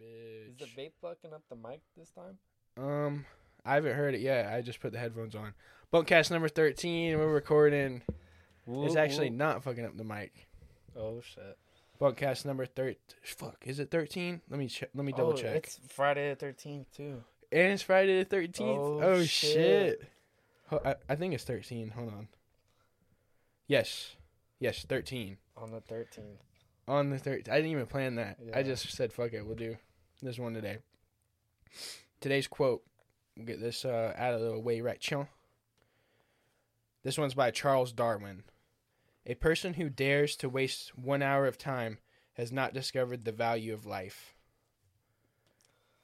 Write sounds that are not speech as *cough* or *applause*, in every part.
bitch. Is the vape fucking up the mic this time? Um, I haven't heard it yet. I just put the headphones on. Bunkast number thirteen. We're recording. It's actually not fucking up the mic. Oh shit. Bunkast number thir Fuck, is it thirteen? Let me check. Let me double oh, check. It's Friday the thirteenth too. And it's Friday the thirteenth. Oh, Oh, shit. shit. I, I think it's thirteen. Hold on. Yes, yes, thirteen. On the thirteenth. On the third, I didn't even plan that. I just said, "Fuck it, we'll do this one today." Today's quote. We'll get this uh, out of the way right now. This one's by Charles Darwin. A person who dares to waste one hour of time has not discovered the value of life.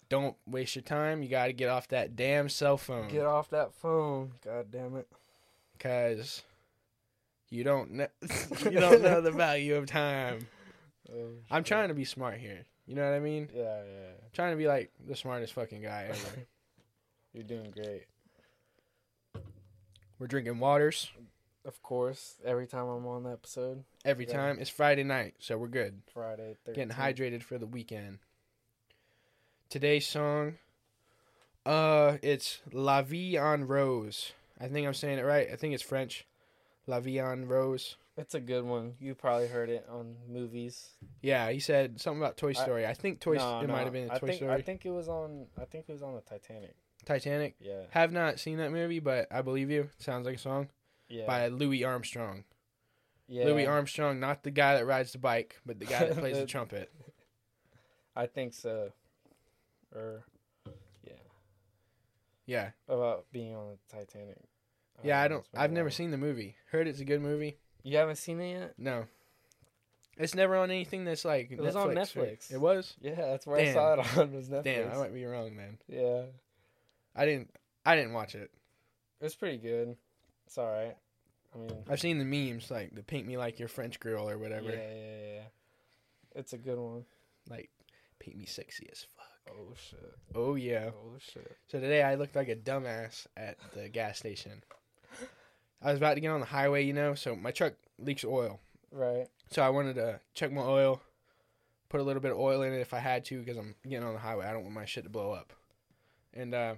Don't waste your time. You got to get off that damn cell phone. Get off that phone. God damn it. Cause you don't know *laughs* you don't know the *laughs* value of time. Oh, I'm trying to be smart here. You know what I mean? Yeah, yeah. I'm trying to be like the smartest fucking guy ever. *laughs* You're doing great. We're drinking waters Of course, every time I'm on the episode, every Yeah. time. It's Friday night, so we're good. Friday 13th. Getting hydrated for the weekend. Today's song, uh, it's La Vie en Rose. I think I'm saying it right. I think it's French. La Vie en Rose. It's a good one. You probably heard it on movies. Yeah, he said something about Toy Story. I, think Toy. No, it no, might have been a I Toy think, Story. I think it was on. I think it was on the Titanic. Titanic. Yeah. Have not seen that movie, but I believe you. Sounds like a song Yeah. by Louis Armstrong. yeah. Louis Armstrong, not the guy that rides the bike, but the guy that plays the *laughs* trumpet. I think so. Or, yeah, Yeah, about being on the Titanic. yeah. I don't. I've never seen the movie. Heard it's a good movie. You haven't seen it yet? No, it's never on anything that's like. It was on right? Netflix. It was. Yeah, that's where Damn. I saw it on. Was Netflix. Damn, I might be wrong then. Yeah, I didn't. I didn't watch it. it's pretty good. It's all right. I mean, I've seen the memes like the "Paint Me Like Your French Girl" or whatever. Yeah, yeah, yeah. It's a good one. Like, paint me sexy as fuck. Oh shit. Oh yeah. Oh shit. So today I looked like a dumbass at the gas station. I was about to get on the highway, you know, so my truck leaks oil. Right. So I wanted to check my oil, put a little bit of oil in it if I had to, because I'm getting on the highway. I don't want my shit to blow up. And uh,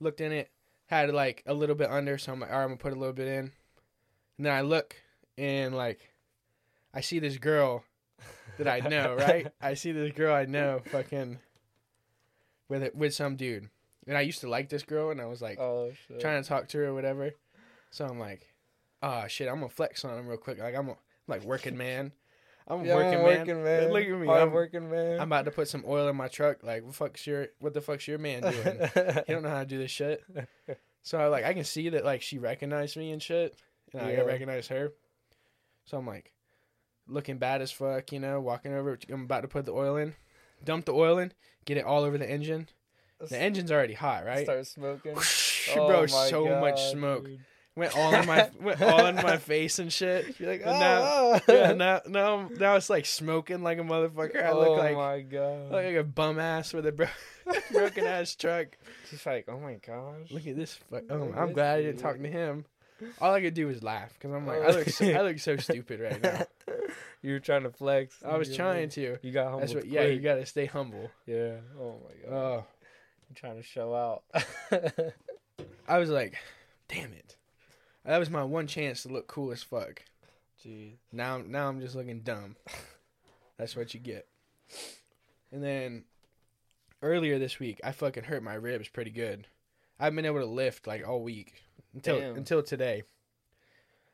looked in it, had like a little bit under, so I'm like, all right, I'm gonna put a little bit in. And then I look and like, I see this girl that I know, *laughs* right? I see this girl I know, fucking, with it with some dude. And I used to like this girl, and I was like, Oh trying to talk to her or whatever. So I'm like, oh shit, I'm gonna flex on him real quick. Like I'm a, like working *laughs* man. I'm Yeah, working, I'm man. working man. Look at me. Hard I'm, working man. I'm about to put some oil in my truck. Like, what fuck's your what the fuck's your man doing? *laughs* he don't know how to do this shit. So I like I can see that like she recognized me and shit, and I recognize her. So I'm like looking bad as fuck, you know, walking over. I'm about to put the oil in, dump the oil in, get it all over the engine. The engine's already hot, right? Start smoking. *laughs* Oh Bro, Oh my so much smoke. dude. Went all in my *laughs* went all in my face and shit. *laughs* You're like, And now- ah. Yeah, now now now it's like smoking like a motherfucker. I look oh like my god. I like a bum ass with a bro- *laughs* broken ass truck. Just like, oh my gosh. Look at this. Fuck. Oh, I'm glad I didn't talk to him. All I could do was laugh because I'm like, I Oh. look so, I look so stupid right now. you were trying to flex. I was trying to. You got humbled. That's what. Yeah, you gotta stay humble. Yeah. Oh my god. Oh, You're trying to show out. I was like, damn it. That was my one chance to look cool as fuck. Jeez. Now, now I'm just looking dumb. That's what you get. And then earlier this week, I fucking hurt my ribs pretty good. I haven't been able to lift like all week until Damn. until today.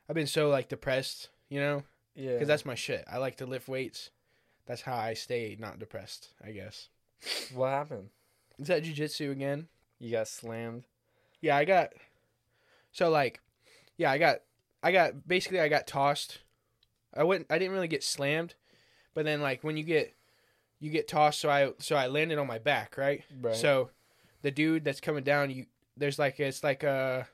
I've been so like depressed, you know, Yeah. because that's my shit. I like to lift weights. That's how I stay not depressed. I guess. what happened. Is that jujitsu again? You got slammed. Yeah, I got. So like, yeah, I got, I got basically I got tossed. I wouldn't. I didn't really get slammed, but then like when you get, you get tossed. So I so I landed on my back, right? Right. So, the dude that's coming down, you there's like it's like a,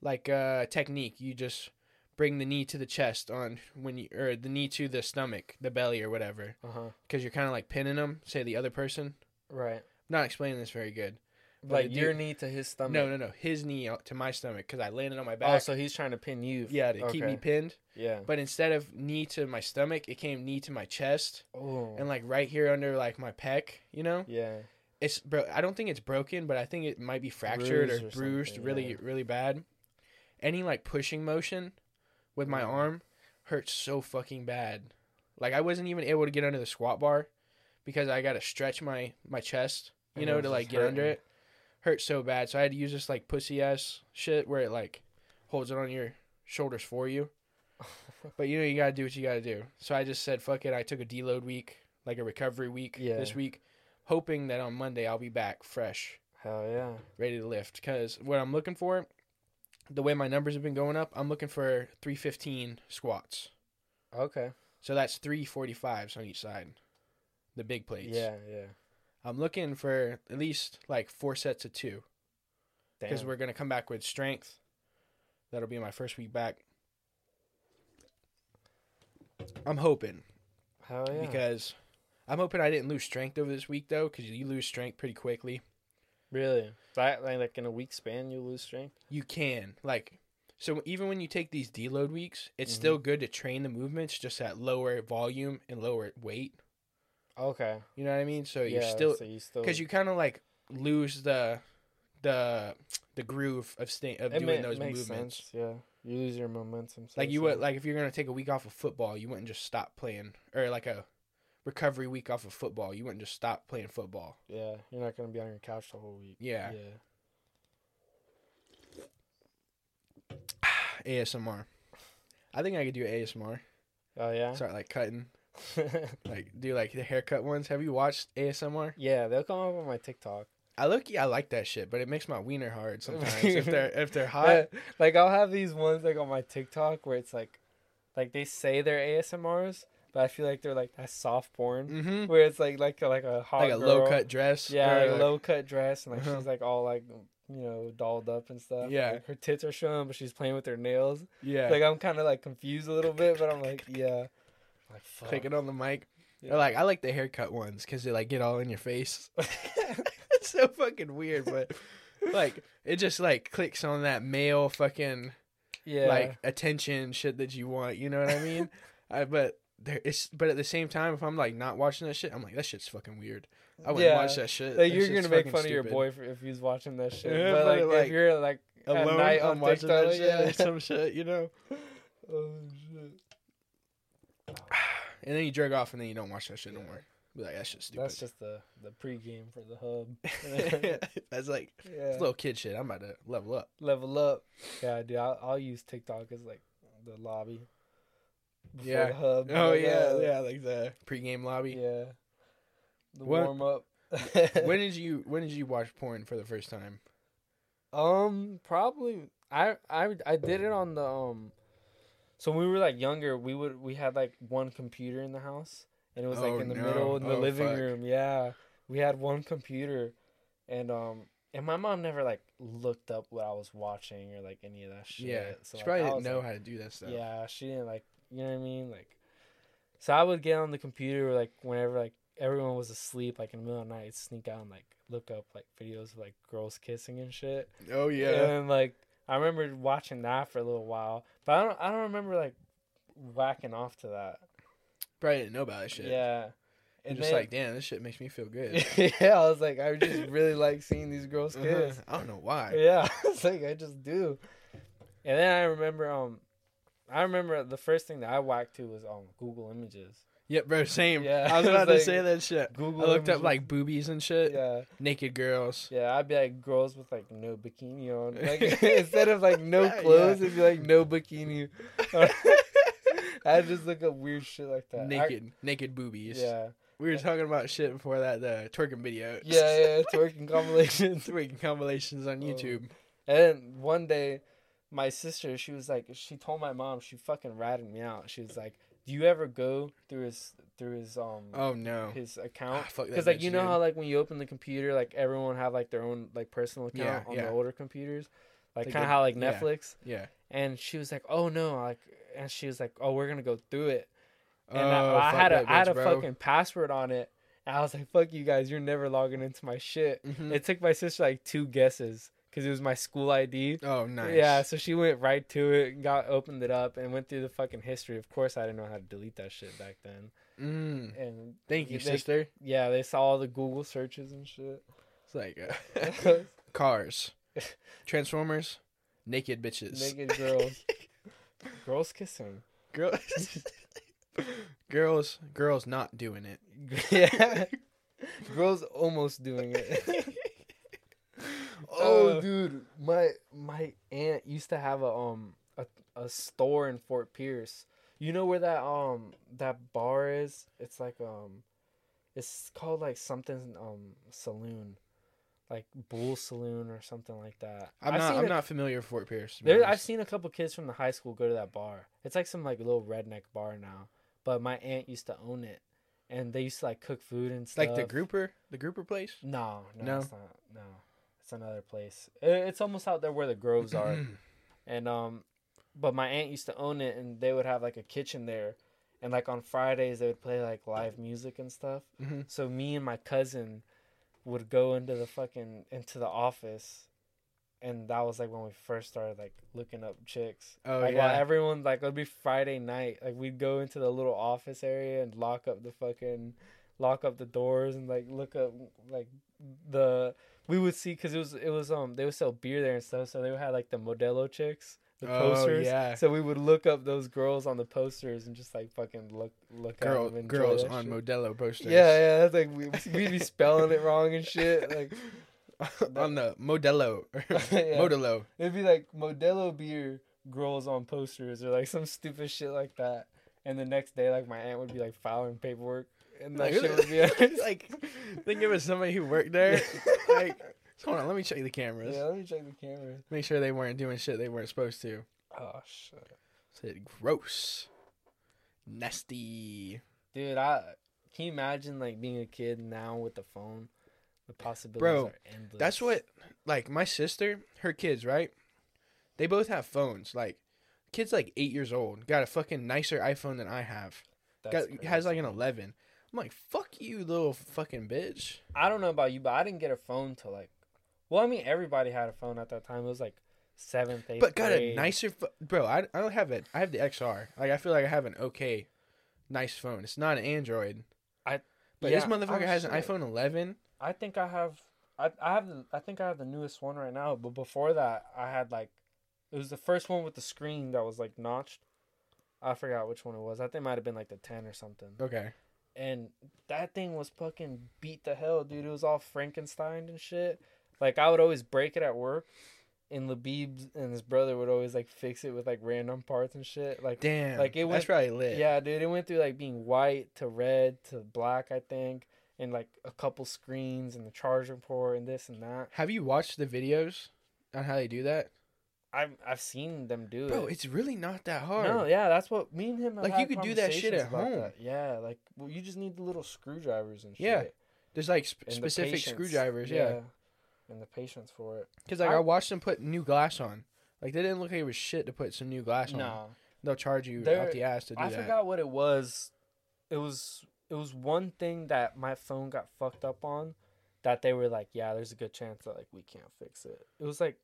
like a technique. You just bring the knee to the chest on when you or the knee to the stomach, the belly or whatever, uh-huh. because you're kind of like pinning them. Say the other person. Right. I'm not explaining this very good. Like your knee to his stomach. No, no, no. His knee to my stomach because I landed on my Oh, back. so he's trying to pin you. yeah, to keep me pinned. Yeah. But instead of knee to my stomach, it came knee to my chest Oh. and like right here under like my pec. You know, yeah. it's bro. I don't think it's broken, but I think it might be fractured Bruised or, or bruised really, yeah. really bad. Any like pushing motion with my Mhm. arm hurts so fucking bad. Like I wasn't even able to get under the squat bar because I got to stretch my my chest, you And know, to like get under it. Hurt so bad, so I had to use this like pussy ass shit where it like holds it on your shoulders for you. *laughs* But you know you gotta do what you gotta do. So I just said fuck it. I took a deload week, like a recovery week Yeah. this week, hoping that on Monday I'll be back fresh, Hell yeah. ready to lift. Cause what I'm looking for, the way my numbers have been going up, I'm looking for 315 squats. Okay. So that's 345s on each side, the big plates. Yeah, yeah. I'm looking for at least like four sets of two because we're gonna come back with strength. That'll be my first week back. I'm hoping Hell yeah. because I'm hoping I didn't lose strength over this week though, because you lose strength pretty quickly. really, that like, in a week span, you lose strength. You can like, so even when you take these deload weeks, it's Mhm. still good to train the movements just at lower volume and lower weight. Okay. You know what I mean? So yeah. you're still So you still because you kind of like lose the the the groove of staying of it doing those movements. sense. Yeah. You lose your momentum. so Like you say. would like if you're gonna take a week off of football, you wouldn't just stop playing or like a recovery week off of football. You wouldn't just stop playing football. Yeah. You're not gonna be on your couch the whole week. Yeah. Yeah. *sighs* ASMR. I think I could do ASMR. Oh yeah. Start like cutting, *laughs* like do like the haircut ones. Have you watched ASMR? yeah, they'll come up on my TikTok. I look, yeah, I like that shit, but it makes my wiener hard sometimes if *laughs* they're if they're hot. But, like I'll have these ones like on my TikTok where it's like, like they say they're ASMRs, but I feel like they're like that soft porn Mm-hmm. where it's like like a, like a hot Like a girl. low cut dress. Yeah, like, low cut dress and like Uh-huh. she's like all like you know dolled up and stuff. Yeah. Like, her tits are showing, but she's playing with her nails. Yeah. Like I'm kind of like confused a little bit, but I'm like yeah. Like fuck. Clicking on the mic. Yeah. Like I like the haircut ones because they like get all in your face. it's *laughs* *laughs* so fucking weird, but like it just like clicks on that male fucking yeah. like attention shit that you want. You know what I mean? *laughs* I but there it's but at the same time, if I'm like not watching that shit, I'm like that shit's fucking weird. I wouldn't Yeah. watch that shit. Like That you're gonna make fun of your stupid. boy for, if he's watching that shit. Yeah, but but, like, like, if you're like at alone. night I'm on watching TikTok, that shit yeah. some shit, you know. oh shit. And then you jerk off, and then you don't watch that shit no more. Be like that's just stupid. That's just the the pregame for the hub. *laughs* *laughs* That's like yeah. it's little kid shit. I'm about to level up. Level up. Yeah, dude. I'll, I'll use TikTok as like the lobby. Yeah. The hub. Oh Like, yeah, uh, yeah, like the pregame lobby. Yeah. The What- warm up. *laughs* when did you when did you watch porn for the first time? Um, probably I I I did it on the um. So when we were like younger, we would we had like one computer in the house, and it was like Oh, in the no. middle in the Oh, living fuck. room. Yeah, we had one computer, and um, and my mom never like looked up what I was watching or like any of that shit. Yeah, so she like, probably didn't was, know like- how to do that stuff. Yeah, she didn't like you know what I mean like. So I would get on the computer like whenever like everyone was asleep, like in the middle of the night, sneak out and like look up like videos of like girls kissing and shit. Oh yeah. And like I remember watching that for a little while, but I don't I don't remember like whacking off to that. Probably didn't know about that shit. Yeah. And And just then- like, damn, this shit makes me feel good. *laughs* yeah, I was like, I just really *laughs* like seeing these girls kiss. I don't know why. Yeah, *laughs* it's like I just do. And then I remember, um, I remember the first thing that I whacked to was um Google Images. Yep, bro, same. Yeah, I was *laughs* about to like say that shit. Google. I looked up like boobies and shit. yeah, Naked girls. yeah. I'd be like girls with like no bikini on, like *laughs* *laughs* instead of like no Yeah. clothes, it'd be like no bikini. I just look up weird shit like that. I- naked, naked boobies. yeah, We were talking about shit before that, the twerking video. yeah, yeah. Twerking compilations. twerking compilations on Oh. YouTube. And then one day, my sister, she was like, she told my mom, she fucking ratted me out. She was like, "Do you ever go through his through his um Oh no. his account?" Ah, Because like you know dude. how like when you open the computer, like everyone have like their own like personal account Yeah, on yeah. the older computers, like kind of how like. Netflix. Yeah. And she was like, "Oh no!" Like, and she was like, "Oh, we're gonna go through it." And oh, I, I had a I had a bro. fucking password on it, And I was like, "Fuck you guys! You're never logging into my shit." Mhm. It took my sister like two guesses because it was my school ID. oh, nice. Yeah, so she went right to it, got opened it up, and went through the fucking history. Of course, I didn't know how to delete that shit back then. Mm. And Thank you, they- sister. Yeah, they saw all the Google searches and shit. It's like uh, *laughs* cars, *laughs* Transformers, naked bitches, Naked girls, *laughs* girls kissing. girls, girls, girls not doing it. yeah, girls almost doing it. Oh, oh, dude, my my aunt used to have a um a, a store in Fort Pierce. You know where that um that bar is? It's like um, it's called like something um saloon, like Bull Saloon or something like that. I'm I've not. I'm a- not familiar with Fort Pierce. There, I've seen a couple kids from the high school go to that bar. It's like some like little redneck bar now, but my aunt used to own it, and they used to like cook food and stuff. like the grouper, the grouper place. No, no, No? it's not. No, it's another place. It's almost out there where the groves are, *clears throat* and um, but my aunt used to own it, and they would have like a kitchen there, and like on Fridays they would play like live music and stuff. Mhm. So me and my cousin would go into the fucking into the office. And that was like when we first started like looking up chicks. Oh, like while yeah. everyone like it would be Friday night. Like we'd go into the little office area and lock up the fucking lock up the doors and like look up like the we would see because it was it was um they would sell beer there and stuff so they would have like the Modelo chicks the Oh, posters yeah. so we would look up those girls on the posters and just like fucking look look Girl, at girls on shit. Modelo posters. yeah yeah that's like we, we'd be spelling it wrong and shit *laughs* like on the Modelo, *laughs* Yeah. Modelo. it'd be like Modelo beer girls on posters or like some stupid shit like that and the next day like my aunt would be like filing paperwork and that *laughs* Like, shit would be like, think it was somebody who worked there. like, hold on, let me check the cameras. yeah let me check the cameras. Make sure they weren't doing shit they weren't supposed to. oh shit Said gross, nasty. Dude, I can you imagine like being a kid now with the phone? The possibilities Bro, are endless. That's what, like, my sister, her kids, right? They both have phones. Like, kid's like eight years old, got a fucking nicer iPhone than I have. Got, has like an crazy. 11. I'm like, fuck you, little fucking bitch. I don't know about you, but I didn't get a phone till like. Well, I mean, everybody had a phone at that time. It was like seventh, eighth. But got a nicer, pho- bro. I, I don't have it. I have the XR. Like, I feel like I have an okay, nice phone. It's not an Android. I- But yeah, this motherfucker oh, has an iPhone 11. I think I have. I I have the. I think I have the newest one right now. But before that, I had like. It was the first one with the screen that was like notched. I forgot which one it was. I think it might have been like the ten or something. Okay. And that thing was fucking beat the hell, dude. It was all Frankenstein and shit. Like I would always break it at work, and Labib and his brother would always like fix it with like random parts and shit. Like Damn. Like, it That's went- probably lit. yeah, dude, it went through like being white to red to black, I think, and like a couple screens and the charger port and this and that. Have you watched the videos on how they do that? I've I've seen them do it. Bro, it. it's really not that hard. No, yeah, that's what me and him. Like, you could do that shit at home. that. Yeah, like well, you just need the little screwdrivers and shit. Yeah, There's like sp- and the specific screwdrivers. Yeah. and the patience for it. Because like I- I watched them put new glass on. Like they didn't look like it was shit to put some new glass on. No, They'll charge you out the ass to do I that. forgot what it was. It was it was one thing that my phone got fucked up on. That they were like, yeah, there's a good chance that like we can't fix it. It was like,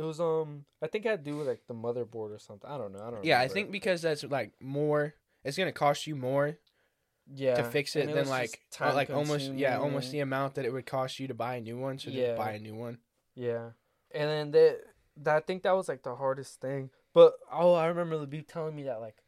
it was um, I think had do like the motherboard or something. I don't know. I don't. Yeah, I think because that's like more. It's gonna cost you more yeah to fix it than like uh, like almost yeah almost the amount that it would cost you to buy a new one. So Yeah. just buy a new one. Yeah, and then that, that I think that was like the hardest thing. But oh, I remember the Labib telling me that like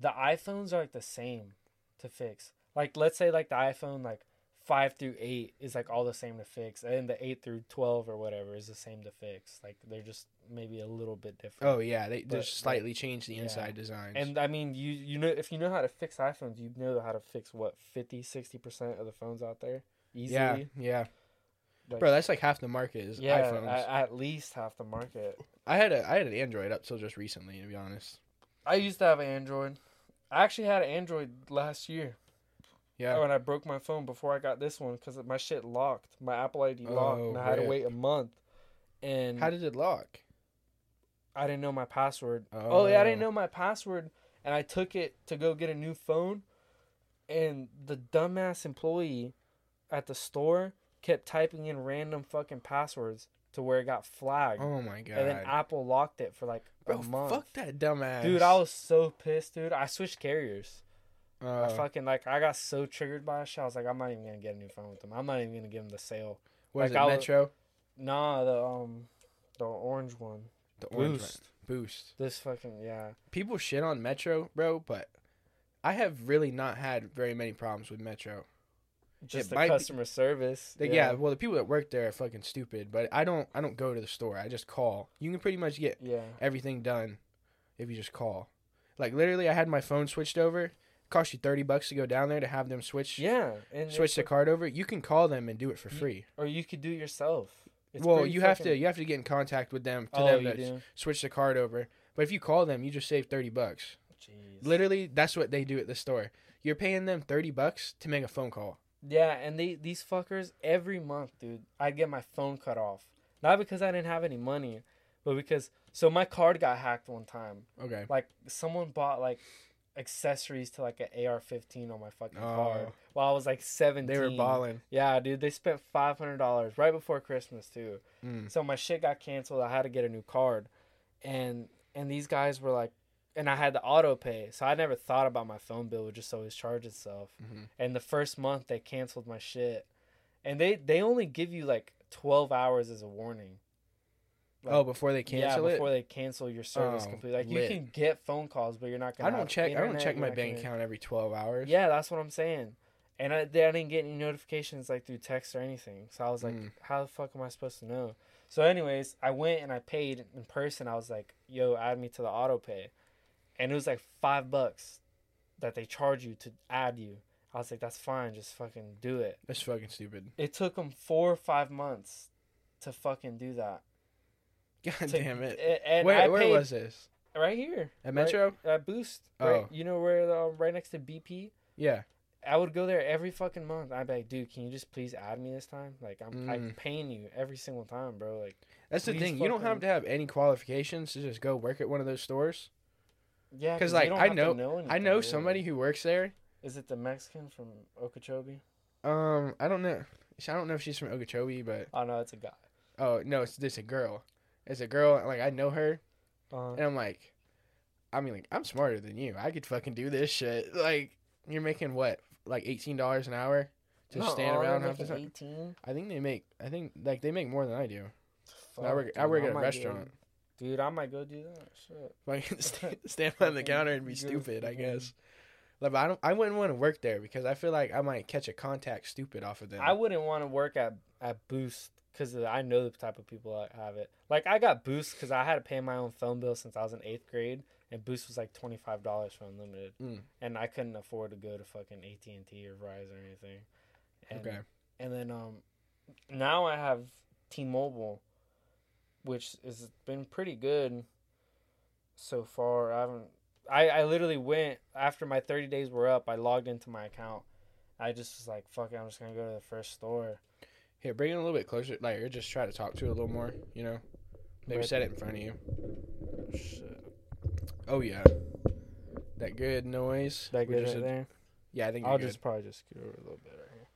the iPhones are like the same to fix. Like let's say like the iPhone like five through eight is like all the same to fix, and the eight through twelve or whatever is the same to fix. Like they're just maybe a little bit different. Oh yeah, they But- just slightly change the yeah. inside designs. And I mean, you you know if you know how to fix iPhones, you know how to fix what 50 60 percent of the phones out there easily. yeah, yeah, Like, bro, that's like half the market is yeah, iPhones. At, at least half the market. I had a I had an Android up till just recently, to be honest. I used to have an Android. I actually had an Android last year Yeah, oh, when I broke my phone before I got this one because my shit locked. My Apple ID oh, locked, Oh, and I had to wait a month. And how did it lock? I didn't know my password. Oh. yeah, I didn't Oh. know my password, and I took it to go get a new phone. and the dumbass employee at the store kept typing in random fucking passwords to where it got flagged. Oh my god. and then Apple locked it for like Bro, a month. fuck that dumbass. Dude, I was so pissed, dude. I switched carriers. I Uh, fucking like I got so triggered by that shit. I was like, I'm not even gonna get a new phone with them. I'm not even gonna give them the sale. what is like, it, I was- Metro? Nah, the um, the orange one, The orange one. Boost. Boost. This fucking yeah. People shit on Metro, bro, but I have really not had very many problems with Metro. Just It the might be- customer service. Like, yeah. well, the people that work there are fucking stupid, but I don't. I don't go to the store. I just call. You can pretty much get yeah. everything done if you just call. Like literally, I had my phone switched over. Cost you thirty bucks to go down there to have them switch Yeah, and switch the card over. You can call them and do it for free. or you could do it yourself. It's well, you have to you have to get in contact with them to Oh, them to do. switch the card over. But if you call them, you just save thirty bucks. Jeez. Literally, that's what they do at the store. You're paying them thirty bucks to make a phone call. Yeah, and they these fuckers every month, dude. I'd get my phone cut off, not because I didn't have any money, but because so my card got hacked one time. Okay. Like someone bought like accessories to like an AR-15 on my fucking Oh. card while I was like seventeen. They were balling. Yeah, dude. They spent five hundred dollars right before Christmas too. Mm. So my shit got canceled. I had to get a new card, and and these guys were like, and I had the auto pay, so I never thought about my phone bill would just always charge itself. Mhm. And the first month they canceled my shit, and they they only give you like twelve hours as a warning. Like, oh, before they cancel yeah, it. before they cancel your service Oh, completely. Like lit. you can get phone calls, but you're not gonna. I don't check. I don't check my bank gonna- account every twelve hours. Yeah, that's what I'm saying. And I, I didn't get any notifications like through text or anything. So I was like, Mm. how the fuck am I supposed to know? So, anyways, I went and I paid in person. I was like, yo, add me to the auto pay. And it was like five bucks that they charge you to add you. I was like, that's fine. Just fucking do it. That's fucking stupid. It took them four or five months to fucking do that. God To- damn it. And Where I where paid was this? right here At Metro? right, at Boost. Oh. Right, you know where the, right next to BP. Yeah. I would go there every fucking month. I'd be like, dude, can you just please add me this time? Like, I'm I'm Mm. paying you every single time, bro. Like, That's the thing. You don't have to have any qualifications to just go work at one of those stores. Yeah, because like, I know- I anything, know really. somebody who works there. Is it the Mexican from Okeechobee? Um, I don't know. I don't know if she's from Okeechobee, but Oh no, it's a guy. oh no, it's this a girl. It's a girl. Like I know her, Uh, and I'm like, I mean, like I'm smarter than you. I could fucking do this shit. Like you're making what, like eighteen dollars an hour to no, stand around half the time. I think they make. I think like they make more than I do. I Fuck, work- I dude, work at a go- restaurant. Dude, I might go do that. Shit. *laughs* Like stand, *laughs* *laughs* stand behind the counter and be stupid. I guess. Like, but I don't. I wouldn't want to work there because I feel like I might catch a contact stupid off of them. I wouldn't want to work at at Boost because I know the type of people that have it. Like I got Boost because I had to pay my own phone bill since I was in eighth grade, and Boost was like twenty five dollars for unlimited, Mm. and I couldn't afford to go to fucking AT and T or Verizon or anything. And, Okay. And then um, now I have T-Mobile, which has been pretty good so far. I haven't. I, I literally went after my 30 days were up. I logged into my account. I just was like, fuck it, I'm just gonna go to the first store. Here, bring it a little bit closer. Like, or just try to talk to it a little more. You know, maybe set it in front of you. Oh yeah, that good noise. That good right did- there? Yeah, I think I'll just probably just scoot over a little bit right here.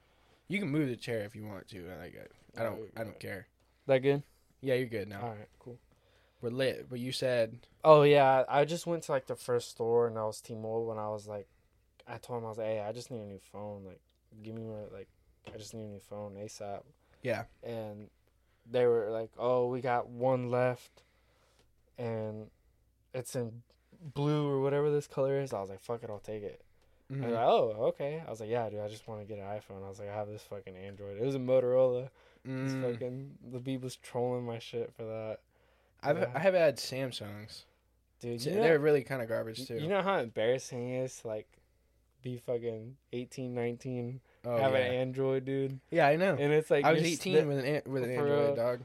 You can move the chair if you want to. I like it. I don't. I don't care. That good? Yeah, you're good now. All right, cool. We're lit. But you said Oh yeah, I just went to like the first store and I was T-Mobile and I was like, I told him I was like, hey, I just need a new phone. Like, give me my like, I just need a new phone ASAP. Yeah. And they were like, oh, we got one left, and it's in blue or whatever this color is. I was like, fuck it, I'll take it. And mhm. they're like, oh, okay. I was like, yeah, dude, I just want to get an iPhone. I was like, I have this fucking Android. It was a Motorola. This Mm. fucking the beat was trolling my shit for that, I've yeah. I have had Samsungs. dude. You know, They're really kind of garbage too. You know how embarrassing it is to like be fucking 18, 19, oh have yeah. an Android, dude. yeah, I know. And it's like I was 18 sna- with an an- with an Android real. dog.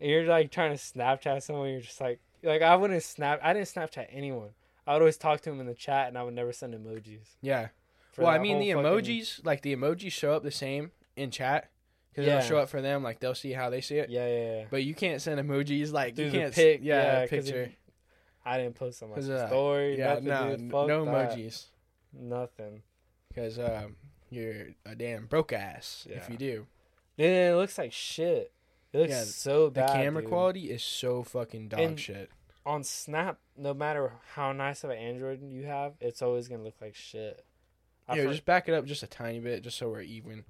and you're like trying to Snapchat someone. You're just like, like I wouldn't snap. I didn't Snapchat anyone. I would always talk to him in the chat, and I would never send emojis. Yeah. well, I mean the fucking- emojis, like the emojis show up the same in chat because Yeah. it'll show up for them. Like they'll see how they see it. Yeah, yeah, yeah. But you can't send emojis like you can't. pic- yeah, yeah, picture. if- I didn't post on my uh, story. yeah, nothing, no, dude. no that. emojis. Nothing. because um, you're a damn broke ass if you do. Then it looks like shit. It looks Yeah, so The camera dude. quality is so fucking dog And- shit. on Snap, no matter how nice of an Android you have, it's always gonna look like shit. I Yeah, just back it up just a tiny bit, just so we're even.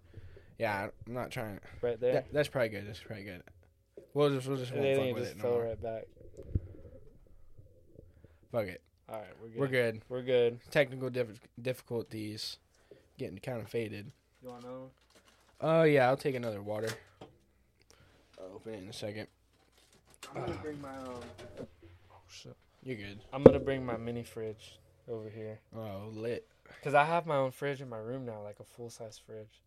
Yeah, I'm not trying. right there. That, that's probably good. That's probably good. We'll just we'll just won't fuck it with just it no more. right back. Fuck it. All right, we're good. We're good. We're good. Technical diff- difficulties getting kind of faded. You want to? Oh yeah, I'll take another water. I'll open it in a second. I'm gonna Ah. bring my um. You're good. I'm gonna bring my mini fridge over here Oh, lit. because I have my own fridge in my room now, like a full size fridge.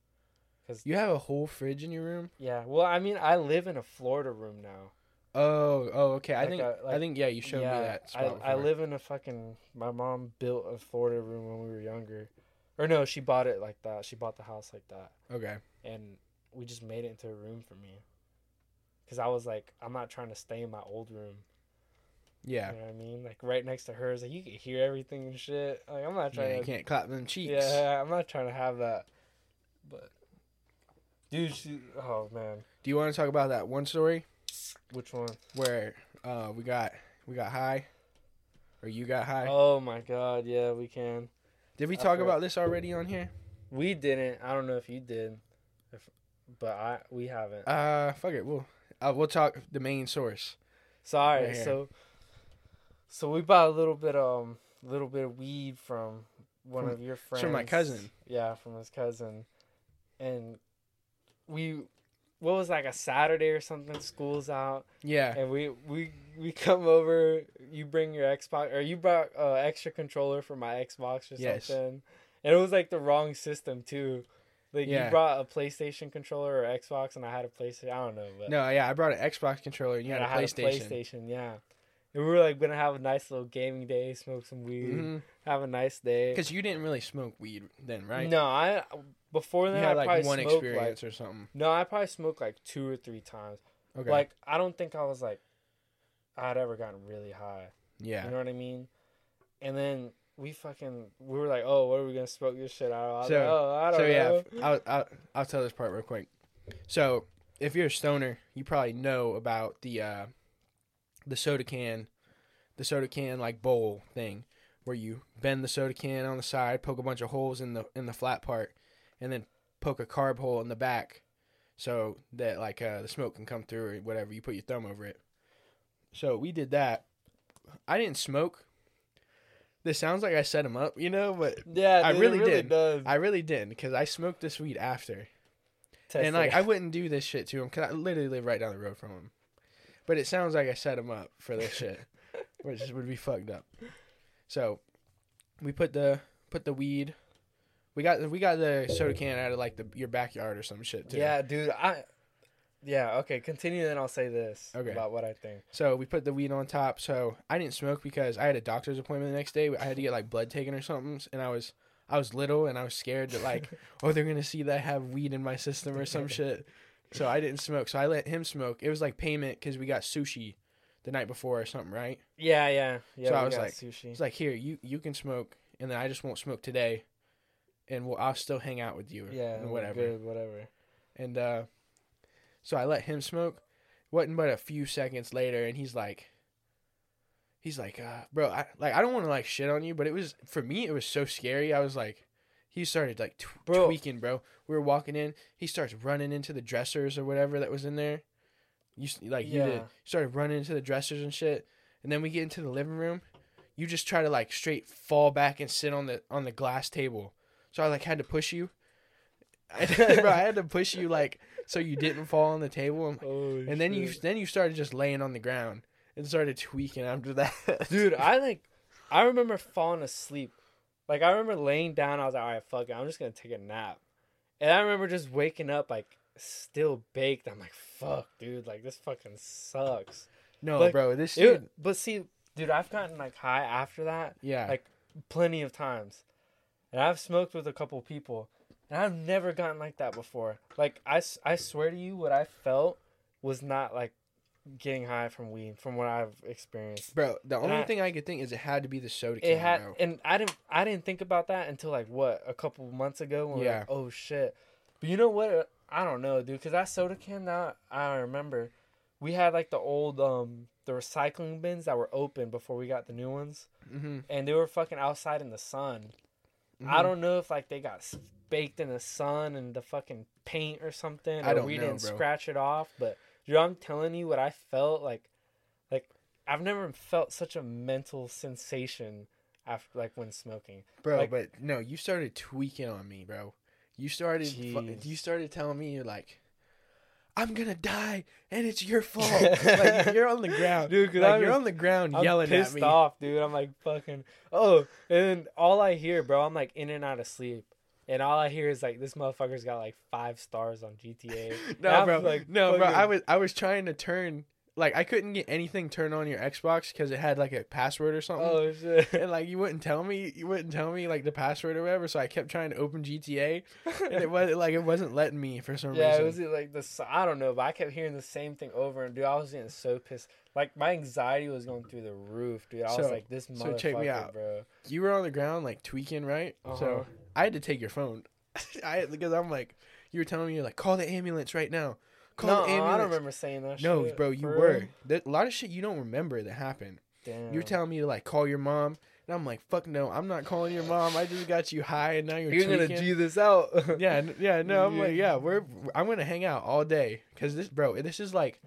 Cause You have a whole fridge in your room? Yeah. Well, I mean, I live in a Florida room now. Oh, oh, okay. I Like think a- I like- think yeah, you showed yeah, me that. I, I live in a fucking. My mom built a Florida room when we were younger, or no, she bought it like that. She bought the house like that, Okay. and we just made it into a room for me. Cause I was like, I'm not trying to stay in my old room. Yeah. You know what I mean? Like right next to hers, like you can hear everything and shit. Like I'm not Yeah, trying you to. can't clap them cheeks. Yeah, I'm not trying to have that. But, dude, she. Oh man, Do you want to talk about that one story which one? where uh we got we got high, or you got high? Oh my god, yeah, we can. Did we talk about this already on here? We didn't. I don't know if you did, if, but I we haven't. Uh, fuck it. We'll uh, we'll talk the main source. So all right, right so so we bought a little bit um little bit of weed from one From- of your friends. from my cousin. Yeah, from his cousin, and we what was like a Saturday or something. School's out, Yeah. and we we we come over. You bring your Xbox, or you brought uh, extra controller for my Xbox or Yes. something, and it was like the wrong system too. Like Yeah. you brought a PlayStation controller or Xbox, and I had a PlayStation. I don't know, but No, yeah, I brought an Xbox controller and you had a I had a PlayStation, yeah. And we were like gonna have a nice little gaming day, smoke some weed, Mm-hmm. have a nice day. Because you didn't really smoke weed then, right? No, I before you then had I like probably one smoked experience like or something. no, I probably smoked like two or three times. Okay. Like I don't think I was like I had ever gotten really high. yeah. You know what I mean? And then we fucking we were like, oh, what are we gonna smoke this shit out? of? So- like, oh, I don't so yeah, know. f- I'll, I'll I'll tell this part real quick. So if you're a stoner, you probably know about the uh, the soda can, the soda can like bowl thing, where you bend the soda can on the side, poke a bunch of holes in the in the flat part, and then poke a carb hole in the back, so that like uh, the smoke can come through or whatever. You put your thumb over it. So we did that. I didn't smoke. This sounds like I set him up, you know, but yeah, I dude, really really did. Does. I really didn't because I smoked this weed after, Tested and like. I wouldn't do this shit to him because I literally live right down the road from him. But it sounds like I set him up for this shit, *laughs* which would be fucked up. So we put the put the weed. We got we got the soda can out of like the your backyard or some shit too. Yeah, dude. I. Yeah. Okay. Continue, then I'll say this Okay. about what I think. So we put the weed on top. So I didn't smoke because I had a doctor's appointment the next day. I had to get like blood taken or something, and I was I was little and I was scared that like *laughs* oh they're gonna see that I have weed in my system or some shit. So I didn't smoke. So I let him smoke. It was like payment because we got sushi the night before or something, right? Yeah, yeah, yeah. So I was like- sushi. It's like here you you can smoke, and then I just won't smoke today, and we'll, I'll still hang out with you. yeah, and whatever. Good, whatever. And uh, so I let him smoke. wasn't but a few seconds later, and he's like, he's like, uh, bro, I like I don't want to like shit on you, but it was for me it was so scary. I was like, he started like t- Bro. tweaking, bro. We were walking in, he starts running into the dressers or whatever that was in there. You like you did Yeah. started running into the dressers and shit, and then we get into the living room. You just try to like straight fall back and sit on the on the glass table. So I like had to push you. *laughs* I, *laughs* bro, I had to push you like so you didn't fall on the table, and, Oh, and then you then you started just laying on the ground and started tweaking after that. *laughs* dude, I like, I remember falling asleep. Like I remember laying down. I was like, all right, fuck it, I'm just gonna take a nap. And I remember just waking up like still baked. I'm like, fuck, dude, like this fucking sucks. no, Like, bro, this It- shit. but see, dude, I've gotten like high after that. Yeah, like, plenty of times. And I've smoked with a couple people, and I've never gotten like that before. Like I, I swear to you, what I felt was not like getting high from weed, from what I've experienced. Bro, the only I- thing I could think is it had to be the soda can, It had, bro. and I didn't, I didn't think about that until like what a couple months ago. When Yeah. Like, oh shit. But you know what? I don't know, dude. Cause that soda can now I remember, we had like the old um the recycling bins that were open before we got the new ones, Mm-hmm. and they were fucking outside in the sun. I mm-hmm. don't know if like they got baked in the sun and the fucking paint or something, or I don't we know, didn't bro. scratch it off. But dude, I'm telling you, what I felt like, like I've never felt such a mental sensation after like when smoking. bro. like- but no, you started tweaking on me, bro. You started. fu- you started telling me you're like, I'm gonna die, and it's your fault. *laughs* like you're on the ground, dude. Like you're on the ground I'm yelling pissed at me. Pissed off, dude. I'm like fucking oh, and then all I hear, bro, I'm like in and out of sleep. And all I hear is like this motherfucker's got like five stars on GTA. *laughs* No, bro. like, no, bro. I was I was trying to turn like I couldn't get anything turned on your Xbox because it had like a password or something. Oh shit. And like you wouldn't tell me, you wouldn't tell me like the password or whatever. So I kept trying to open GTA, and it was like it wasn't letting me for some reason. Yeah, it was like this. I don't know, but I kept hearing the same thing over and dude, I was getting so pissed. Like my anxiety was going through the roof, dude. I was like, this motherfucker, so check me out. bro. you were on the ground like tweaking, right? Uh-huh. So I had to take your phone. *laughs* I because I'm like, you were telling me you're like, call the ambulance right now. Call no, ambulance. I don't remember saying that. No, shit, bro, you for were. There, a lot of shit you don't remember that happened. Damn. You're telling me to like call your mom, and I'm like, fuck no, I'm not calling your mom. I just got you high, and now you're, You're gonna. G this out. *laughs* yeah, yeah, no, I'm like, Yeah. yeah, we're I'm gonna hang out all day because this, bro, this is like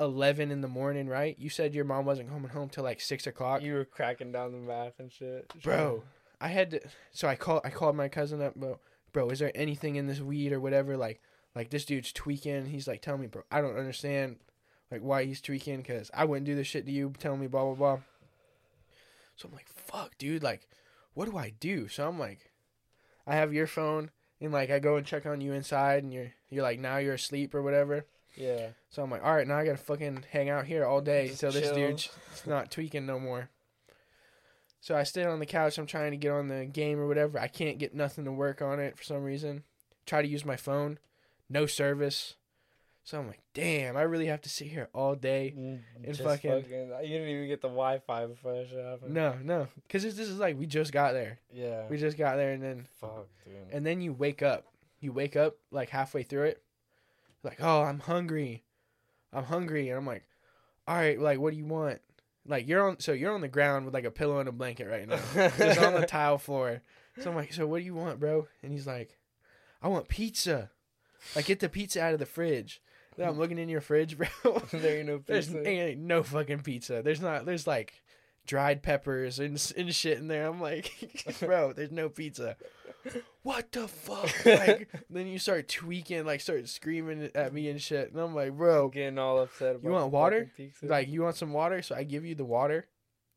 eleven in the morning, right? You said your mom wasn't coming home till like six o'clock, you were cracking down the math and shit, bro. I had to, so I called I called my cousin up, bro. Bro, is there anything in this weed or whatever? Like, like this dude's tweaking. He's like, tell me, bro. I don't understand, like why he's tweaking because I wouldn't do this shit to you. Telling me blah blah blah. So I'm like, fuck, dude. Like, what do I do? So I'm like, I have your phone and like I go and check on you inside and you're you're like now you're asleep or whatever. Yeah. So I'm like, all right, now I gotta fucking hang out here all day Just until this dude's not tweaking no more. So I stay on the couch. I'm trying to get on the game or whatever. I can't get nothing to work on it for some reason. Try to use my phone, no service. So I'm like, damn, I really have to sit here all day. Mm, And fucking- fucking, you didn't even get the Wi-Fi before that shit happened. No, no, because this is like we just got there. Yeah. We just got there, and then Fuck, dude. and then you wake up. You wake up like halfway through it, like, oh, I'm hungry, I'm hungry, and I'm like, all right, like, what do you want? Like you're on, so you're on the ground with like a pillow and a blanket right now, *laughs* just on the tile floor. So I'm like, so what do you want, bro? And he's like, I want pizza. Like get the pizza out of the fridge. Then I'm looking in your fridge, bro. *laughs* there ain't no *laughs* There's pizza. ain't no fucking pizza. There's not. There's like dried peppers and, and shit in there. I'm like, *laughs* bro, there's no pizza. What the fuck? Like, then you start tweaking, like, start screaming at me and shit. And I'm like, bro, Getting all upset about you want water? like, you want some water? So I give you the water,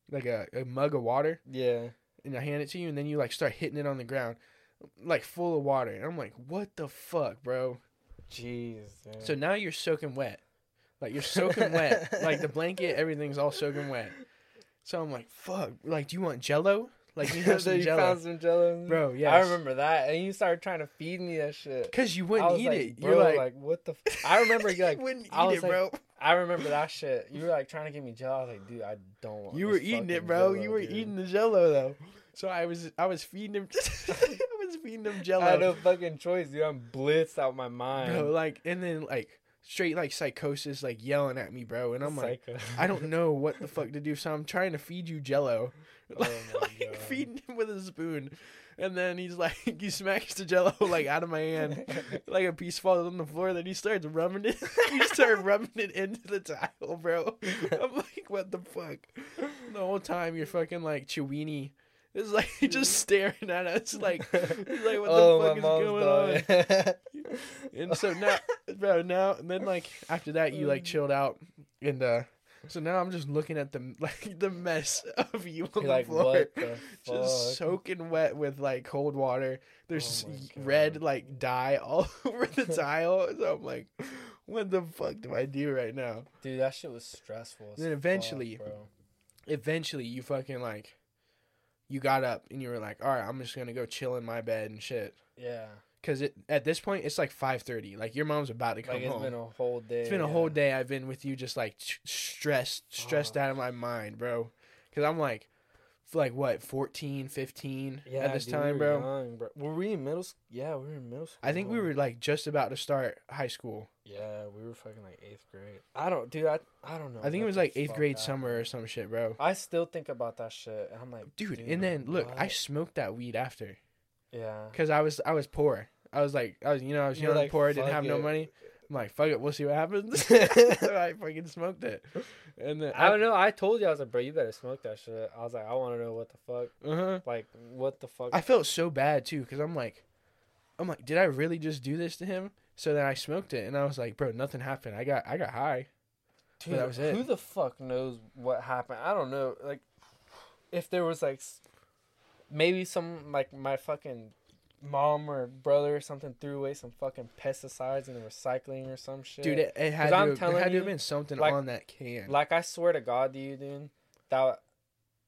like a, a mug of water, yeah. and I hand it to you, and then you like start hitting it on the ground, like full of water. And I'm like, what the fuck, bro? Jeez. So now you're soaking wet. Like you're soaking wet. *laughs* Like the blanket, everything's all soaking wet. So I'm like, fuck. Like, do you want jello? Like you *laughs* have so some you jello. found some jello, Bro, Yeah, I remember that, and you started trying to feed me that shit. Cause you wouldn't eat like, it. Bro, You're like, like, what the? F-? I remember *laughs* you you like, wouldn't eat I was it, like, bro. I remember that shit. You were like trying to give me jello. I was like, dude, I don't want. You were eating it, bro. Jell-O, you were dude. eating the jello though. So I was I was feeding him was feeding him jello. I had no fucking choice, dude. I'm blitzed out my mind. bro, like and then like straight like psychosis like yelling at me, bro. And I'm like I don't *laughs* know what the fuck to do, so I'm trying to feed you jello. Oh *laughs* like feeding him with a spoon. And then he's like *laughs* he smacks the jello like out of my hand. like a piece falls on the floor, then he starts rubbing it he starts rubbing it into the tile, bro. I'm like, what the fuck? The whole time you're fucking like Chewini is like just staring at us *laughs* like he's like what the oh, fuck is mom's going on? *laughs* And so now, bro, now and then like after that you like chilled out, and uh, so now I'm just looking at the *laughs* like the mess of you on You're the like, floor, what the just soaking wet with like cold water. There's Oh my y- God. red like dye all over the tile. So I'm like, what the fuck do I do right now? Dude, that shit was stressful. as Then fuck, eventually- bro. Eventually, you fucking like, you got up and you were like, all right, I'm just gonna go chill in my bed and shit. Yeah. Cause it at this point it's like five thirty. Like your mom's about to come Like it's home. It's been a whole day. it's been a yeah. whole day. I've been with you, just like stressed, stressed out of my mind, bro. Cause I'm like, like what, 14, 15 Yeah, at this dude, we time, were bro. young, bro. Were we in middle? school? Yeah, we were in middle school. I think we were like just about to start high school. Yeah, we were fucking like eighth grade. I don't, dude. I I don't know. I think it was like eighth grade happened. summer or some shit, bro. I still think about that shit. and I'm like, Dude, and then look, I smoked that weed after. yeah. Cause I was I was poor. I was like I was you know I was young, like, poor, didn't "Fuck have no money. I'm like fuck it, we'll see what happens. *laughs* *laughs* I fucking smoked it, and then I don't know. I told you I was like, bro, you better smoke that shit. I was like, I want to know what the fuck. Uh huh. Like, what the fuck? I felt so bad too, cause I'm like, I'm like, did I really just do this to him? So then I smoked it, and I was like, bro, nothing happened. I got I got high. Dude, that was it. Who the fuck knows what happened? I don't know. Like, if there was like, maybe some like my fucking mom or brother or something threw away some fucking pesticides in the recycling or some shit. Dude, it, it had to I'm have, telling had to you, have been something like- on that can. like I swear to God, to you, dude, that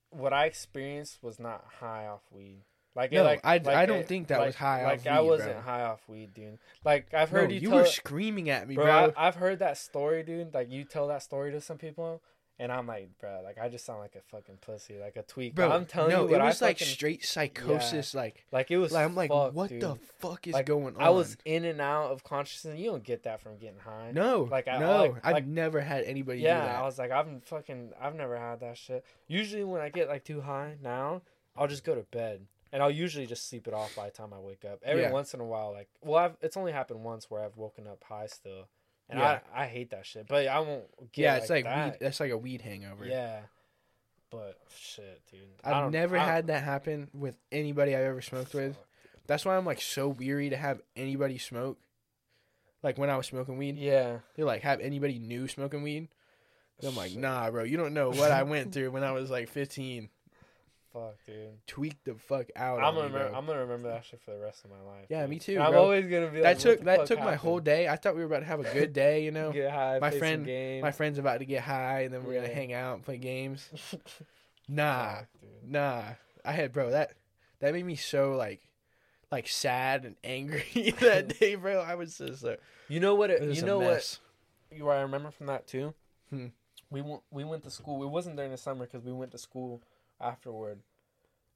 what I experienced was not high off weed. Like, it, No, like I- like I don't it- think that like, was high like off I weed, wasn't bro. high off weed, dude. Like I've heard you, you tell were screaming at me, bro, bro. I, I've heard that story, dude. Like you tell that story to some people, and I'm like, bro, like I just sound like a fucking pussy, like a tweak. Bro, But I'm telling no, you, it was I like fucking, straight psychosis. Like, like it was. like I'm like, fucked, what dude. the fuck is Like, going on? I was in and out of consciousness. You don't get that from getting high. no, like, I- no. like- I've like- never had anybody do yeah, that. I was like, I've fucking, I've never had that shit. Usually, when I get like too high now, I'll just go to bed, and I'll usually just sleep it off by the time I wake up. Every Yeah. once in a while, like, well, I've, it's only happened once where I've woken up high still, and Yeah. I, I hate that shit. But I won't get. yeah, it's like that. weed. That's like a weed hangover. Yeah, but shit, dude. I've never I- had that happen with anybody I've ever smoked with. That's why I'm like so weary to have anybody smoke. Like when I was smoking weed, Yeah, they like have anybody new smoking weed. And I'm like, nah, bro, you don't know what I went through when I was like 15. Fuck, dude. Tweaked the fuck out. I'm gonna me, remember. I'm gonna remember that shit for the rest of my life. Yeah, dude. me too, And I'm always gonna be like, that what took that took my whole day. I thought we were about to have a good *laughs* day, you know. Get high, My play some friend- games. My friend's about to get high, and then we're gonna hang out and play games. *laughs* Nah, Fuck, nah. I had bro that that made me so like like sad and angry *laughs* that day, bro. I was just uh, You know what? It, it you know what? mess. You I remember from that too. Hmm. We went. We went to school. It wasn't during the summer because we went to school afterward.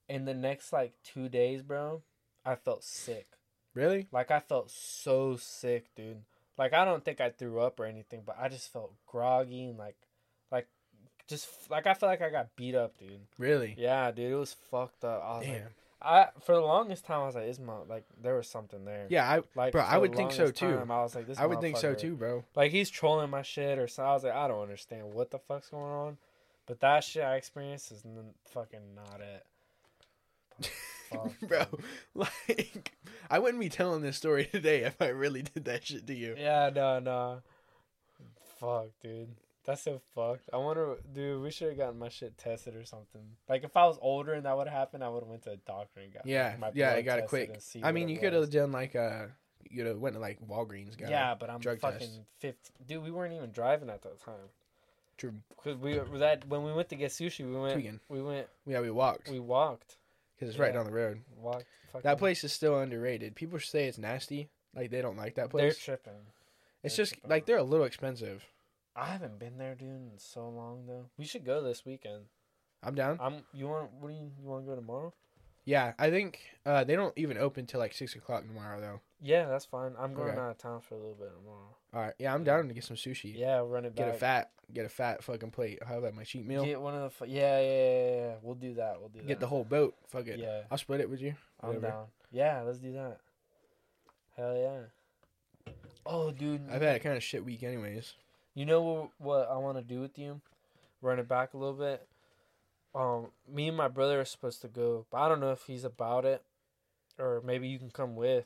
In the next like two days, bro, I felt sick. Really? Like I felt so sick, dude. Like I don't think I threw up or anything, but I just felt groggy and like, like, just like I felt like I got beat up, dude. Really? Yeah, dude, it was fucked up. I was Damn. like, I for the longest time I was like, "Is my like there was something there?" Yeah, I Like, Bro, I would think so, too. time, I was like, "This." I would think so too, bro. Like he's trolling my shit or so. I was like, I don't understand what the fuck's going on. But that shit I experienced is n- fucking not it. *laughs* Bro, *laughs* like I wouldn't be telling this story *laughs* today if I really did that shit to you. Yeah, no, no. Fuck, dude. That's so fucked. I wonder, dude. We should have gotten my shit tested or something. Like if I was older and that would have happened, I would have went to a doctor and got Yeah, my yeah, I got it quick. I mean, you could have done like a, you know, went to like Walgreens, got Yeah, but I'm fucking test. fifty. Dude, we weren't even driving at that time. True. Cause we that when we went to get sushi, we went. Tweaking. We went. Yeah, we walked We walked. because it's right down the road. Walked. Fucking, That place is still underrated. People say it's nasty, like they don't like that place. They're tripping. It's they're just tripping. like they're a little expensive. I haven't been there, dude, in so long though. We should go this weekend. I'm down. I'm. You want? What do you? You want to go tomorrow? Yeah, I think uh, they don't even open till like six o'clock tomorrow though. Yeah, that's fine. I'm going Okay. out of town for a little bit tomorrow. All right, yeah, I'm down to get some sushi. Yeah, run it back. Get a fat, get a fat fucking plate. I'll have that my cheat meal. Get, one of the. Yeah, yeah, yeah, yeah. We'll do that. We'll do that. Get the whole boat. Fuck it. Yeah, I'll split it with you. I'm Whatever. down. Yeah, let's do that. Hell yeah. Oh, dude. I've had a kind of shit week, anyways. You know what, what I want to do with you? Run it back a little bit. Um, me and my brother are supposed to go, but I don't know if he's about it, or maybe you can come with.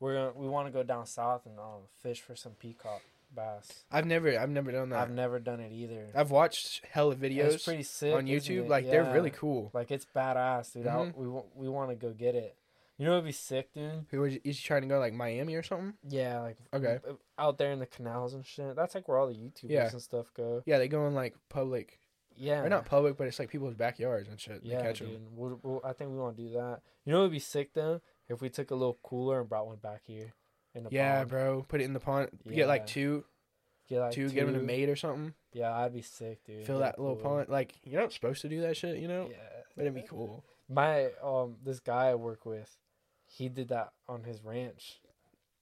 We're gonna, we want to go down south and um fish for some peacock bass. I've never, I've never done that. I've never done it either. I've watched hella videos it's pretty sick on YouTube. Like they're really cool. Like it's badass, dude. I, Mhm. we we want to go get it. You know, it'd be sick, dude. Who was is he trying to go like Miami or something? Yeah, like Okay. uh, out there in the canals and shit. That's like where all the YouTubers Yeah. and stuff go. Yeah, they go in like public Yeah, or not public, but it's like people's backyards and shit. Yeah, catch dude. We'll, we'll, I think we want to do that. You know, what would be sick though If we took a little cooler and brought one back here in the Yeah, pond, bro. Put it in the pond. Get like two, get like two. Get them a mate or something. Yeah, I'd be sick, dude. Fill a that little cooler. pond. Like you're not supposed to do that shit, you know. Yeah, But it'd be cool. My um, this guy I work with, he did that on his ranch.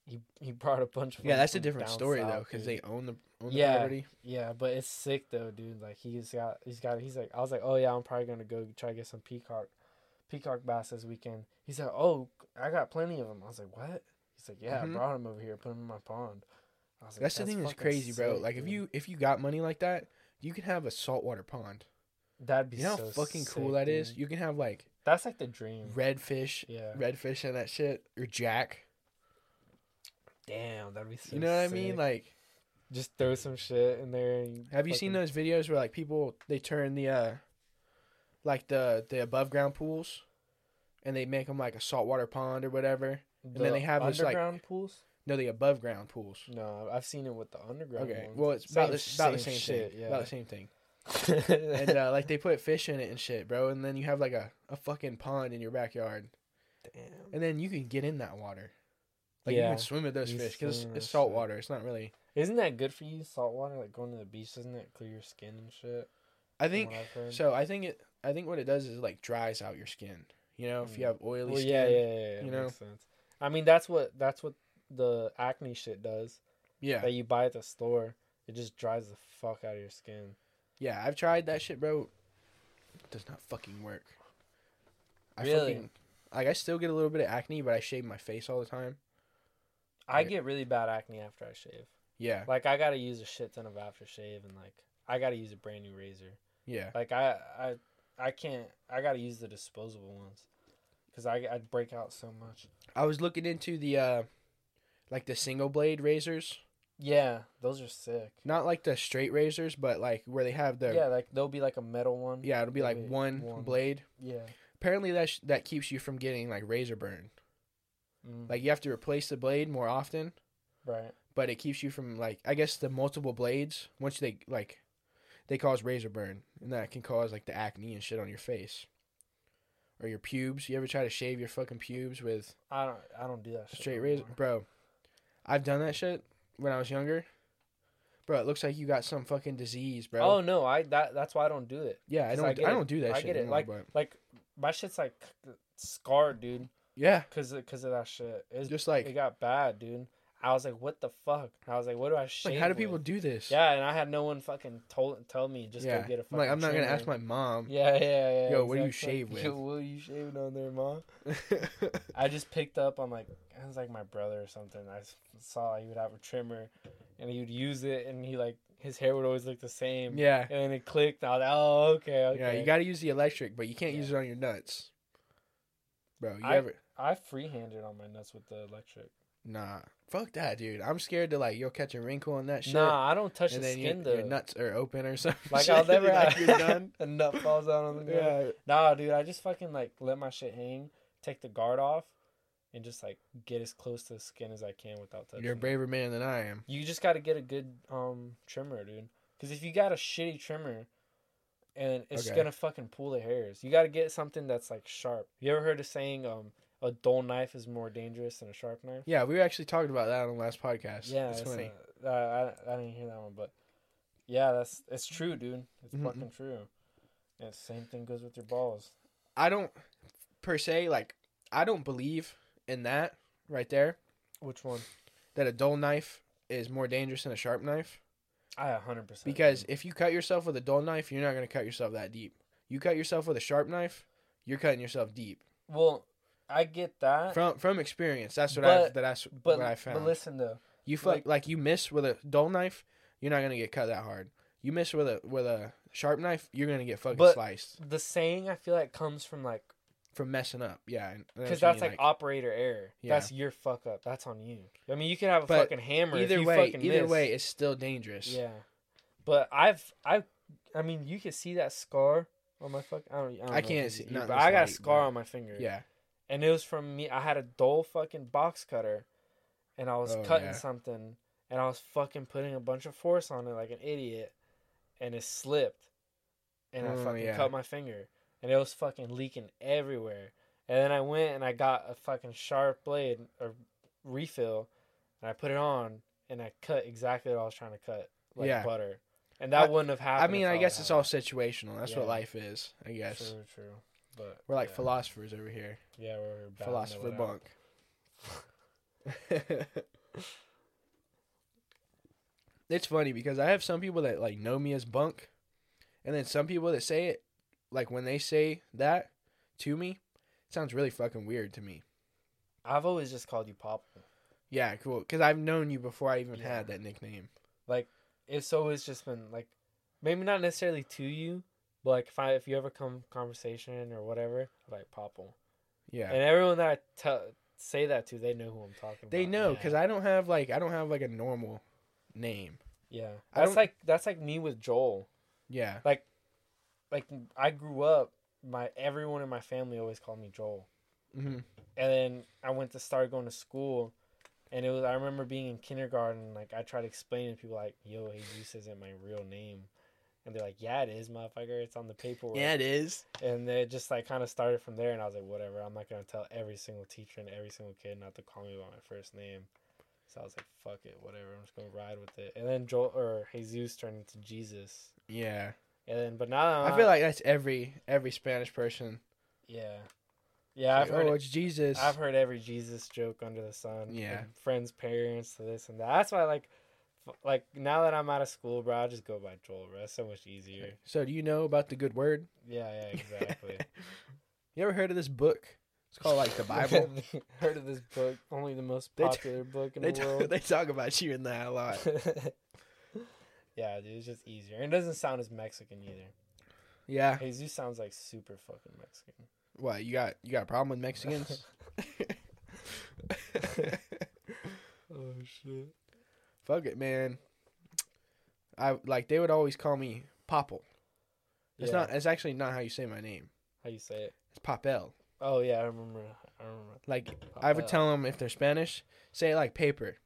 He he brought a bunch of. Yeah, that's a different story though, because they own the own the Yeah. property. Yeah, but it's sick though, dude. Like he's got he's got he's like I was like, Oh yeah, I'm probably gonna go try to get some peacock peacock bass this weekend. He said, Oh, I got plenty of them. I was like, What? He's like, Yeah, Mhm. I brought them over here, put them in my pond. I was like, That's the thing that's crazy, bro. sick, Like if you if you got money like that, you can have a saltwater pond. That'd be You know so how fucking cool sick, that is. dude. You can have like That's like the dream. redfish, Yeah. redfish and that shit, or jack. Damn, that'd be so You know what I mean? Like, just throw some shit in there. And have you seen those videos where like people they turn the uh, like the the above ground pools, and they make them like a saltwater pond or whatever. the then they have this, like- underground pools? No, the above ground pools. No, I've seen it with the underground. Okay, ones. well it's about the about the same shit, thing. yeah. About the same thing. *laughs* and uh, like they put fish in it and shit, bro. And then you have like a, a fucking pond in your backyard, Damn. and then you can get in that water. Like you can swim with those you fish because it's that salt water. It's not really. Isn't that good for you? Salt water, like going to the beach, doesn't it clear your skin and shit? I think what I've heard? so. I think it. I think what it does is like dries out your skin. You know, if you Mm. have oily Well, skin. yeah, yeah, yeah, yeah. you know? makes sense. I mean, that's what that's what the acne shit does. yeah, That you buy at the store, it just dries the fuck out of your skin. yeah. I've tried that shit, bro. It does not fucking work. I Really? fucking like. I still get a little bit of acne, but I shave my face all the time. I get really bad acne after I shave. Yeah, Like I gotta use a shit ton of aftershave, and like I gotta use a brand new razor. Yeah. Like I I I can't. I gotta use the disposable ones, cause I I break out so much. I was looking into the uh, like the single blade razors. Yeah, those are sick. Not like the straight razors, but like where they have the yeah, like there'll be like a metal one. yeah, it'll be like be one, one. blade. Yeah. Apparently that sh- that keeps you from getting like razor burn. Mm, Like you have to replace the blade more often, right. but it keeps you from like I guess the multiple blades once they like they cause razor burn and that can cause like the acne and shit on your face. Or your pubes. You ever try to shave your fucking pubes with I don't. I don't do that shit. straight razor? Bro, I've done that shit when I was younger. Bro, it looks like you got some fucking disease, bro. Oh no, I that that's why I don't do it. yeah, I don't I I, don't do that I shit get it. anymore, Like but like my shit's like scarred, dude. yeah, Cause of, cause of that shit. It's, just like it got bad, dude. I was like, what the fuck? I was like, what do I shave? like how do people do this? Yeah, and I had no one fucking told tell me just yeah. go get a I'm like I'm not gonna ask my mom. Yeah, yeah, yeah. Yo, what do you exactly. shave with? Yo, what are you shaving on there, mom? *laughs* I just picked up on like it was like my brother or something. I saw he would have a trimmer, and he would use it, and he like his hair would always look the same. yeah, And then it clicked. I was like, oh, okay, okay. yeah. You got to use the electric, but you can't Yeah. use it on your nuts, bro. You I- ever? I freehanded on my nuts with the electric. Nah, fuck that, dude. I'm scared to like you'll catch a wrinkle on that shit. Nah, I don't touch and the then skin your, though. your nuts are open or *laughs* something. Like I'll *laughs* never like have you're done. *laughs* a nut falls out on the ground. Yeah, Nah, dude, I just fucking like let my shit hang, take the guard off, and just like get as close to the skin as I can without touching. you're a it. braver man than I am. You just got to get a good um trimmer, dude. Because if you got a shitty trimmer, and it's Okay. gonna fucking pull the hairs, you got to get something that's like sharp. You ever heard of saying um a dull knife is more dangerous than a sharp knife? Yeah, we actually talked about that on the last podcast. Yeah, it's it's, funny. uh, I I didn't hear that one, but yeah, that's it's true, dude. It's Mhm. fucking true. And same thing goes with your balls. I don't per se like I don't believe in that right there Which one? that a dull knife is more dangerous than a sharp knife I a hundred percent. because if you cut yourself with a dull knife, you're not going to cut yourself that deep. You cut yourself with a sharp knife, you're cutting yourself deep. well, I get that, From from experience, that's what I But- that's but what I found. but listen though, you fuck like- like, you miss with a dull knife, you're not going to get cut that hard. You miss with a with a sharp knife, you're going to get fucking But- sliced the saying I feel like comes from like from messing up. Yeah, because that's mean, like, operator error. Yeah. That's your fuck up. That's on you. I mean, you can have a But fucking hammer. either you way, fucking either miss. way, it's still dangerous. Yeah, but I've I I mean, you can see that scar on my fuck. I don't. I, don't I can't see- you, but I got a scar but- on my finger. yeah. And it was from me. I had a dull fucking box cutter, and I was Oh, cutting yeah. something, and I was fucking putting a bunch of force on it like an idiot, and it slipped, and I Oh, fucking yeah. cut my finger, and it was fucking leaking everywhere, And then I went and I got a fucking sharp blade or refill, and I put it on and I cut exactly what I was trying to cut, like Yeah. butter. And that I- wouldn't have happened. I mean, I guess it's have- all situational. That's what life is. I guess True, true. But we're like yeah. philosophers over here. Yeah, we're Philosopher bunk. *laughs* it's funny because I have some people that like know me as bunk, and then some people that say it, like when they say that to me, it sounds really fucking weird to me. I've always just called you Pop. Yeah, cool. Because I've known you before I even Yeah. had that nickname. Like, it's always just been like, maybe not necessarily to you, but like if I if you ever come conversation or whatever, like Popple. Yeah, And everyone that I say that to, they know who I'm talking they about. know because I don't have like I don't have like a normal name. Yeah, I that's don't- like that's like me with Joel. Yeah, Like Like I grew up, my everyone in my family always called me Joel. hmm And then I went to start going to school, and it was I remember being in kindergarten. Like I tried to explain to people like, "Yo, Jesus isn't my real name," and they're like, "Yeah, it is, motherfucker. It's on the paperwork." yeah, it is. And they just like kind of started from there, and I was like, "Whatever. I'm not gonna tell every single teacher and every single kid not to call me by my first name." So I was like, "Fuck it, whatever. I'm just gonna ride with it." And then Joel or Jesus turned into Jesus. Yeah, And then, but now I feel like that's every every Spanish person. yeah, yeah. I've Like, heard oh, it's Jesus. I've heard every Jesus joke under the sun. Yeah. friends, parents, this and that. That's why, like, like now that I'm out of school, bro, I just go by Joel, bro. It's so much easier. So do you know about the good word? Yeah, yeah, exactly. *laughs* You ever heard of this book? It's called like the *laughs* Bible. *laughs* Heard of this book? Only the most They t- popular book in the talk, world. they talk about you in that a lot. yeah, dude, it's just easier. And it doesn't sound as Mexican either. Yeah. Jesus sounds like super fucking Mexican. What you got? You got a problem with Mexicans? oh shit. Fuck it, man. I like they would always call me Popple. It's Yeah. not. It's actually not how you say my name. How you say it? It's Papel. Oh yeah, I remember. I remember. Like I would Papel. tell them if they're Spanish, say it like paper.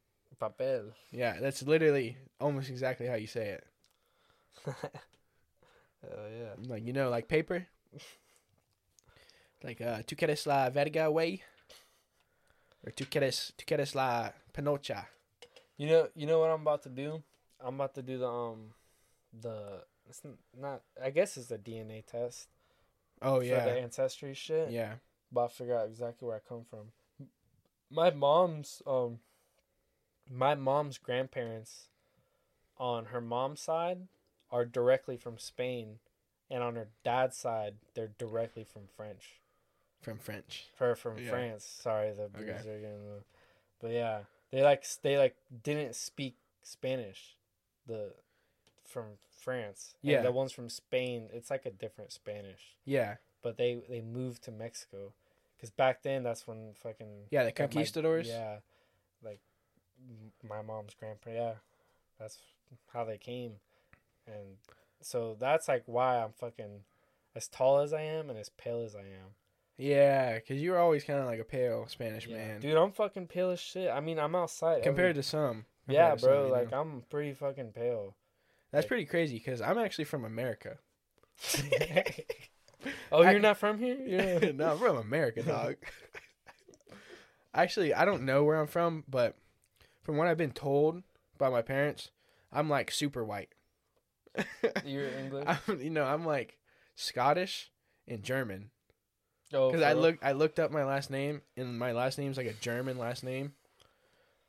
Papel. Yeah, that's literally almost exactly how you say it. *laughs* oh yeah. Like you know, like paper. *laughs* Like uh, tú quieres la verga, way? Or tú quieres, tú quieres la panocha? You know, you know what I'm about to do? I'm about to do the um, the it's not. I guess it's a DNA test Oh yeah. the ancestry shit. yeah. About to figure out exactly where I come from. My mom's um, my mom's grandparents, on her mom's side, are directly from Spain, and on her dad's side, they're directly from French. From French. Her from Yeah. France. Sorry, the Okay. the. But yeah, they like they like didn't speak Spanish, the from France. And Yeah. the ones from Spain, it's like a different Spanish. Yeah, But they they moved to Mexico, because back then that's when fucking yeah. The got my- conquistadors. yeah, like my mom's grandpa. Yeah, that's how they came, and so that's like why I'm fucking as tall as I am and as pale as I am. Yeah, because you were always kind of like a pale Spanish Yeah. man Dude, I'm fucking pale as shit. I mean, I'm outside. compared to some. every... yeah, to bro. some, like, know. I'm pretty fucking pale. that's like- pretty crazy because I'm actually from America. *laughs* oh, I- you're not from here? You're... *laughs* no, I'm from America, dog. *laughs* actually, I don't know where I'm from, but from what I've been told by my parents, I'm like super white. you're English. I'm, you know, I'm like Scottish and German. Oh, Because I looked, I looked up my last name, and my last name's like a German last name.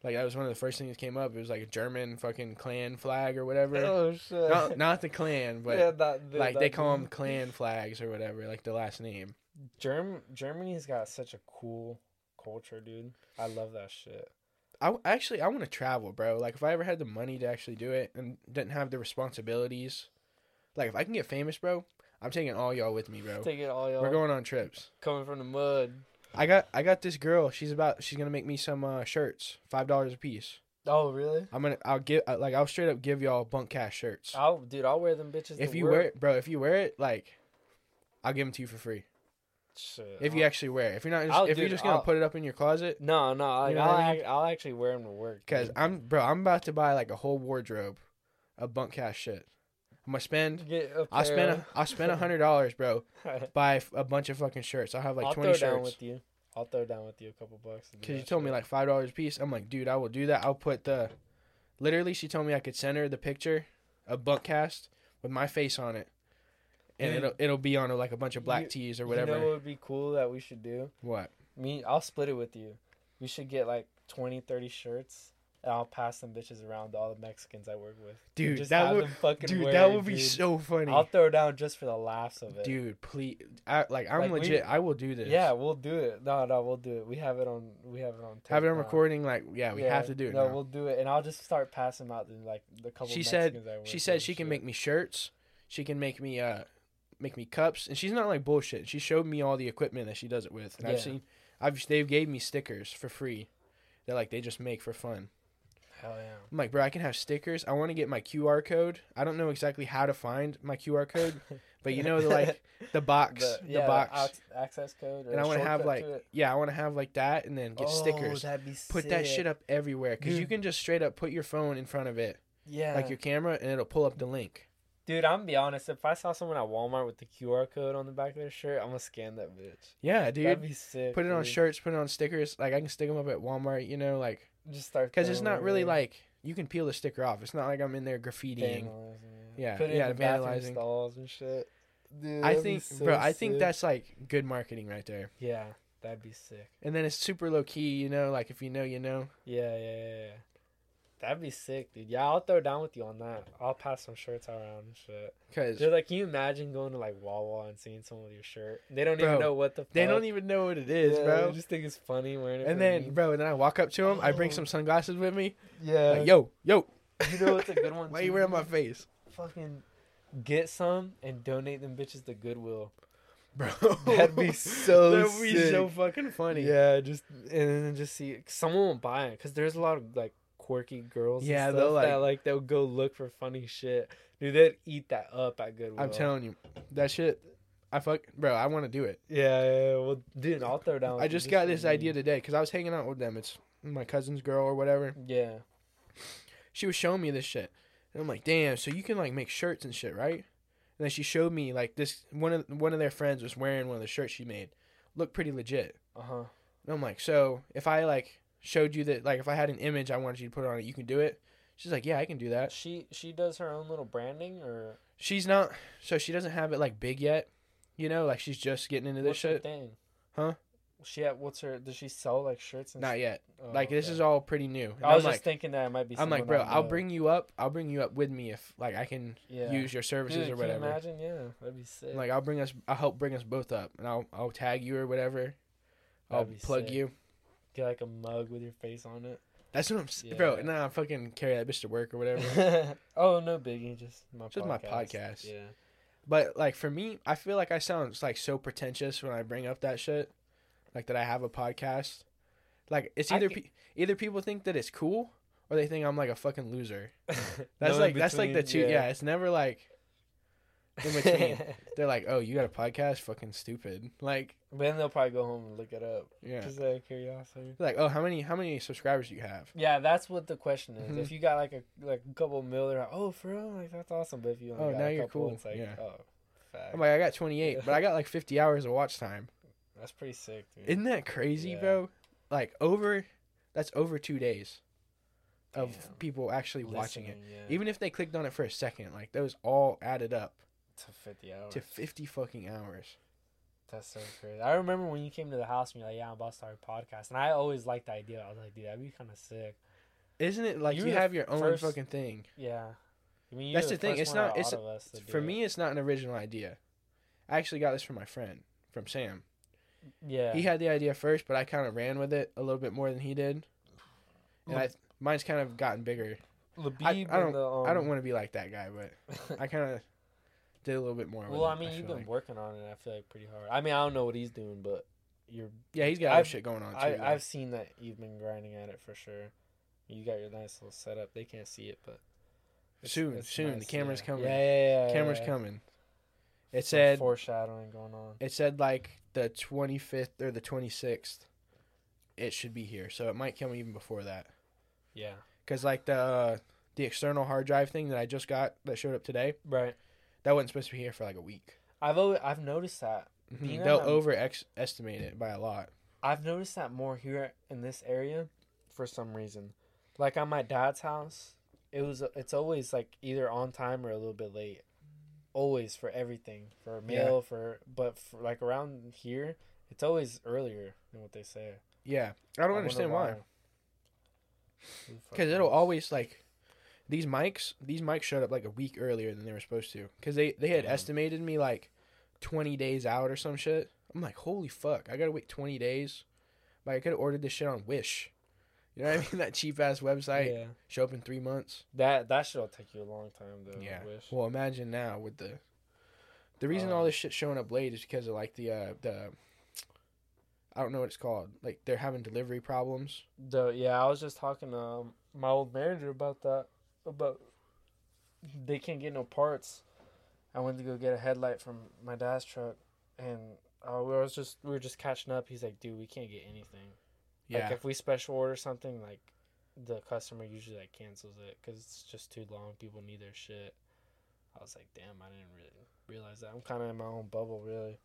Like that was one of the first things that came up. It was like a German fucking clan flag or whatever. Oh shit. not, not the clan, but Yeah, that- like that they call dude. them clan flags or whatever, like the last name. Germ Germany's got such a cool culture, dude. I love that shit. I actually I want to travel, bro. Like if I ever had the money to actually do it and didn't have the responsibilities, like if I can get famous, bro, I'm taking all y'all with me, bro. Take it all y'all We're going on trips. coming from the mud. I got I got this girl. She's about she's gonna make me some uh, shirts, five dollars a piece. Oh really? I'm gonna I'll give like I'll straight up give y'all Bunkast shirts. I'll dude, I'll wear them bitches. if you work. wear it, bro, if you wear it, like I'll give them to you for free. Shit. If you I'll- actually wear it, if you're not, just, I'll- if you're just gonna I'll- put it up in your closet, No, no, like, You know I'll, I ac- I'll actually wear them to work. because dude. I'm bro, I'm about to buy like a whole wardrobe of Bunkast shit. I'm gonna spend. Get a I'll spend. I'll spend a *laughs* hundred dollars, bro. Buy a bunch of fucking shirts. I'll have like I'll twenty throw down shirts. with you. I'll throw down with you a couple bucks. to Cause you told me like five dollars a piece. I'm like, dude, I will do that. I'll put the. Literally, she told me I could send her the picture of Bunkast with my face on it, and Dude. it'll it'll be on like a bunch of black You- tees or whatever. You know what would be cool that we should do? what? Me, I'll split it with you. We should get like 20, 30 shirts, and I'll pass them bitches around to all the Mexicans I work with. Dude, just that would. fucking Dude, wear that would be dude. so funny. I'll throw down just for the laughs of it. Dude, please. I, like I'm Like, we- legit. I will do this. Yeah, we'll do it. No, no, we'll do it. We have it on. We have it on. Tape Have it on now. recording. Like, yeah, we have to do it. No, now. we'll do it, and I'll just start passing out to like the couple. She said- Mexicans I work She said she can shit. make me shirts. She can make me uh make me cups, and she's not like bullshit. She showed me all the equipment that she does it with, and I've seen. I've they've gave me stickers for free. That like they just make for fun. Hell yeah. I'm like, bro, I can have stickers. I want to get my QR code. I don't know exactly how to find my QR code, *laughs* but you know the like the box, the, the, yeah, box, ac- access code. Or and I want to have like to yeah, I want to have like that, and then get Oh, stickers. Put that shit up everywhere because you can just straight up put your phone in front of it, Yeah. like your camera, and it'll pull up the link. Dude, I'm gonna be honest. If I saw someone at Walmart with the QR code on the back of their shirt, I'm gonna scan that bitch. Yeah, dude. That'd be sick. put it on shirts, put it on stickers. Like I can stick them up at Walmart, you know, like Just start. because it's not really like you can peel the sticker off. It's not like I'm in there graffitiing. Yeah, Put yeah, vandalizing. stalls and shit. Dude, I think, so bro, I think that's like good marketing right there. Yeah, that'd be sick. And then it's super low key, you know, like if you know, you know. Yeah, yeah, yeah. That'd be sick, dude. Yeah, I'll throw down with you on that. I'll pass some shirts around and shit. Because Dude, like, can you imagine going to like Wawa and seeing someone with your shirt? They don't Bro, even know what the. Fuck. they don't even know what it is, Yeah, bro. They just think it's funny wearing it. And then, memes. bro, and then I walk up to him. I bring some sunglasses with me. yeah, Like, yo, yo, you know what's a good one? *laughs* why too, you wearing my face, Fucking get some and donate them bitches to Goodwill. bro? That'd be *laughs* so That'd be so fucking funny. Yeah, just and then just see someone won't buy it because there's a lot of like quirky girls. Yeah, they'll, stuff that like- like they'll go look for funny shit. Dude, they'd eat that up at Goodwill. I'm telling you, that shit. I fuck, bro. I want to do it. Yeah, yeah, yeah. Well, dude, I'll throw down. I just got this idea today because I was hanging out with them. It's my cousin's girl or whatever. Yeah. She was showing me this shit, and I'm like, damn. So you can like make shirts and shit, right? And then she showed me like this. One of one of their friends was wearing one of the shirts she made. Looked pretty legit. Uh huh. And I'm like, so if I like showed you that, like if I had an image I wanted you to put on it, you can do it. She's like, yeah, I can do that. She she does her own little branding or She's not, so she doesn't have it like big yet. You know, like she's just getting into this what's shit. thing? Huh? She at what's her? Does she sell like shirts and? Not yet. Oh, like this okay. is all pretty new. And I was I'm just like, thinking that it might be. I'm like, bro, I'll bring you up. I'll bring you up with me if like I can Yeah. use your services Dude, or whatever. imagine? Yeah, that'd be sick. Like I'll bring us. I'll help bring us both up, and I'll I'll tag you or whatever. I'll That'd plug sick. you. Get like a mug with your face on it. That's what I'm, s bro. Yeah. Nah, I fucking carry that bitch to work or whatever. *laughs* oh no, biggie, just my Just podcast. my podcast. Yeah. but like for me, I feel like I sound like so pretentious when I bring up that shit, like that I have a podcast. Like it's either pe- either people think that it's cool or they think I'm like a fucking loser. *laughs* That's No like that's like the two. between, Yeah. it's never like *laughs* in between. *laughs* They're like, oh, you got a podcast? Fucking stupid. Like, but then they'll probably go home and look it up. yeah. Just out of curiosity. They're like, oh, how many how many subscribers do you have? Yeah, that's what the question is. Mhm. If you got like a like a couple mil, they're like, oh, for real, like that's awesome. But if you only Oh, got now a you're couple, cool. it's like, Yeah. oh, fact. I'm like, I got 28, but I got like 50 hours of watch time. *laughs* that's pretty sick, dude. Isn't that crazy, Yeah. bro? Like over, that's over two days of Damn. people actually watching it. Yeah, Even if they clicked on it for a second, like those all added up to fifty hours. to 50 fucking hours. That's so crazy. I remember when you came to the house and you're like, "Yeah, I'm about to start a podcast," and I always liked the idea. I was like, "Dude, that'd be kind of sick." Isn't it like You you, have your own first- fucking thing? Yeah. I mean, That's you're the thing, it's not- it's- all of us to do For it. me, it's not an original idea. I actually got this from my friend, from Sam. yeah. He had the idea first, but I kind of ran with it a little bit more than he did. And I, mine's kind of gotten bigger. Labib I and don't- the, um, I don't want to be like that guy, but *laughs* I kind of did a little bit more. with well, I mean, you've been like. working on it. I feel like pretty hard. I mean, I don't know what he's doing, but you're. Yeah, he's got I've- shit going on too. I yeah. I've seen that you've been grinding at it for sure. You got your nice little setup. They can't see it, but it's- Soon, it's soon, the camera's yeah. coming. Yeah, yeah, yeah. Camera's yeah. coming. It Some said foreshadowing going on. it said like the 25th or the 26th. It should be here, so it might come even before that. Yeah. Cause like the uh, the external hard drive thing that I just got that showed up today, Right. That wasn't supposed to be here for like a week. I've always, I've noticed that. Mhm. They'll at- over ex- estimate it by a lot. I've noticed that more here in this area for some reason. Like on my dad's house, it was it's always like either on time or a little bit late. Always for everything. For mail, for but for like around here, it's always earlier than what they say. Yeah, I don't wonder understand why. Who the fuck Because it'll always like these mics. These mics showed up like a week earlier than they were supposed to. Because they they had Damn. estimated me like twenty days out or some shit. I'm like, holy fuck! I gotta wait twenty days. Like I could have ordered this shit on Wish. You know what I mean? *laughs* That cheap ass website Yeah. show up in three months. That that shit'll take you a long time though. Yeah. Wish. Well, imagine now with the the reason Um, all this shit showing up late is because of like the uh the I don't know what it's called. Like they're having delivery problems. The yeah, I was just talking to um, my old manager about that. About they can't get no parts. I went to go get a headlight from my dad's truck, and uh, we was just we were just catching up. He's like, "Dude, we can't get anything. Yeah. Like if we special order something, like the customer usually like cancels it because it's just too long. People need their shit." I was like, "Damn, I didn't really realize that. I'm kind of in my own bubble, really,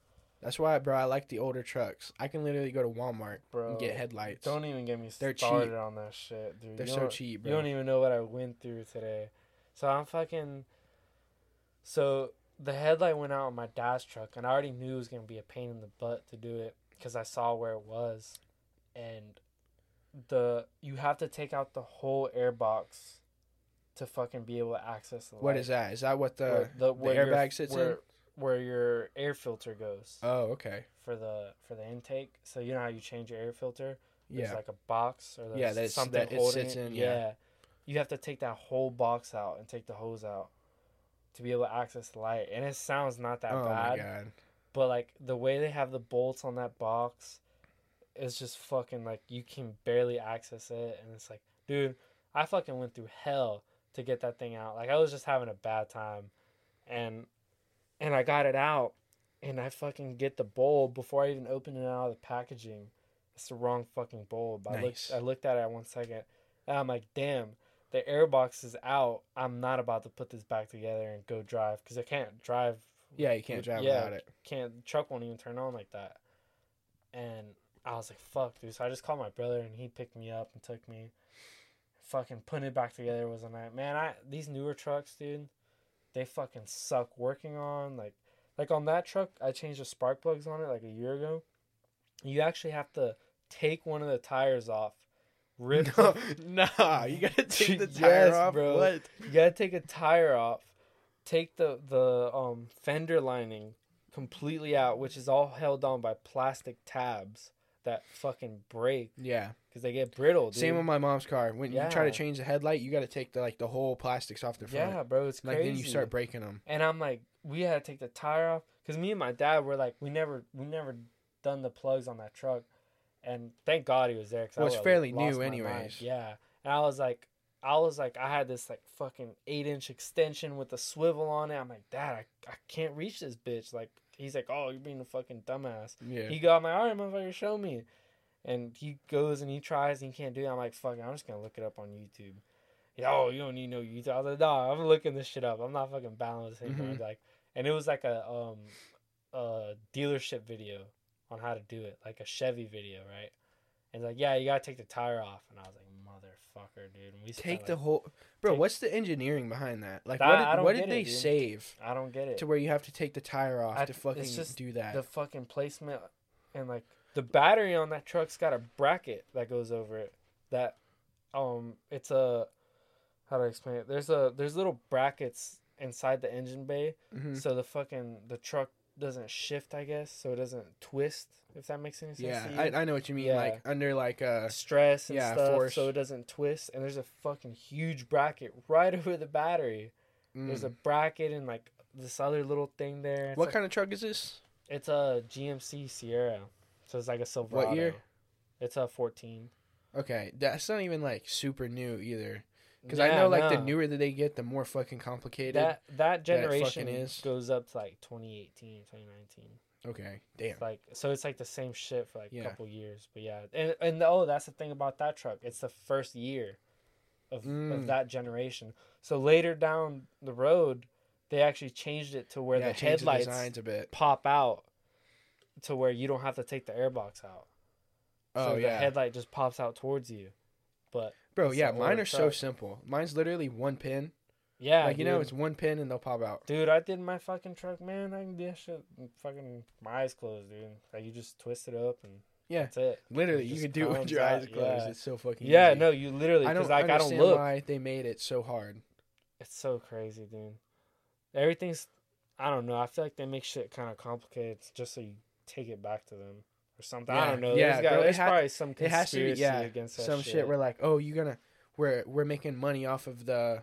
That's why, bro. I like the older trucks. I can literally go to Walmart bro." and get headlights. Don't even get me They're started cheap. on that shit, dude. They're You so cheap, You don't even know what I went through today. So I'm fucking. So the headlight went out on my dad's truck, and I already knew it was gonna be a pain in the butt to do it because I saw where it was, and the you have to take out the whole air box to fucking be able to access the. What light. is that? Is that what the Where the, your- airbag sits where, in? Where your air filter goes Oh, okay. for the for the intake. So you know how you change your air filter. There's Yeah. like a box or Yeah, that's- something that it holding sits it. in, yeah. You have to take that whole box out and take the hose out to be able to access the light. And it sounds not that oh my bad, god. but like the way they have the bolts on that box is just fucking like you can barely access it and it's like, dude, I fucking went through hell to get that thing out. Like I was just having a bad time. And and I got it out and I fucking get the bulb before I even open it out of the packaging. It's the wrong fucking bulb. I looked I looked at it one second and I'm like, damn, the air box is out. I'm not about to put this back together and go drive because I can't drive. Yeah, you can't drive Yeah. without it. Can't truck won't even turn on like that. And I was like, fuck, dude. So I just called my brother and he picked me up and took me. Fucking putting it back together was a night. Man, I these newer trucks, dude, they fucking suck working on. Like, like on that truck, I changed the spark plugs on it like a year ago. You actually have to take one of the tires off, rip. No, *laughs* nah, you gotta *laughs* take the tire Yes, off. bro. What? you gotta take a tire off, take the the um fender lining completely out, which is all held on by plastic tabs that fucking break Yeah. Because they get brittle. Dude. Same with my mom's car. When you try to change the headlight, you gotta take the like the whole plastics off the front. yeah, bro, it's Like crazy. then you start breaking them. and I'm like, we had to take the tire off because me and my dad were like, we never we never done the plugs on that truck, and thank God he was there. Cause I Well, it's fairly new my mind. Yeah, and I was like, I was like, I had this like fucking eight inch extension with a swivel on it. I'm like, Dad, I, I can't reach this bitch. Like, he's like, Oh, you're being a fucking dumbass. Yeah. He got my all right, motherfucker, show me. And he goes and he tries and he can't do it. I'm like, fuck it, I'm just gonna look it up on YouTube. Oh, you don't need no YouTube. I was like, nah, I'm looking this shit up. I'm not fucking balanced anymore. Mhm. Like, and it was like a um a dealership video on how to do it, like a Chevy video, right? And like, yeah, you gotta take the tire off. And I was like, motherfucker, dude. And we spent, Take the whole bro. take- what's the engineering behind that? Like, what did, what did they it, save I don't get it. to where you have to take the tire off I- to fucking just do that? the fucking placement and like the battery on that truck's got a bracket that goes over it that um it's a how do I explain it? There's a there's little brackets inside the engine bay Mhm. so the fucking the truck doesn't shift I guess so it doesn't twist if that makes any sense Yeah. I, I know what you mean. Yeah. Like under like uh stress and yeah, stuff force. so it doesn't twist and there's a fucking huge bracket *laughs* right over the battery. There's a mm. bracket and like this other little thing there. It's what like- kind of truck is this? It's a GMC Sierra, so it's like a Silverado. What year? It's a 14. Okay, that's not even like super new either. Because Yeah, I know like the newer that they get, the more fucking complicated. that that generation fucking is. goes up to like 2018, 2019. okay, damn. It's like so it's like the same shit for like Yeah. a couple years. But yeah, and and oh, that's the thing about that truck. It's the first year. of, Mm. of that generation. So later down the road, they actually changed it to where yeah, the the headlights bit. pop out to where you don't have to take the airbox out. Oh so the yeah, headlight just pops out towards you. But bro. Yeah, mine are so simple. Mine's literally one pin. yeah, like you know, it's one pin and they'll pop out. Dude, I did my fucking truck, man. I can do that shit. Fucking my eyes closed, dude. Like you just twist it up and Yeah, that's it. literally, It you can do it with your eyes out, closed. yeah. It's so fucking. Yeah, easy. no, you literally I don't like I don't understand look. why they made it so hard. It's so crazy, dude. Everything's I don't know. I feel like they make shit kind of complicated just so you take it back to them or something. I don't know. yeah, There's, got, bro, it there's ha- probably some It has to be, conspiracy yeah. against that Some shit. shit. We're like, oh, you're gonna, we're we're making money off of the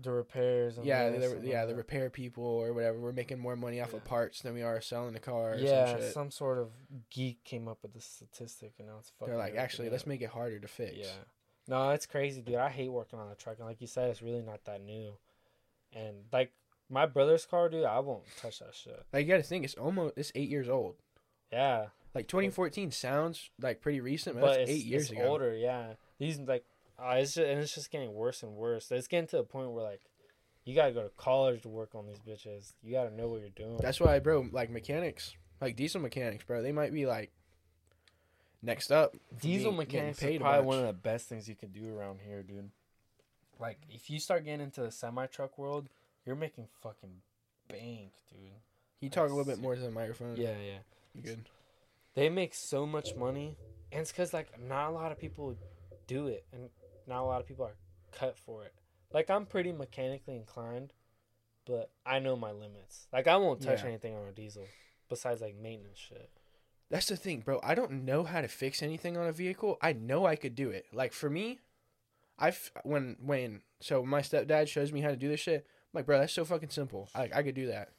the repairs. And yeah, the, yeah, the repair people or whatever. We're making more money off of parts than we are selling the car. Or yeah, some some sort of geek came up with the statistic, and now it's fucking. They're like, actually, let's make it harder to fix. Yeah. No, it's crazy, dude. I hate working on a truck, and like you said, it's really not that new. And like my brother's car, dude, I won't touch that shit. Like you got to think, it's almost it's eight years old. Yeah, Like 2014 sounds like pretty recent, but, but that's it's eight years it's ago. older. Yeah, these like, uh, it's just and it's just getting worse and worse. It's getting to the point where like, you gotta go to college to work on these bitches. You gotta know what you're doing. That's why, bro. Like mechanics, like diesel mechanics, bro. They might be like next up. Diesel being- mechanics paid is probably one of the best things you can do around here, dude. Like, if you start getting into the semi truck world, you're making fucking bank, dude. You talk a little bit more to the microphone. Yeah, yeah. You good. They make so much money, and it's because like not a lot of people do it, and not a lot of people are cut for it. Like I'm pretty mechanically inclined, but I know my limits. Like I won't touch Yeah. anything on a diesel, besides like maintenance shit. That's the thing, bro. I don't know how to fix anything on a vehicle. I know I could do it. Like for me, I've when when so my stepdad shows me how to do this shit. Like, bro, that's so fucking simple. I I could do that,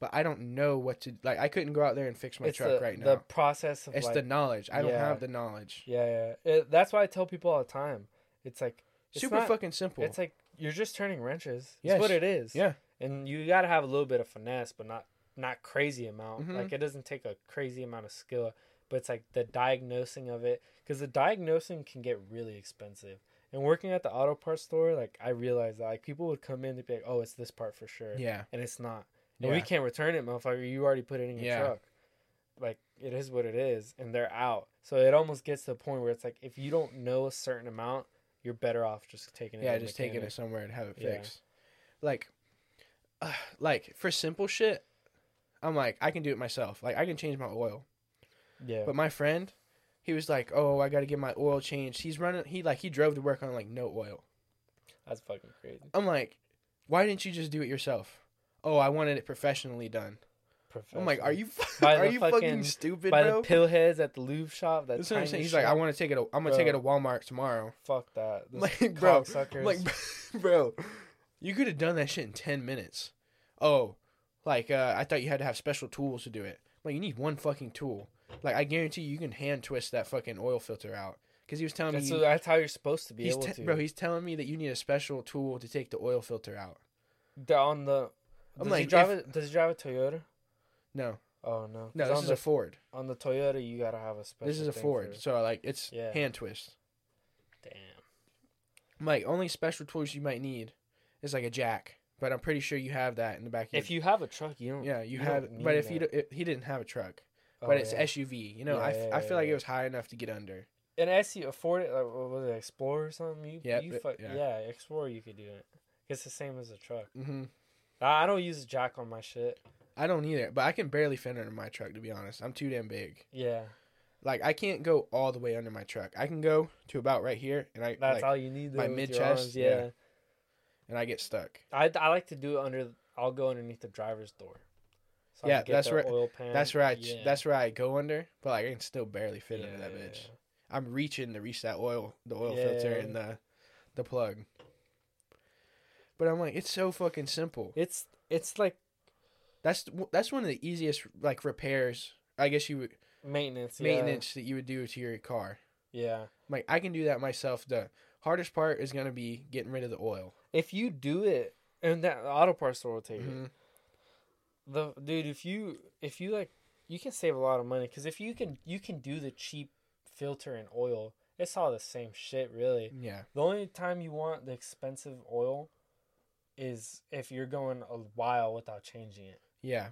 but I don't know what to like. I couldn't go out there and fix my it's truck the, right now. the process of It's like, the knowledge. I don't yeah. have the knowledge. yeah, yeah. It, that's why I tell people all the time. It's like it's Super not- fucking simple. It's like you're just turning wrenches. Yes. That's what it is. Yeah. and you got to have a little bit of finesse, but not not crazy amount. Mhm. Like it doesn't take a crazy amount of skill, but it's like the diagnosing of it because the diagnosing can get really expensive. And working at the auto parts store, like I realized that like people would come in to be like, "Oh, it's this part for sure," yeah. and it's not. And we can't return it, motherfucker. You already put it in your Yeah. truck. Like it is what it is, and they're out. So it almost gets to the point where it's like if you don't know a certain amount, you're better off just taking it. Yeah, just taking it somewhere and have it Yeah. fixed. Like, uh, *sighs* like for simple shit, I'm like I can do it myself. Like I can change my oil. Yeah, But my friend, he was like, "Oh, I got to get my oil changed." He's running. He like he drove to work on like no oil. that's fucking crazy. I'm like, why didn't you just do it yourself? Oh, I wanted it professionally done. Professional. I'm like, are you *laughs* By are you fucking, fucking- stupid, by bro? the pill heads at the lube shop. That That's what I'm saying. He's like, I want to take it. I'm gonna take it to Walmart tomorrow. Fuck that. Like, bro. Like, *laughs* bro, you could have done that shit in ten minutes. Oh, like uh, I thought you had to have special tools to do it. Like you need one fucking tool. Like I guarantee you, you can hand twist that fucking oil filter out. Because he was telling that's, me, what- that's how you're supposed to be he's able te- to. bro, he's telling me that you need a special tool to take the oil filter out. On the. I'm Does he drive if- it? Does he drive a Toyota? No, Oh no. no, this is the, a Ford. on the Toyota you gotta have a special. This is a Ford, for- so like it's Yeah. hand twist. Damn. I'm like only special tools you might need is like a jack, but I'm pretty sure you have that in the back. If you have a truck, you don't. yeah, you, you have. But if you do, if he didn't have a truck, Oh, but it's yeah. SUV. You know, Yeah, I, f- yeah, I feel like it was high enough to get under. an SU afford it. Like, what was it Explorer or something? You, Yeah, You but- fuck, yeah. yeah. Explorer you could do it. It's the same as a truck. hmm I don't use a jack on my shit. I don't either, but I can barely fit under my truck to be honest. I'm too damn big. Yeah, Like I can't go all the way under my truck. I can go to about right here, and I that's like, all you need. Though, my mid-chest, yeah. yeah. and I get stuck. I, I like to do it under. I'll go underneath the driver's door. So Yeah, that's the where- Oil pan. That's where I yeah. that's where I go under, but like I can still barely fit under that bitch. I'm reaching to reach that oil, the oil filter and the the plug. But I'm like, it's so fucking simple. It's it's like That's that's one of the easiest like repairs. I guess you would maintenance. maintenance that you would do to your car. Yeah. yeah. Like I can do that myself. The hardest part is gonna be getting rid of the oil. If you do it, and that auto parts store will take it. The dude, if you if you like, you can save a lot of money because if you can you can do the cheap filter and oil it's all the same shit, really. Yeah. The only time you want the expensive oil is if you're going a while without changing it, Yeah.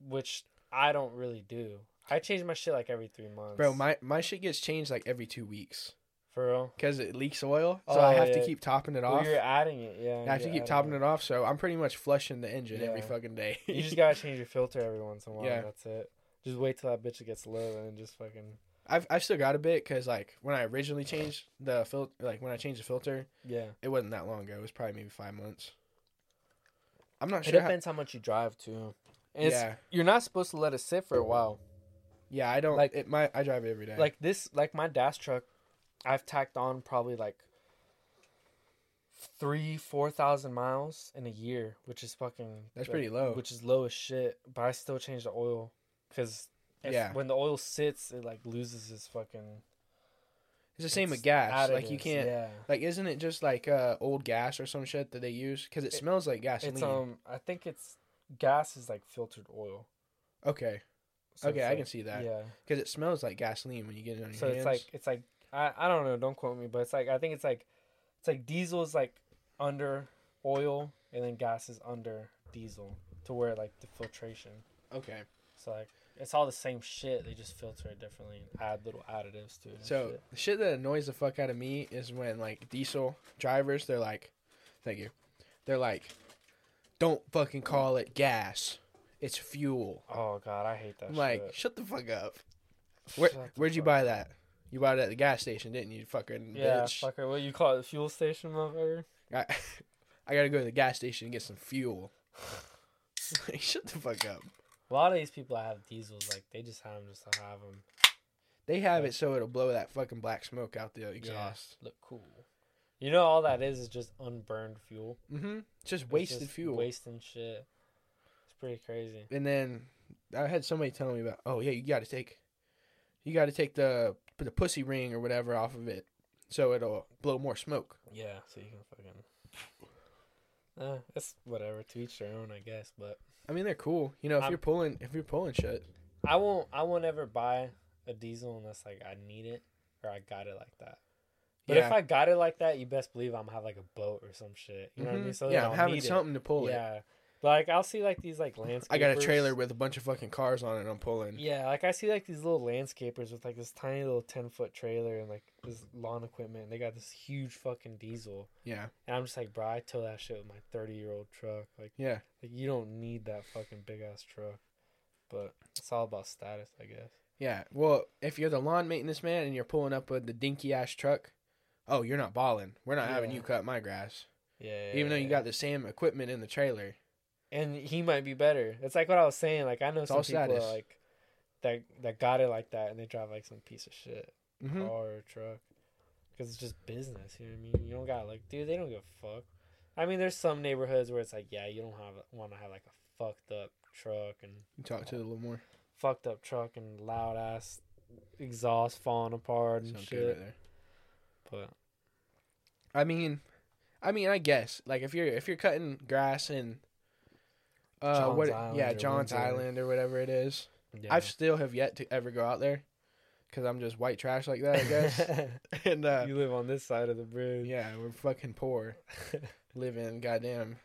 which I don't really do. I change my shit like every three months. Bro, my my shit gets changed like every 2 weeks for real. cuz it leaks oil. So Oh, I have to keep topping it Well, off. you're adding it, yeah. I have to keep topping it off, so I'm pretty much flushing the engine every fucking day. You just *laughs* gotta change your filter every once in a while. Yeah. That's it. Just wait till that bitch gets low and just fucking I've I've still got a bit cuz like when I originally changed the filter like when I changed the filter, yeah. it wasn't that long ago. It was probably maybe 5 months. I'm not sure It depends how much you drive too. And Yeah. you're not supposed to let it sit for a while. Yeah, I don't Like- like it my I drive it every day. Like this, like my dash truck, I've tacked on probably like three, four thousand miles in a year, which is fucking. That's like, pretty low. Which is low as shit, but I still change the oil because Yeah. when the oil sits, it like loses its fucking. it's the same with its gas. Like you can't Yeah. like isn't it just like uh old gas or some shit that they use cuz it, It- smells like gasoline. It's um, I think it's gas is like filtered oil. okay. So okay, I like- can see that. Yeah. Cuz it smells like gasoline when you get it on your So hands. it's like it's like I, I don't know, don't quote me, but it's like I think it's like it's like diesel is like under oil and then gas is under diesel to where like the filtration. okay. So like it's all the same shit, they just filter it differently and add little additives to it. So shit. the shit that annoys the fuck out of me is when like diesel drivers, they're like, thank you, they're like, don't fucking call it gas, it's fuel. Oh god, I hate that I'm like, shut the fuck up. Where, where'd you buy that? You bought it at the gas station, didn't you? Fucking Yeah, bitch. fucker, what you call it, the fuel station motherfucker? I, *laughs* I gotta go to the gas station and get some fuel. *laughs* Like, shut the fuck up. A lot of these people that have diesels, like they just have them just to have them They have it so it'll blow that fucking black smoke out the exhaust. look cool. You know, all that is is just unburned fuel. Mm-hmm. It's just It's wasted just fuel. wasting shit. It's pretty crazy. and then I had somebody telling me about, oh yeah, you got to take, you got to take the the pussy ring or whatever off of it, so it'll blow more smoke. Yeah, so you can fucking. Uh, it's whatever to each their own, I guess. But I mean, they're cool. You know, if I'm- you're pulling, if you're pulling shit, I won't. I won't ever buy a diesel unless like I need it or I got it like that. But if I got it like that, you best believe I'm gonna have like a boat or some shit. You know what I mean? So yeah, I'm having need it. something to pull it. Yeah, like I'll see like these like landscapers. I got a trailer with a bunch of fucking cars on it. I'm pulling. Yeah, like I see like these little landscapers with like this tiny little ten foot trailer and like this lawn equipment. And they got this huge fucking diesel, Yeah, and I'm just like, bro, I tow that shit with my thirty year old truck. Like, yeah. like you don't need that fucking big ass truck. But it's all about status, I guess. Yeah. Well, if you're the lawn maintenance man and you're pulling up with the dinky ass truck, oh, you're not balling. We're not having you cut my grass, Yeah. even though you yeah. got the same equipment in the trailer. And he might be better. It's like what I was saying. Like I know some people like that that got it like that, and they drive like some piece of shit hmm car or truck because it's just business. You know what I mean? You don't got like, dude, they don't give a fuck. I mean, there's some neighborhoods where it's like, yeah, you don't have want to have like a fucked up truck and You talk to it a little more. fucked up truck and loud ass exhaust falling apart and Sounds shit. right there. But I mean, I mean, I guess like if you're if you're cutting grass in, uh, John's what? Island yeah, John's Windsor. Island or whatever it is. yeah. I still have yet to ever go out there, cause I'm just white trash like that, I guess. *laughs* *laughs* and uh, you live on this side of the bridge. yeah, we're fucking poor, *laughs* live in goddamn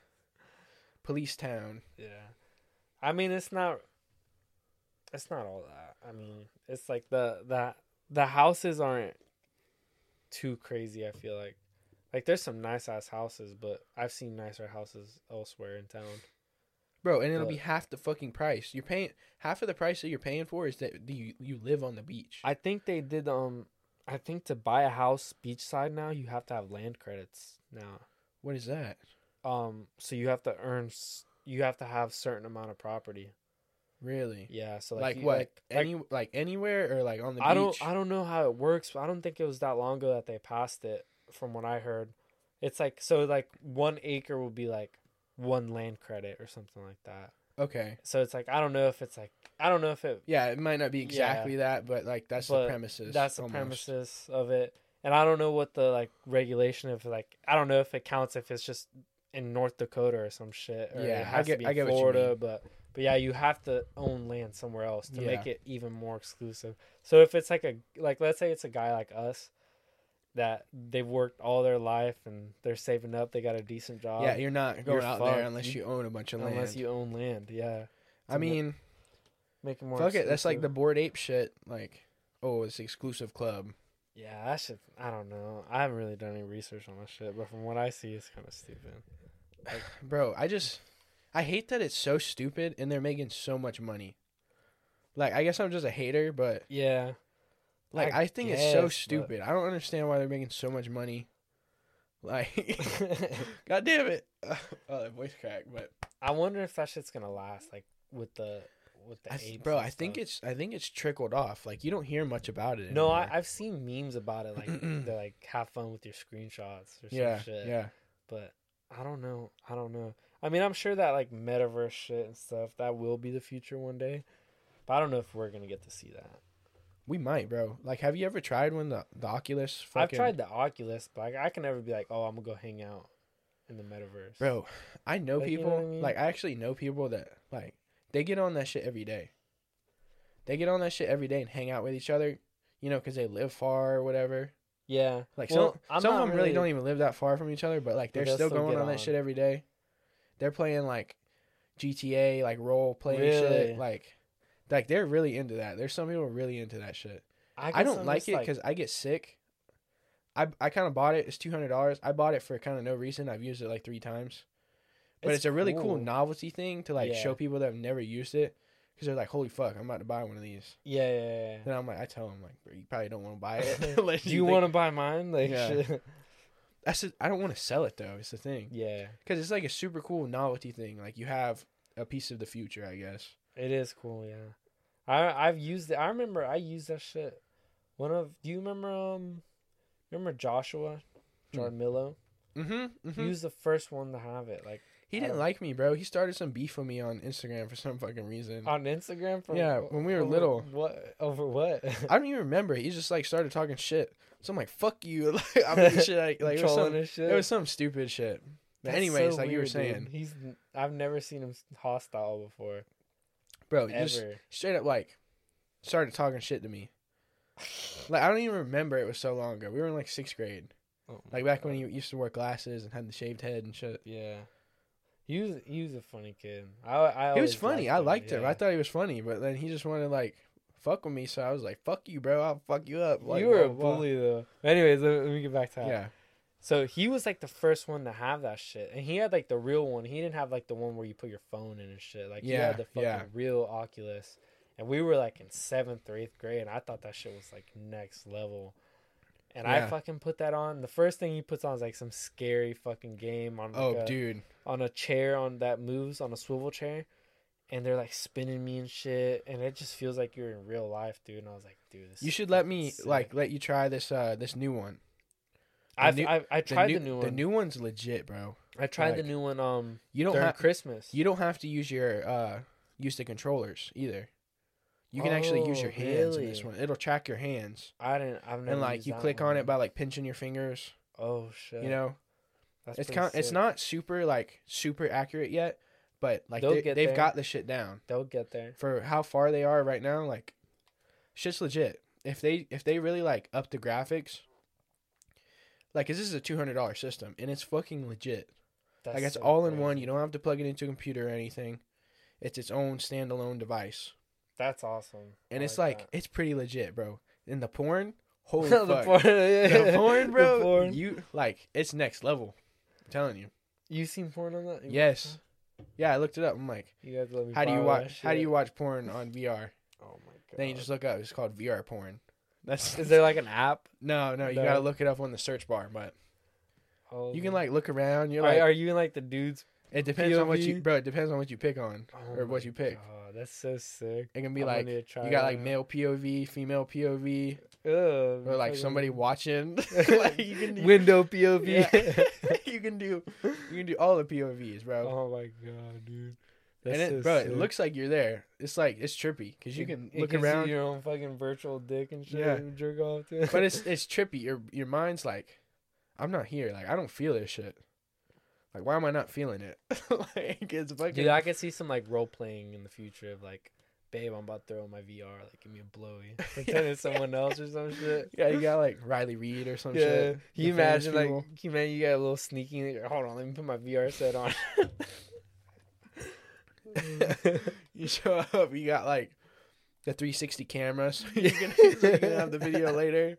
police town. Yeah. I mean it's not it's not all that. I mean, it's like the the the houses aren't too crazy, I feel like. Like there's some nice ass houses, but I've seen nicer houses elsewhere in town. Bro, and it'll But- be half the fucking price. You're paying half of the price that you're paying for is that you you live on the beach. I think they did um I think to buy a house beachside now you have to have land credits now. what is that? Um so you have to earn s- you have to have certain amount of property. Really? Yeah, so Like, like, you- what? like- Any like anywhere or like on the I beach? don't I don't know how it works. But I don't think it was that long ago that they passed it. From what I heard, it's like so like one acre will be like one land credit or something like that. Okay. So it's like I don't know if it's like I don't know if it Yeah, it might not be exactly that, but like that's the premises. that's the almost. premises of it. And I don't know what the like regulation of like I don't know if it counts if it's just in North Dakota or some shit. Or Yeah, it I has get- to be I get Florida, but but yeah, you have to own land somewhere else to Yeah. make it even more exclusive. So if it's like a like let's say it's a guy like us that they've worked all their life and they're saving up. They got a decent job. yeah, you're not going you're out fucked. there unless you own a bunch of land. unless you own land. Yeah, I mean, make it more. fuck it. That's like the Bored Ape shit. Like, oh, it's exclusive club. Yeah, that shit. I don't know. I haven't really done any research on that shit, but from what I see, it's kind of stupid. *sighs* Bro, I just I hate that it's so stupid and they're making so much money. Like I guess I'm just a hater, but Yeah, like I I, think it's so guess, stupid. I don't understand why they're making so much money. Like *laughs* God damn it. *laughs* oh, that voice crack, but I wonder if that shit's gonna last. Like with the with the I th- bro, I think it's I think it's trickled off. Like you don't hear much about it. No, I, anymore. I've seen memes about it. Like *clears throat* they're like have fun with your screenshots or some yeah, shit. yeah. But I don't know. I don't know. I mean, I'm sure that like metaverse shit and stuff that will be the future one day. But I don't know if we're gonna get to see that. We might, bro. Like, have you ever tried when the the Oculus? I've tried the Oculus, but I, I can never be like, oh, I'm gonna go hang out in the metaverse. Bro, I know Like, you know people. I mean? Like I actually know people that like they get on that shit every day. They get on that shit every day and hang out with each other, you know, because they live far or whatever. Yeah. Like Well, some I'm some of them really, really- don't even live that far from each other, but like they're still, still going get on that shit every day. They're playing like GTA, like role playing Really? shit, like like they're really into that. There's some people really into that shit. I, guess don't I'm like it because I get sick. I I kind of bought it. It's two hundred dollars. I bought it for kind of no reason. I've used it like three times, but it's, a really cool. novelty thing to like Yeah. show people that have never used it because they're like, "Holy fuck, I'm about to buy one of these." Yeah, yeah, yeah. Then I'm like, I tell them like, "You probably don't want to buy it." *laughs* *laughs* Do you think- want to buy mine? Like, Yeah. shit. *laughs* That's it. I don't want to sell it though. It's the thing yeah, because it's like a super cool novelty thing. Like you have a piece of the future, I guess. it is cool. Yeah, I I've used it. I remember I used that shit. One of do you remember um, remember Joshua, Hmm. Jaramillo? Mm-hmm. He was the first one to have it. Like He didn't like me, bro. He started some beef with me on Instagram for some fucking reason. on Instagram. From, Yeah, when we were over little. What over what? *laughs* I don't even remember. He just like started talking shit. So I'm like, "Fuck you!" *laughs* Like I mean, shit. Like, like it was, Trolling some, shit. it was some stupid shit. But That's anyways, so like you were weird, dude. saying, he's I've never seen him hostile before. Bro, you ever. just straight up like started talking shit to me. *sighs* Like I don't even remember. It was so long ago. We were in like sixth grade, Oh like back when God. he used to wear glasses and had the shaved head and shit. Yeah. He was he was a funny kid. I I He was funny. I liked him. yeah. I thought he was funny, but then he just wanted to like fuck with me. So I was like, "Fuck you, bro. I'll fuck you up." Like, you were a blah, blah, blah. bully though. Anyways, let, let me get back to that. Yeah, So he was like the first one to have that shit, and he had like the real one. He didn't have like the one where you put your phone in and shit. Like he Yeah, had the fucking yeah. real Oculus, and we were like in seventh or eighth grade, and I thought that shit was like next level. And I fucking put that on. The first thing he puts on is like some scary fucking game on like Oh, a, dude. on a chair on that moves on a swivel chair, and they're like spinning me and shit, and it just feels like you're in real life, dude. And I was like, dude, this You should let me sick. like let you try this uh this new one. The I've, new- I've I The tried new, the new one. The new one's legit, bro. I tried the new one um You don't have Christmas. you don't have to use your uh use the controllers either. You can actually use your Oh, hands in this one. It'll track your hands. I didn't. I've never. and like you click on it by like pinching your fingers, Oh shit! you know. That's it's kind it's not super like super accurate yet, but like They'll they, there. got the shit down. They'll get there. For how far they are right now, like shit's legit. If they if they really like up the graphics like 'cause this is a $200 system and it's fucking legit. That's like it's so all in one. You don't have to plug it into a computer or anything. It's its own standalone device, That's awesome. and I it's like that. it's pretty legit, bro. In the porn, *laughs* holy the fuck, porn, yeah. the porn, bro. The porn. You like it's next level. I'm telling you. You seen porn on that? You- Yes. Yeah, I looked it up. I'm like, You guys let me. how do you watch? How do you watch porn on VR? Oh my god. Then you just look up. It's called VR porn. That's Is there like an app? no, no. You No. gotta look it up on the search bar, but Oh, you can like look around. You're Are, like, are you in like the dudes? it depends on what you, POV? bro. It depends on what you pick on Oh or what you pick. Oh, that's so sick. It can be I'm like gonna try you got like male POV, female POV, Ugh, or like fucking- somebody watching. *laughs* *laughs* like you can do, window *laughs* POV. Yeah. you can do you can do all the POVs, bro. oh my god, dude. And it, bro, sick. it looks like you're there. It's like it's trippy because you can it look you around, your own fucking virtual dick and shit. Yeah. and *laughs* *laughs* jerk off to. but it's it's trippy. Your your mind's like, I'm not here. Like I don't feel this shit. Like why am I not feeling it? *laughs* like it's fucking. Dude, I could see some like role playing in the future of like babe, I'm about to throw my VR. Like, give me a blowy. Pretend it's someone else or some shit. Yeah, you got like Riley Reid or some Yeah. shit. Can you imagine, like, people. can you imagine you got a little sneaky. Hold on, let me put my VR set on. *laughs* you show up, you got like the 360 camera, *laughs* so you can, so you can have the video *laughs* later.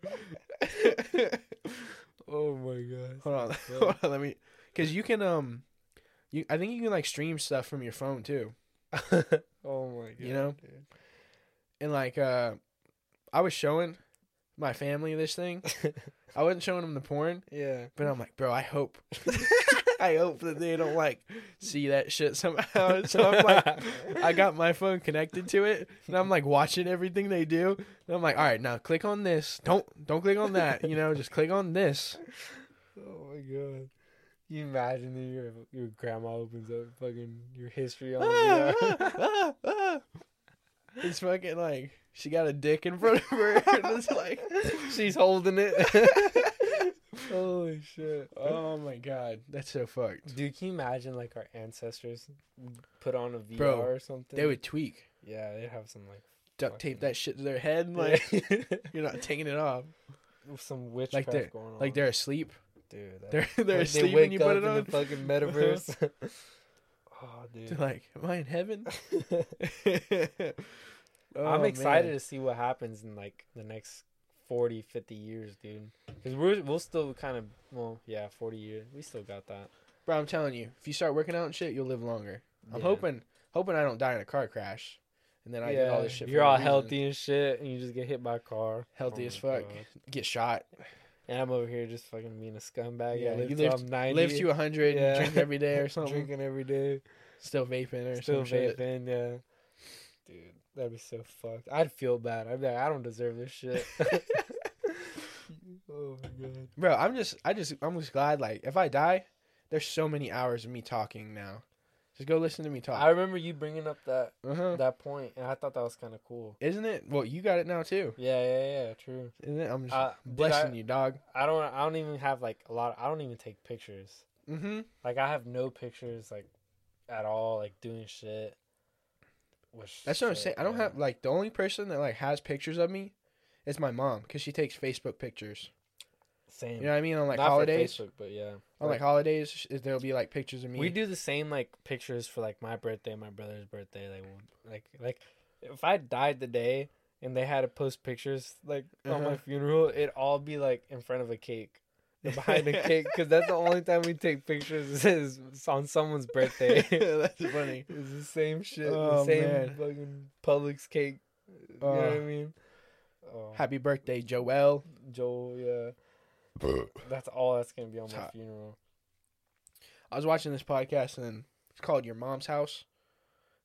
oh my god. hold on, hold on, let me, because you can um, you I think you can like stream stuff from your phone too, oh my god. You know? dude. and like uh, I was showing my family this thing. I wasn't showing them the porn, Yeah. but I'm like, bro, I hope, I hope that they don't like see that shit somehow. *laughs* So I'm like, I got my phone connected to it, and I'm like watching everything they do. And I'm like, all right, now click on this. Don't don't click on that. You know, just click on this. *laughs* Oh my god. You imagine that your your grandma opens up fucking your history on Ah, the ah, ah, ah. It's fucking like she got a dick in front of her, and it's like, She's holding it. *laughs* Holy shit. oh my god, that's so fucked. Dude, can you imagine like our ancestors put on a VR Bro, or something? They would tweak, Yeah, they'd have some like duct tape that shit to their head, and like like *laughs* you're not taking it off. With some witchcraft they're- going on. Like they're asleep. dude, that, They're they're like, asleep wake when you put it in on. the fucking metaverse. *laughs* oh, They're dude. like, am I in heaven? *laughs* I'm Oh, excited man. to see what happens in like the next 40, 50 years, dude. Because we're we'll still kind of well, yeah, 40 years. We still got that. Bro, I'm telling you, if you start working out and shit, you'll live longer. I'm Yeah. hoping, hoping I don't die in a car crash, and then I get all this shit. for You're no all reason. healthy and shit, and you just get hit by a car. healthy Oh as my fuck, God. get shot. And I'm over here just fucking being a scumbag. Yeah, Yeah, you live live- till I'm 90. Live to 100, Yeah. drink every day or *laughs* something. Drinking every day. Still vaping or something. Still some shit. vaping, yeah. Dude, that'd be so fucked. I'd feel bad. I'd be like, I don't deserve this shit. *laughs* oh my god. Bro, I'm just, I just, I'm just glad. Like, if I die, there's so many hours of me talking now. Just go listen to me talk. I remember you bringing up that uh-huh. that point, and I thought that was kind of cool. Isn't it? Well, you got it now too. Yeah, yeah, yeah. True. Isn't it? I'm just Uh, blessing I- you, dog. I don't. I don't even have like a lot. I don't even take pictures. Mm-hmm. Like I have no pictures like at all. Like doing shit. Which That's what I'm saying. I don't have like the only person that like has pictures of me is my mom because she takes Facebook pictures. same. You know what I mean? On like Not holidays, Facebook, but yeah. on like holidays, sh- there'll be like pictures of me. We do the same like pictures for like my birthday, my brother's birthday. Like, like, like if I died the day and they had to post pictures like on Uh-huh. my funeral, it'd all be like in front of a cake, or behind a cake, because that's the only time we take pictures is on someone's birthday. *laughs* That's funny. *laughs* it's the same shit, Oh, the same man. fucking Publix cake. You know what I Oh. mean? Oh, Happy birthday, Joel. Joel, yeah. That's all that's gonna be on my Top. funeral. I was watching this podcast and it's called Your Mom's House.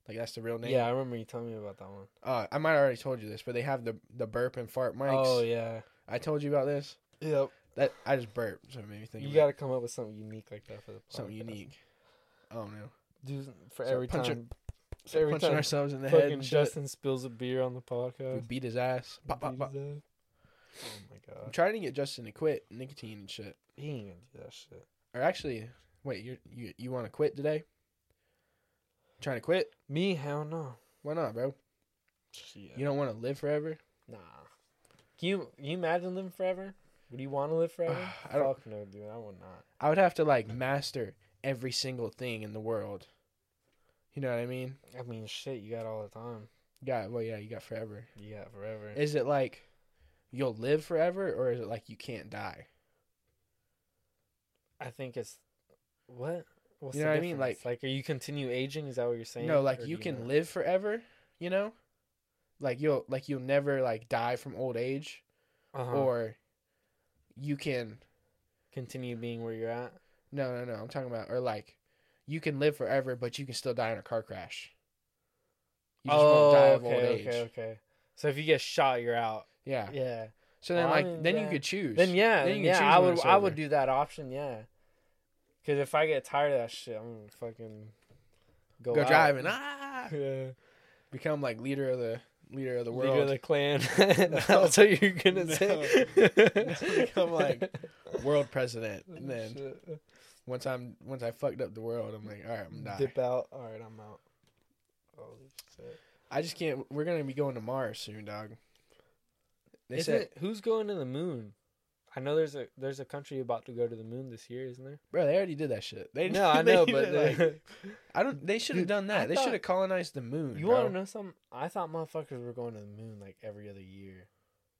Like that's the real name. Yeah, I remember you telling me about that one. Uh, I might have already told you this, but they have the the burp and fart mics. Oh yeah. I told you about this. Yep. That I just burped, so it made me think. You got to come up with something unique like that for the podcast. something unique. Don't know. Do for So every punch time. So Every punching time ourselves in the head. Fucking And shit. Justin spills a beer on the We podcast. beat his ass. Pop, pop, beat pop. his ass. Oh my god. I'm god. trying to get Justin to quit nicotine and shit. He ain't gonna do that shit. Or actually, wait, you you you want to quit today? Trying to quit? Me, hell no. Why not, bro? Shit. You don't want to live forever? Nah. Can you can you imagine living forever? Would you want to live forever? *sighs* I don't- Fuck no, dude. I would not. I would have to like master every single thing in the world. You know what I mean? I mean, shit. You got all the time. Yeah, well, yeah, you got forever. You got forever. Is it like you'll live forever, or is it like you can't die? I think it's what. What's You know what I mean? Like, like, are you continue aging? Is that what you're saying? no, like Or you can not? live forever. You know, like you'll like you'll never like die from old age, Uh-huh. or you can continue being where you're at. No, no, no. I'm talking about, or like, you can live forever, but you can still die in a car crash. You just won't die of Oh, okay, old age. okay, okay. So if you get shot, you're out. Yeah. Yeah. So then, Well, I like, mean, then you could choose. Then yeah, Then yeah, choose I would I would do that option, yeah. Because if I get tired of that shit, I'm gonna fucking go, Go out. driving. *laughs* Ah! Yeah. Become like leader of the leader of the world, Leader of the clan. *laughs* *laughs* That's what you're gonna No. say. *laughs* Become, like, world president. Oh, and then Shit. once I'm once I fucked up the world, I'm like, all right, I'm dying. dip out. All right, I'm out. Holy shit. I just can't. We're gonna be going to Mars soon, dog. They Isn't said, it, who's going to the moon? I know there's a there's a country about to go to the moon this year, isn't there? bro, they already did that shit. They No, *laughs* I know, but like, I don't. They should have done that. I they should have colonized the moon. you want to know something? I thought motherfuckers were going to the moon like every other year.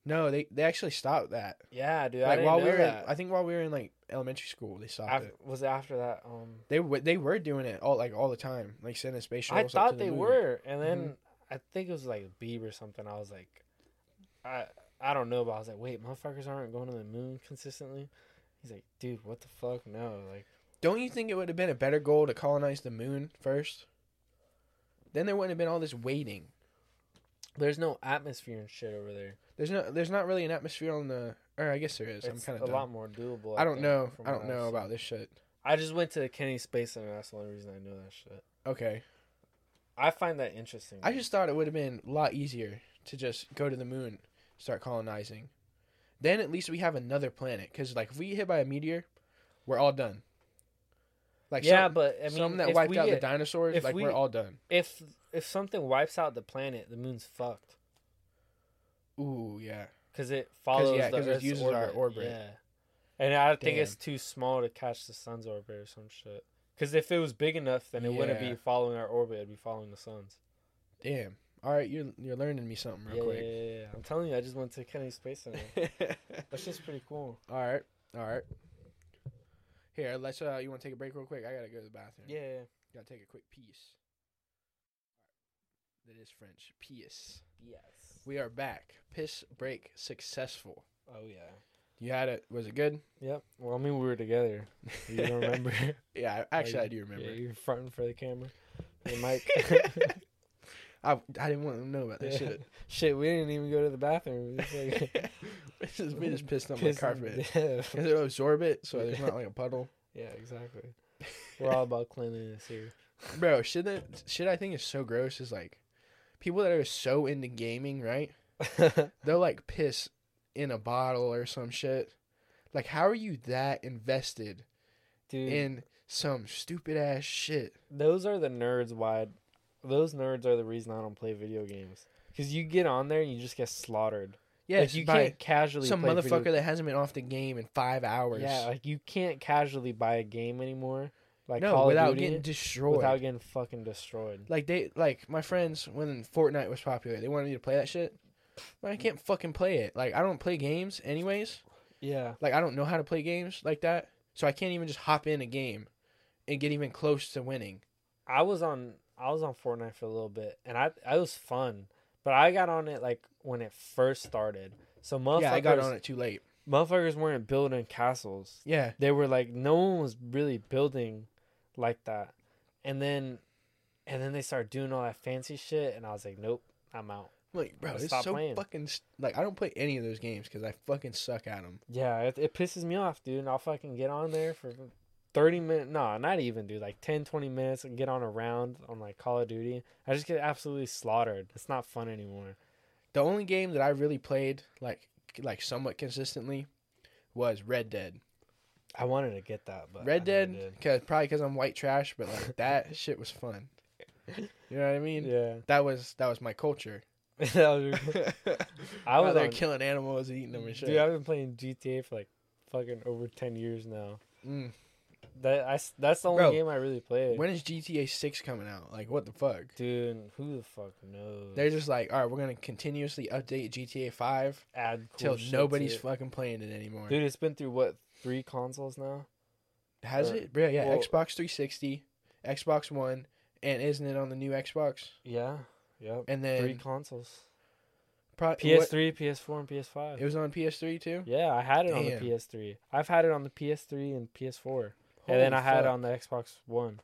No, they they actually stopped that. Yeah, dude. I Like while we were, in, I think while we were in like elementary school, they stopped Af- it. was it after that? Um, They were they were doing it all like all the time, like sending space I shuttles. to thought the they moon. were, and then Mhm. I think it was like a Beeb or something. I was like, I I don't know, but I was like, wait, motherfuckers aren't going to the moon consistently. He's like, dude, what the fuck? No, like, Don't you think it would have been a better goal to colonize the moon first? Then there wouldn't have been all this waiting. there's no atmosphere and shit over there. There's no, there's not really an atmosphere on the. Or I guess there is. I'm kind of a of. lot more doable. I don't know. I don't know about this shit. I just went to the Kennedy Space Center. That's the only reason I know that shit. Okay. I find that interesting. I just thought it would have been a lot easier to just go to the moon, start colonizing. Then at least we have another planet. Because like if we get hit by a meteor, we're all done. Like yeah, some, but I mean, something that wiped we out the dinosaurs, like we- we, are all done. if if something wipes out the planet, the moon's fucked Ooh yeah. because it follows yeah, the 'cause it uses orbit. our orbit. Yeah, and I think it's too small to catch the sun's orbit or some shit. Because if it was big enough, then it wouldn't be following our orbit; it'd be following the sun's. Damn. All right, you're you're learning me something real Yeah, quick. yeah, yeah, yeah. I'm telling you, I just went to Kennedy Space Center. *laughs* That's just pretty cool. all right, all right. Here, let's. Uh, you want to take a break real quick? I gotta go to the bathroom. Yeah, yeah. Gotta take a quick piece. That is French. Piece. Yes. We are back. Piss break successful. Oh yeah. You had it. Was it good? Yep. Well, I mean, we were together. You don't remember? *laughs* Yeah, actually, Oh, I do remember. Yeah, you're fronting for the camera. *laughs* The mic. I, I didn't want them to know about that Yeah. shit. Shit, we didn't even go to the bathroom. We just, like, *laughs* *laughs* we, just, we just pissed on my pissed- carpet. *laughs* Yeah. It'll oh, absorb it, so there's not like a puddle. yeah, exactly. We're all about cleanliness here. Bro, shit that shit I think is so gross is like people that are so into gaming, right? They'll like piss in a bottle or some shit. Like, how are you that invested Dude, in some stupid ass shit? those are the nerds why those nerds are the reason I don't play video games. Cuz you get on there and you just get slaughtered. Yeah, like, you can't casually some motherfucker video- that hasn't been off the game in five hours. Yeah, like you can't casually buy a game anymore. Like no, Call without Duty, getting destroyed. without getting fucking destroyed. like they like my friends when Fortnite was popular, they wanted me to play that shit. But I can't fucking play it. Like I don't play games anyways. Yeah. Like I don't know how to play games like that. So I can't even just hop in a game and get even close to winning. I was on I was on Fortnite for a little bit and I I was fun. But I got on it like when it first started. So motherfuckers Yeah, I got on it too late. motherfuckers weren't building castles. Yeah. They were like no one was really building like that. And then and then they started doing all that fancy shit and I was like, Nope, I'm out. I'm like, bro, it's so playing. fucking like I don't play any of those games because I fucking suck at them. Yeah, it, it pisses me off, dude. And I'll fucking get on there for 30 minutes. No, not even, dude. Like 10, 20 minutes and get on a round on like Call of Duty. I just get absolutely slaughtered. It's not fun anymore. The only game that I really played like like somewhat consistently was Red Dead. I wanted to get that, but Red never Dead, cause probably because I'm white trash, but like *laughs* that shit was fun. You know what I mean? Yeah. That was that was my culture. *laughs* Was- *laughs* I I was was there on- killing animals, and eating them and shit. dude, I've been playing GTA for like fucking over 10 years now. Mm. That I that's the only Bro, game I really played. When is GTA Six coming out? Like, what the fuck? Dude, who the fuck knows? They're just like, all right, we're gonna continuously update GTA Five add cool till nobody's fucking playing it anymore. Dude, it's been through what three consoles now? Has or- it? Yeah, yeah. well- Xbox 360, Xbox One, and isn't it on the new Xbox? Yeah, yep. And then three consoles: pro- PS3, PS4, and PS5. It was on PS3 too. yeah, I had it on the PS3. I've had it on the PS3 and PS4, and then I had it on the Xbox One.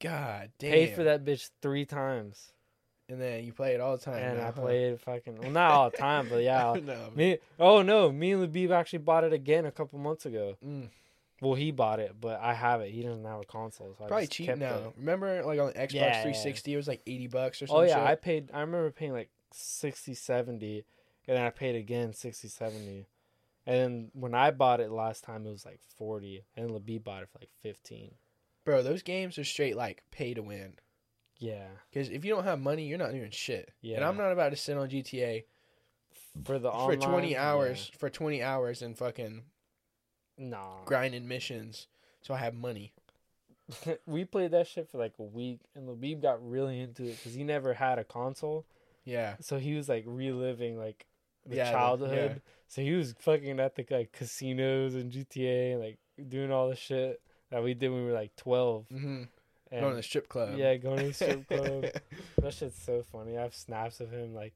God damn. Paid for that bitch three times, and then you play it all the time. and now, I huh? played fucking well, not all the time, but *laughs* yeah. no. me, oh no, me and Labib actually bought it again a couple months ago. Mm, Well, he bought it, but I have it. He doesn't have a console, so I probably cheap now. it. Remember, like on the Xbox Yeah, yeah. 360, it was like 80 bucks or something. Oh yeah, I paid. I remember paying like 60, 70, and then I paid again 60, 70. And then when I bought it last time, it was like forty, and Labib bought it for like fifteen. Bro, those games are straight like pay to win. Yeah. Because if you don't have money, you're not doing shit. Yeah. And I'm not about to sit on GTA For the for online, 20 yeah. hours for 20 hours and fucking Nah. grinding missions so I have money. *laughs* we played that shit for like a week, and Labib got really into it because he never had a console, Yeah. so he was like reliving like the Yeah, childhood. yeah. So he was fucking at the like casinos and GTA, and, like doing all the shit that we did when we were like twelve. Mm-hmm. And Going to the strip club. yeah, going to the strip *laughs* club. that shit's so funny. I have snaps of him like,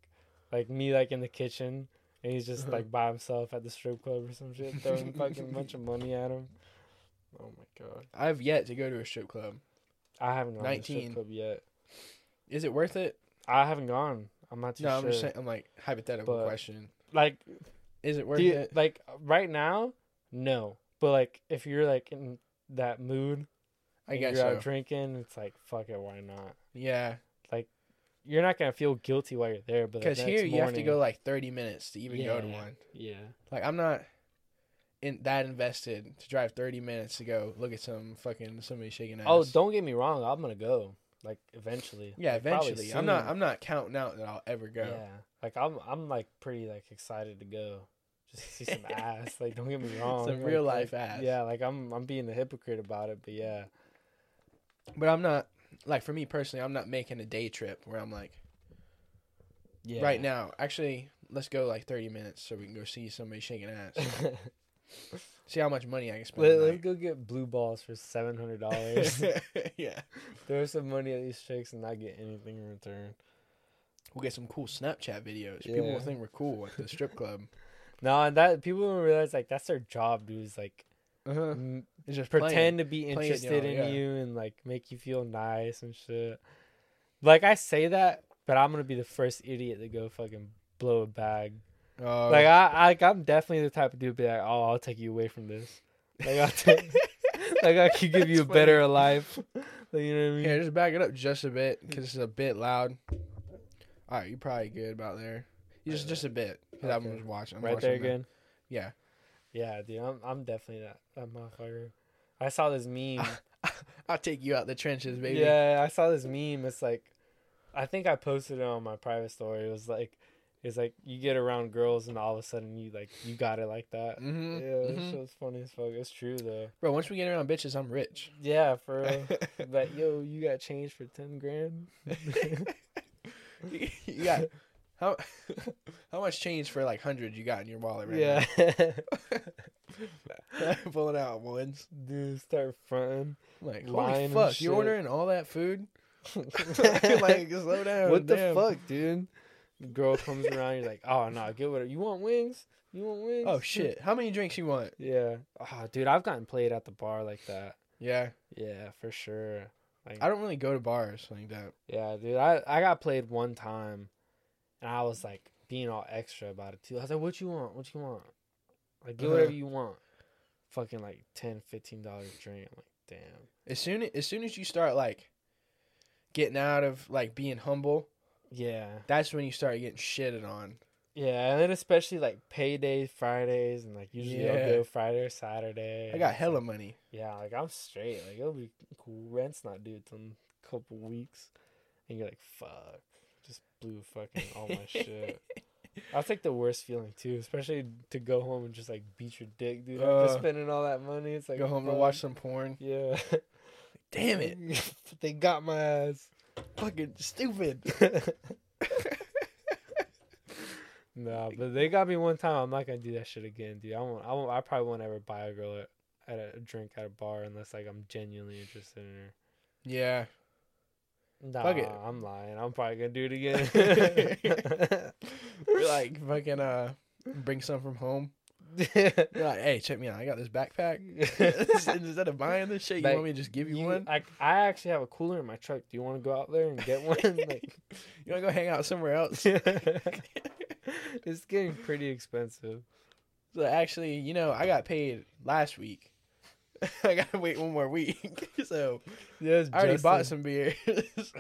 like me like in the kitchen, and he's just Uh-huh. like by himself at the strip club or some shit, throwing *laughs* fucking bunch of money at him. Oh my god. I've yet to go to a strip club. I haven't gone to the 19. strip club yet. Is it worth it? I haven't gone. I'm not too No, sure. I'm just saying. I'm like hypothetical But- question. Like, Is it worth you- it? like right now, no. But like, if you're like in that mood, I guess you're so. out drinking, it's like fuck it, why not? Yeah, Like, You're not gonna feel guilty while you're there, but because here you have to go like 30 minutes to even go to one. Yeah, Like I'm not in that invested to drive 30 minutes to go look at some fucking somebody shaking oh, ass. Oh, don't get me wrong. I'm gonna go. Like eventually. Yeah, Like, eventually. I'm not. I'm not counting out that I'll ever go. Yeah. Like I'm. I'm like pretty like excited to go. Just to see some *laughs* ass. Like don't get me wrong. Some like, real like, life ass. Yeah. Like I'm. I'm being a hypocrite about it, but yeah. But I'm not. Like for me personally, I'm not making a day trip where I'm like, Yeah. right now. Actually, let's go like 30 minutes so we can go see somebody shaking ass. *laughs* *laughs* see how much money I can spend. Let, let's go get blue balls for seven hundred dollars. *laughs* yeah, Throw some money at these chicks and not get anything in return. we'll get some cool Snapchat videos. People will think we're cool at the strip club. *laughs* No, and that people don't realize like that's their job, dude. Is like Uh-huh. m- just pretend playing. to be interested in yeah. you and like make you feel nice and shit. Like I say that, but I'm gonna be the first idiot to go fucking blow a bag. Oh, Like I, I, I'm definitely the type of dude to be like, oh, I'll take you away from this. Like I'll take, *laughs* like I could give you a better life. Like, you know what I mean? Here, just back it up just a bit because it's a bit loud. All right, you're probably good about there. You just just a bit because I'm just watching. I'm right watching there the- again. Yeah, Yeah, dude, I'm, I'm definitely that, that motherfucker. I saw this meme. *laughs* I'll take you out the trenches, baby. Yeah, I saw this meme. It's like, I think I posted it on my private story. It was like, it's like you get around girls and all of a sudden you like you got it like that. Mm-hmm. Yeah, that shit's funny as fuck. It's true though. Bro, once we get around bitches, I'm rich. Yeah, for real. *laughs* like, yo, you got change for ten grand? you *laughs* you got how *laughs* how much change for like hundred you got in your wallet right yeah, now? Pulling out ones. dude, start fronting. Like, holy fuck, you ordering all that food? like, slow down. what the fuck, dude? Girl comes around. You're like, oh no, get what? You want wings? You want wings? Oh shit! How many drinks you want? Yeah. Oh, dude, I've gotten played at the bar like that. Yeah, Yeah, for sure. Like, I don't really go to bars like that. yeah, dude, I I got played one time, and I was like being all extra about it too. I was like, "What you want? What you want? Like, get Uh-huh. whatever you want." Fucking like 10 15 dollars drink. I'm like, damn. As soon as soon as you start like getting out of like being humble, Yeah, that's when you start getting shitted on. yeah, and then especially like paydays, Fridays, and like usually Yeah. I'll go Friday or Saturday. I got hella like- money. Yeah, like I'm straight. Like it'll be cool. Rent's not due till a couple weeks, and you're like, fuck, just blew fucking all my *laughs* shit. That's like the worst feeling too, especially to go home and just like beat your dick, dude. After Uh, spending all that money, it's like Go home fuck. and watch some porn. Yeah, Damn it! *laughs* they got my ass. Fucking stupid. *laughs* no, but they got me one time. I'm not gonna do that shit again, dude. I won't. I won't. I probably won't ever buy a girl at, at a drink at a bar unless like I'm genuinely interested in her. Yeah. Nah, Fuck it. I'm lying. I'm probably gonna do it *laughs* again. *laughs* You're like fucking uh bring some from home. You're like, *laughs* hey, check me out. I got this backpack. *laughs* *laughs* Instead of buying this shit, you Like, want me to just give you, You- one? I, I actually have a cooler in my truck. Do you want to go out there and get one? like, You want to go hang out somewhere else? it's getting pretty expensive. So actually, you know, I got paid last week. I gotta wait one more week. so Yeah, I already bought some beer. it's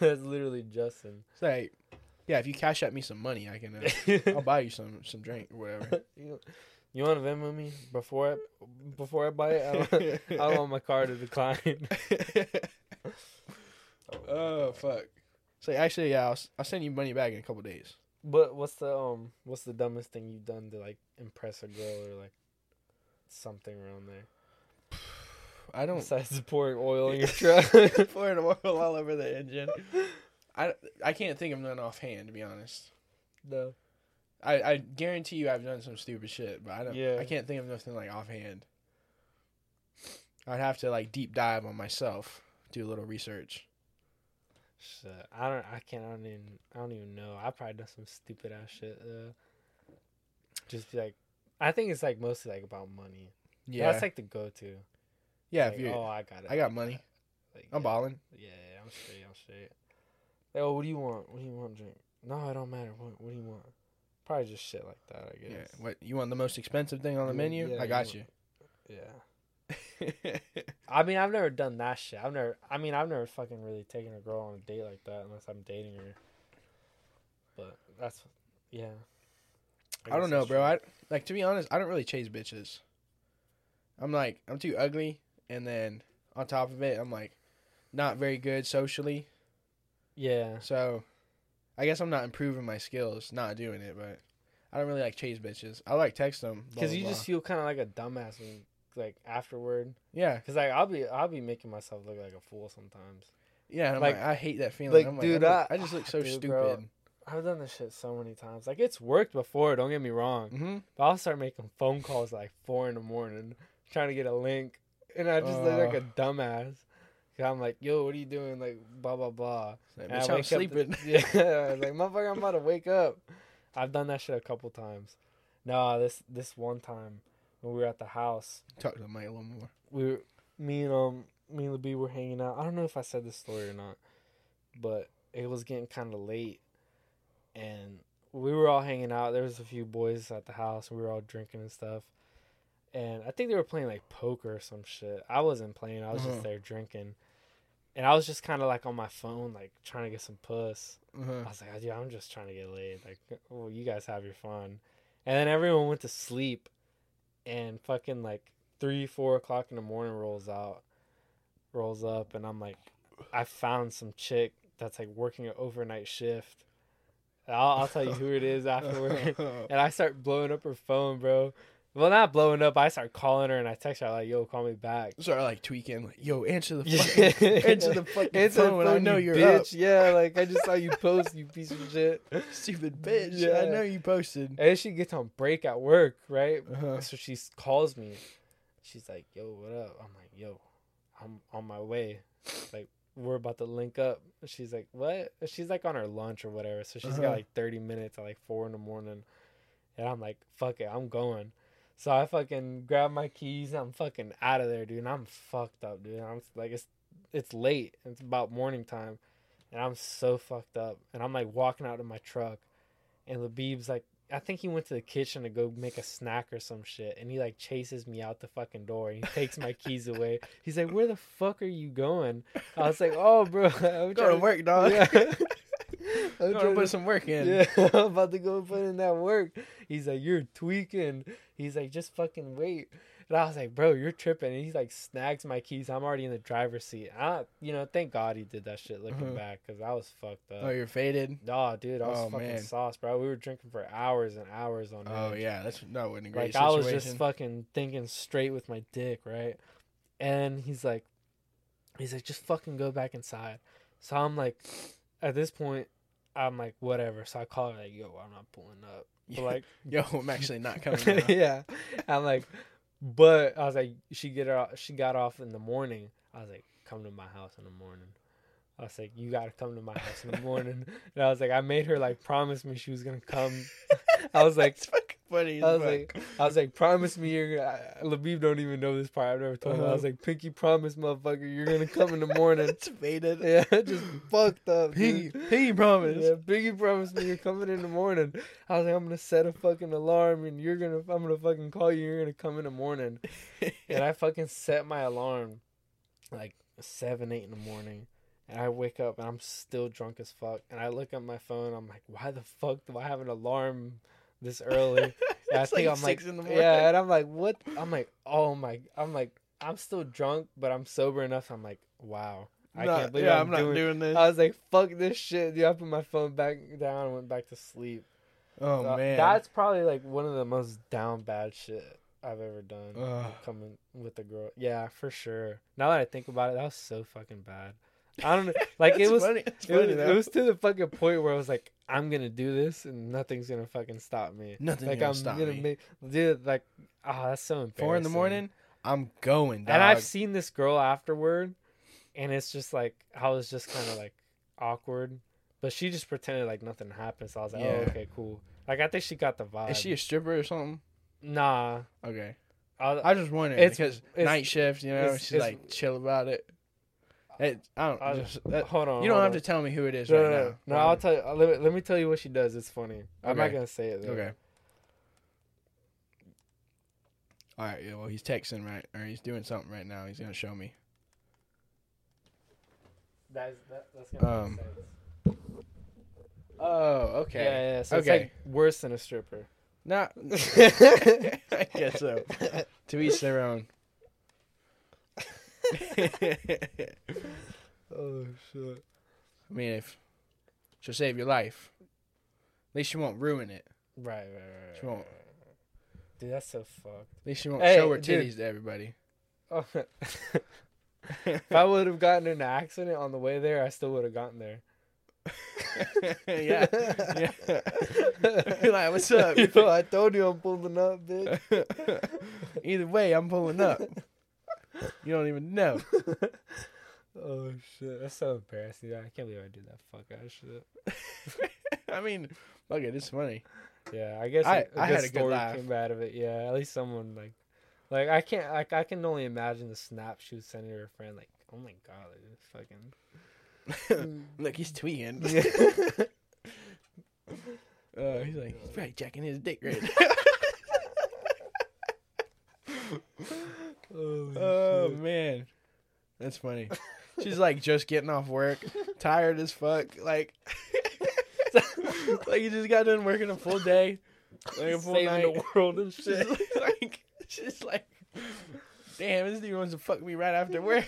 That's literally Justin. like, yeah, if you cash out me some money, I can. Uh, *laughs* I'll buy you some some drink or whatever. *laughs* you, you want to Venmo me before I before I buy it? I don't, *laughs* I don't want my car to decline. oh fuck. So actually, yeah, I'll, I'll send you money back in a couple days. But what's the um what's the dumbest thing you've done to like impress a girl or like something around there? *sighs* I don't Besides pouring oil in your truck. pouring oil all over the engine. I, I can't think of none offhand to be honest. no. I, I guarantee you I've done some stupid shit, but I don't. Yeah. I can't think of nothing like offhand. I'd have to like deep dive on myself, do a little research. Shit. I don't I can't I don't even I don't even know. I probably done some stupid ass shit though. just be like I think it's like mostly like about money. Yeah, That's like the go to. yeah. Like, if you, oh I got it. I got money. Like, I'm yeah. balling. Yeah, yeah, I'm straight. I'm straight. Like, oh, what do you want? What do you want to drink? No, it don't matter. What What do you want? Probably just shit like that. I guess. Yeah. What you want the most expensive thing on the menu? yeah, I got you. Yeah. *laughs* I mean, I've never done that shit. I've never. I mean, I've never fucking really taken a girl on a date like that unless I'm dating her. But that's, yeah. I guess don't know, bro. true. I like to be honest. I don't really chase bitches. I'm like I'm too ugly, and then on top of it, I'm like not very good socially. Yeah. So, I guess I'm not improving my skills, not doing it. But I don't really like chase bitches. I like text them Because you just feel kind of like a dumbass when, like afterward. yeah, Because like I'll be I'll be making myself look like a fool sometimes. yeah. Like- like, I hate that feeling. like, I'm dude, I, look- I- I just look so *laughs* dude, stupid. bro. I've done this shit so many times. Like it's worked before. Don't get me wrong. hmm But I'll start making phone calls at like four in the morning, trying to get a link, and I just look like a dumbass. I'm like, yo, what are you doing? Like, blah blah blah. Like, bitch, I'm wake up the- sleeping. *laughs* yeah, I was like, motherfucker, I'm about to wake up. I've done that shit a couple times. No, this this one time when we were at the house, Talk to the mic a little more. we were me and um me and LeB were hanging out. I don't know if I said this story or not, but it was getting kind of late, and we were all hanging out. There was a few boys at the house. We were all drinking and stuff, and I think they were playing like poker or some shit. I wasn't playing. I was Uh-huh. just there drinking, and I was just kind of like on my phone, like trying to get some puss. Uh-huh. I was like, yeah, I'm just trying to get laid. Like, well, you guys have your fun. And then everyone went to sleep, and fucking like three, four o'clock in the morning rolls out, rolls up, and I'm like, I found some chick that's like working an overnight shift. I'll, I'll tell you who it is *laughs* afterward. *laughs* and I start blowing up her phone, bro. Well, not blowing up. I start calling her and I text her like, "Yo, call me back." Start like tweaking, like, yo, answer the *laughs* fucking, answer the fucking Answer the phone. I phone, know you you're up. bitch. Yeah, like I just saw you post, you piece of shit. *laughs* Stupid bitch. Yeah. I know you posted. And then she gets on break at work, right? Uh-huh. So she calls me. She's like, "Yo, what up?" I'm like, "Yo, I'm on my way. Like, we're about to link up." She's like, "What?" She's like on her lunch or whatever. So she's Uh-huh. got like 30 minutes at like four in the morning, and I'm like, "Fuck it, I'm going." So I fucking grab my keys. I'm fucking out of there, dude. And I'm fucked up, dude. I'm like, it's it's late. It's about morning time, and I'm so fucked up. And I'm like walking out of my truck, and Labib's like, I think he went to the kitchen to go make a snack or some shit, and he like chases me out the fucking door. And he takes my keys away. He's like, "Where the fuck are you going?" I was like, "Oh, bro, *laughs* I'm Go to work, dog. Yeah. *laughs* I'm Go to put some work in. yeah, *laughs* I'm about to go put in that work. He's like, You're tweaking. He's like, Just fucking wait. And I was like, Bro, you're tripping. And he's like, snags my keys. I'm already in the driver's seat. I, you know, thank God he did that shit looking Mhm. back because I was fucked up. Oh, you're faded. Nah, dude, I was Oh, fucking man. sauce, bro. We were drinking for hours and hours on Oh yeah, that's that wasn't a great Like I was just fucking thinking straight with my dick, right? And he's like, he's like, just fucking go back inside. So I'm like, at this point, I'm like, whatever. So I call her like, yo, I'm not pulling up. *laughs* But like, Yo, I'm actually not *laughs* coming. Yeah. I'm like, but I was like, she get her, she got off in the morning. I was like, come to my house in the morning. I was like, you gotta come to my house in the morning. and I was like, I made her like promise me she was gonna come. *laughs* I was like, it's fucking funny. I was fuck. like, I was like, promise me you're gonna. I- Labib don't even know this part. I've never told him. I Uh-huh. was like, Pinky, promise, motherfucker, you're gonna come in the *laughs* morning. it's faded. yeah, *laughs* just fucked up. Pinky, dude. piggy promise. Yeah, Pinky promised me you're coming in the morning. I was like, I'm gonna set a fucking alarm and you're gonna, I'm gonna fucking call you. You're gonna come in the morning. And I fucking set my alarm like seven, eight in the morning. And I wake up and I'm still drunk as fuck. And I look at my phone. I'm like, why the fuck do I have an alarm this *laughs* early? I It's think like I'm like, six in the morning. yeah. And I'm like, what? I'm like, oh my, I'm like, I'm still drunk, but I'm sober enough. I'm like, wow. I Nah, can't believe yeah, I'm, I'm not doing. doing this. I was like, fuck this shit. Dude, I put my phone back down and went back to sleep. oh Uh, man, that's probably like one of the most down bad shit I've ever done. Ugh. Coming with a girl, yeah, for sure. Now that I think about it, that was so fucking bad. I don't know, like it was. funny. It was, it was to the fucking point where I was like, I'm gonna do this and nothing's gonna fucking stop me. Nothing like I'm stop gonna me. make, dude. Like, ah, that's so embarrassing. Four in the morning, I'm going. Dog. and I've seen this girl afterward, and it's just like I was just kind of like awkward, but she just pretended like nothing happened. So I was like, Yeah. oh, okay, cool. Like I think she got the vibe. Is she a stripper or something? Nah. Okay, I, I just wondering It's- because it's- night shift, you know, she's like chill about it. It, I don't I- just that, hold on. you don't have on. to tell me who it is No, right no, now. no. No, I'll tell you. Let me, let me tell you what she does. It's funny. I'm not gonna say it. Though. Okay. All right. Yeah. Well, he's texting right, or he's doing something right now. He's gonna show me. That's that, that's gonna Um, make sense. Oh, okay. yeah. Yeah. So it's Okay. like worse than a stripper. Not. *laughs* I guess so. *laughs* To each their own. *laughs* oh shit. I mean, if she'll save your life, at least she won't ruin it. Right, right, right. She won't. right, right. Dude, that's so fucked. At least she won't Hey, show her dude. titties to everybody. Oh. *laughs* if I would have gotten in an accident on the way there, I still would have gotten there. *laughs* yeah. Yeah. You're like, what's up? Yo, I told you I'm pulling up, bitch. Either way, I'm pulling up. *laughs* You don't even know. *laughs* oh shit, that's so embarrassing. I can't believe I did that fuck ass shit. *laughs* I mean, fuck it, it's funny. Yeah, I guess I- a- a I good had a good story laugh. came out of it. Yeah, at least someone like, like I can't, like I can only imagine the snap she was sending to her friend. Like, oh my god, like, this fucking. Look, he's tweeting. Uh, he's like, he's probably jacking his dick right now. Oh, Oh shit. man, that's funny. She's like just getting off work, tired as fuck. Like, *laughs* like you just got done working a full day, like a full saving night. the world and She's shit. *laughs* like, she's like, damn, this dude wants to fuck me right after work.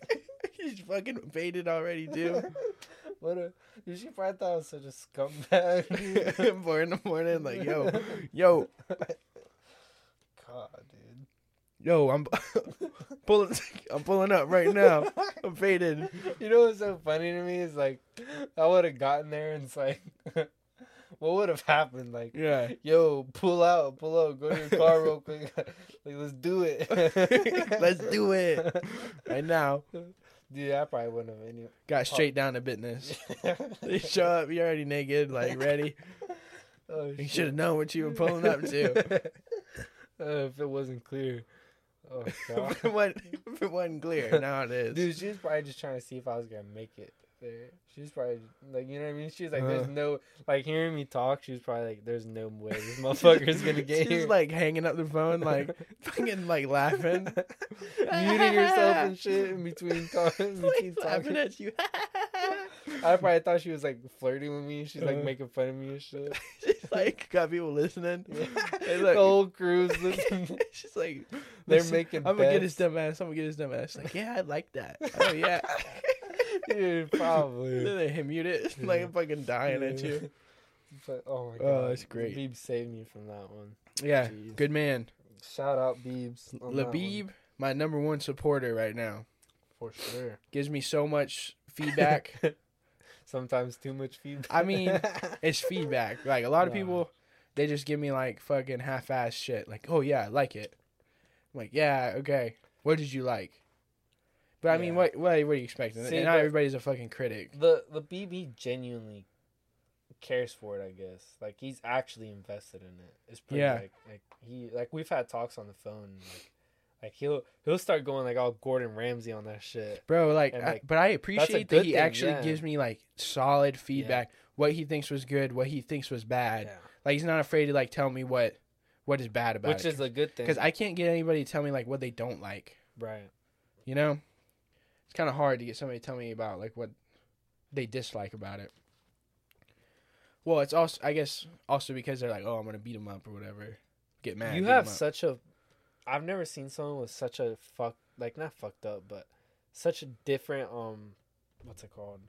*laughs* He's fucking faded already dude. what a, dude, she probably thought I was such a scumbag. Four in the morning, like, yo, yo, God, dude. Yo, I'm *laughs* pulling, *laughs* I'm pulling up right now. *laughs* I'm faded. You know what's so funny to me is like, I would have gotten there and it's like, what would have happened? Like, Yeah. yo, pull out, pull out, go to your car real quick. like, let's do it. Let's do it right now. Dude, I probably wouldn't have any. Got straight down to business. You show up, you're already naked, like ready. oh, You should have known what you were pulling up to. Uh, if it wasn't clear. Oh *laughs* god. if, it wasn't, if it wasn't clear, *laughs* now it is. Dude, she was probably just trying to see if I was gonna make it there. She was probably like, you know what I mean? She was like, "There's Uh-huh. no like hearing me talk." She was probably like, "There's no way this *laughs* motherfucker's gonna get She's here." like hanging up the phone, like fucking like laughing, muting herself and shit in between. In between like, laughing talking. at you. I probably thought she was like flirting with me. She's like Uh. making fun of me and shit. *laughs* She's like got people listening. Yeah. Hey, the whole crew's listening. *laughs* She's like, They're "Listen, making I'm gonna get his dumb ass. I'm gonna get his dumb ass. Like, yeah, I like that. *laughs* Oh yeah. Dude, probably. then they hit mute it, like Yeah. I'm fucking dying at you. But, oh my god. Oh, that's great. Beeb saved me from that one. Yeah, Jeez. good man. Shout out Beebs. Labib, my number one supporter right now. For sure. Gives me so much feedback. Sometimes too much feedback. I mean, *laughs* it's feedback. Like a lot of Nah. people, they just give me like fucking half-ass shit. Like, oh yeah, I like it. I'm like, yeah, okay. What did you like? But I mean, Yeah. what what what are you expecting? See, and not everybody's a fucking critic. the the BB genuinely cares for it. I guess like he's actually invested in it. It's pretty Yeah. like like he like we've had talks on the phone. Like like he'll he'll start going like all Gordon Ramsay on that shit. Bro, like, And, I- like, but I appreciate that he thing, actually yeah. gives me like solid feedback. What he thinks was good, what he thinks was bad. Yeah. Like he's not afraid to like tell me what what is bad about it. Which is a good thing. because I can't get anybody to tell me like what they don't like. right. You know, it's kind of hard to get somebody to tell me about like what they dislike about it. Well, it's also I guess also because they're like, oh, I'm gonna beat them up or whatever, get mad. you have such a I've never seen someone with such a fuck like not fucked up, but such a different um what's it called?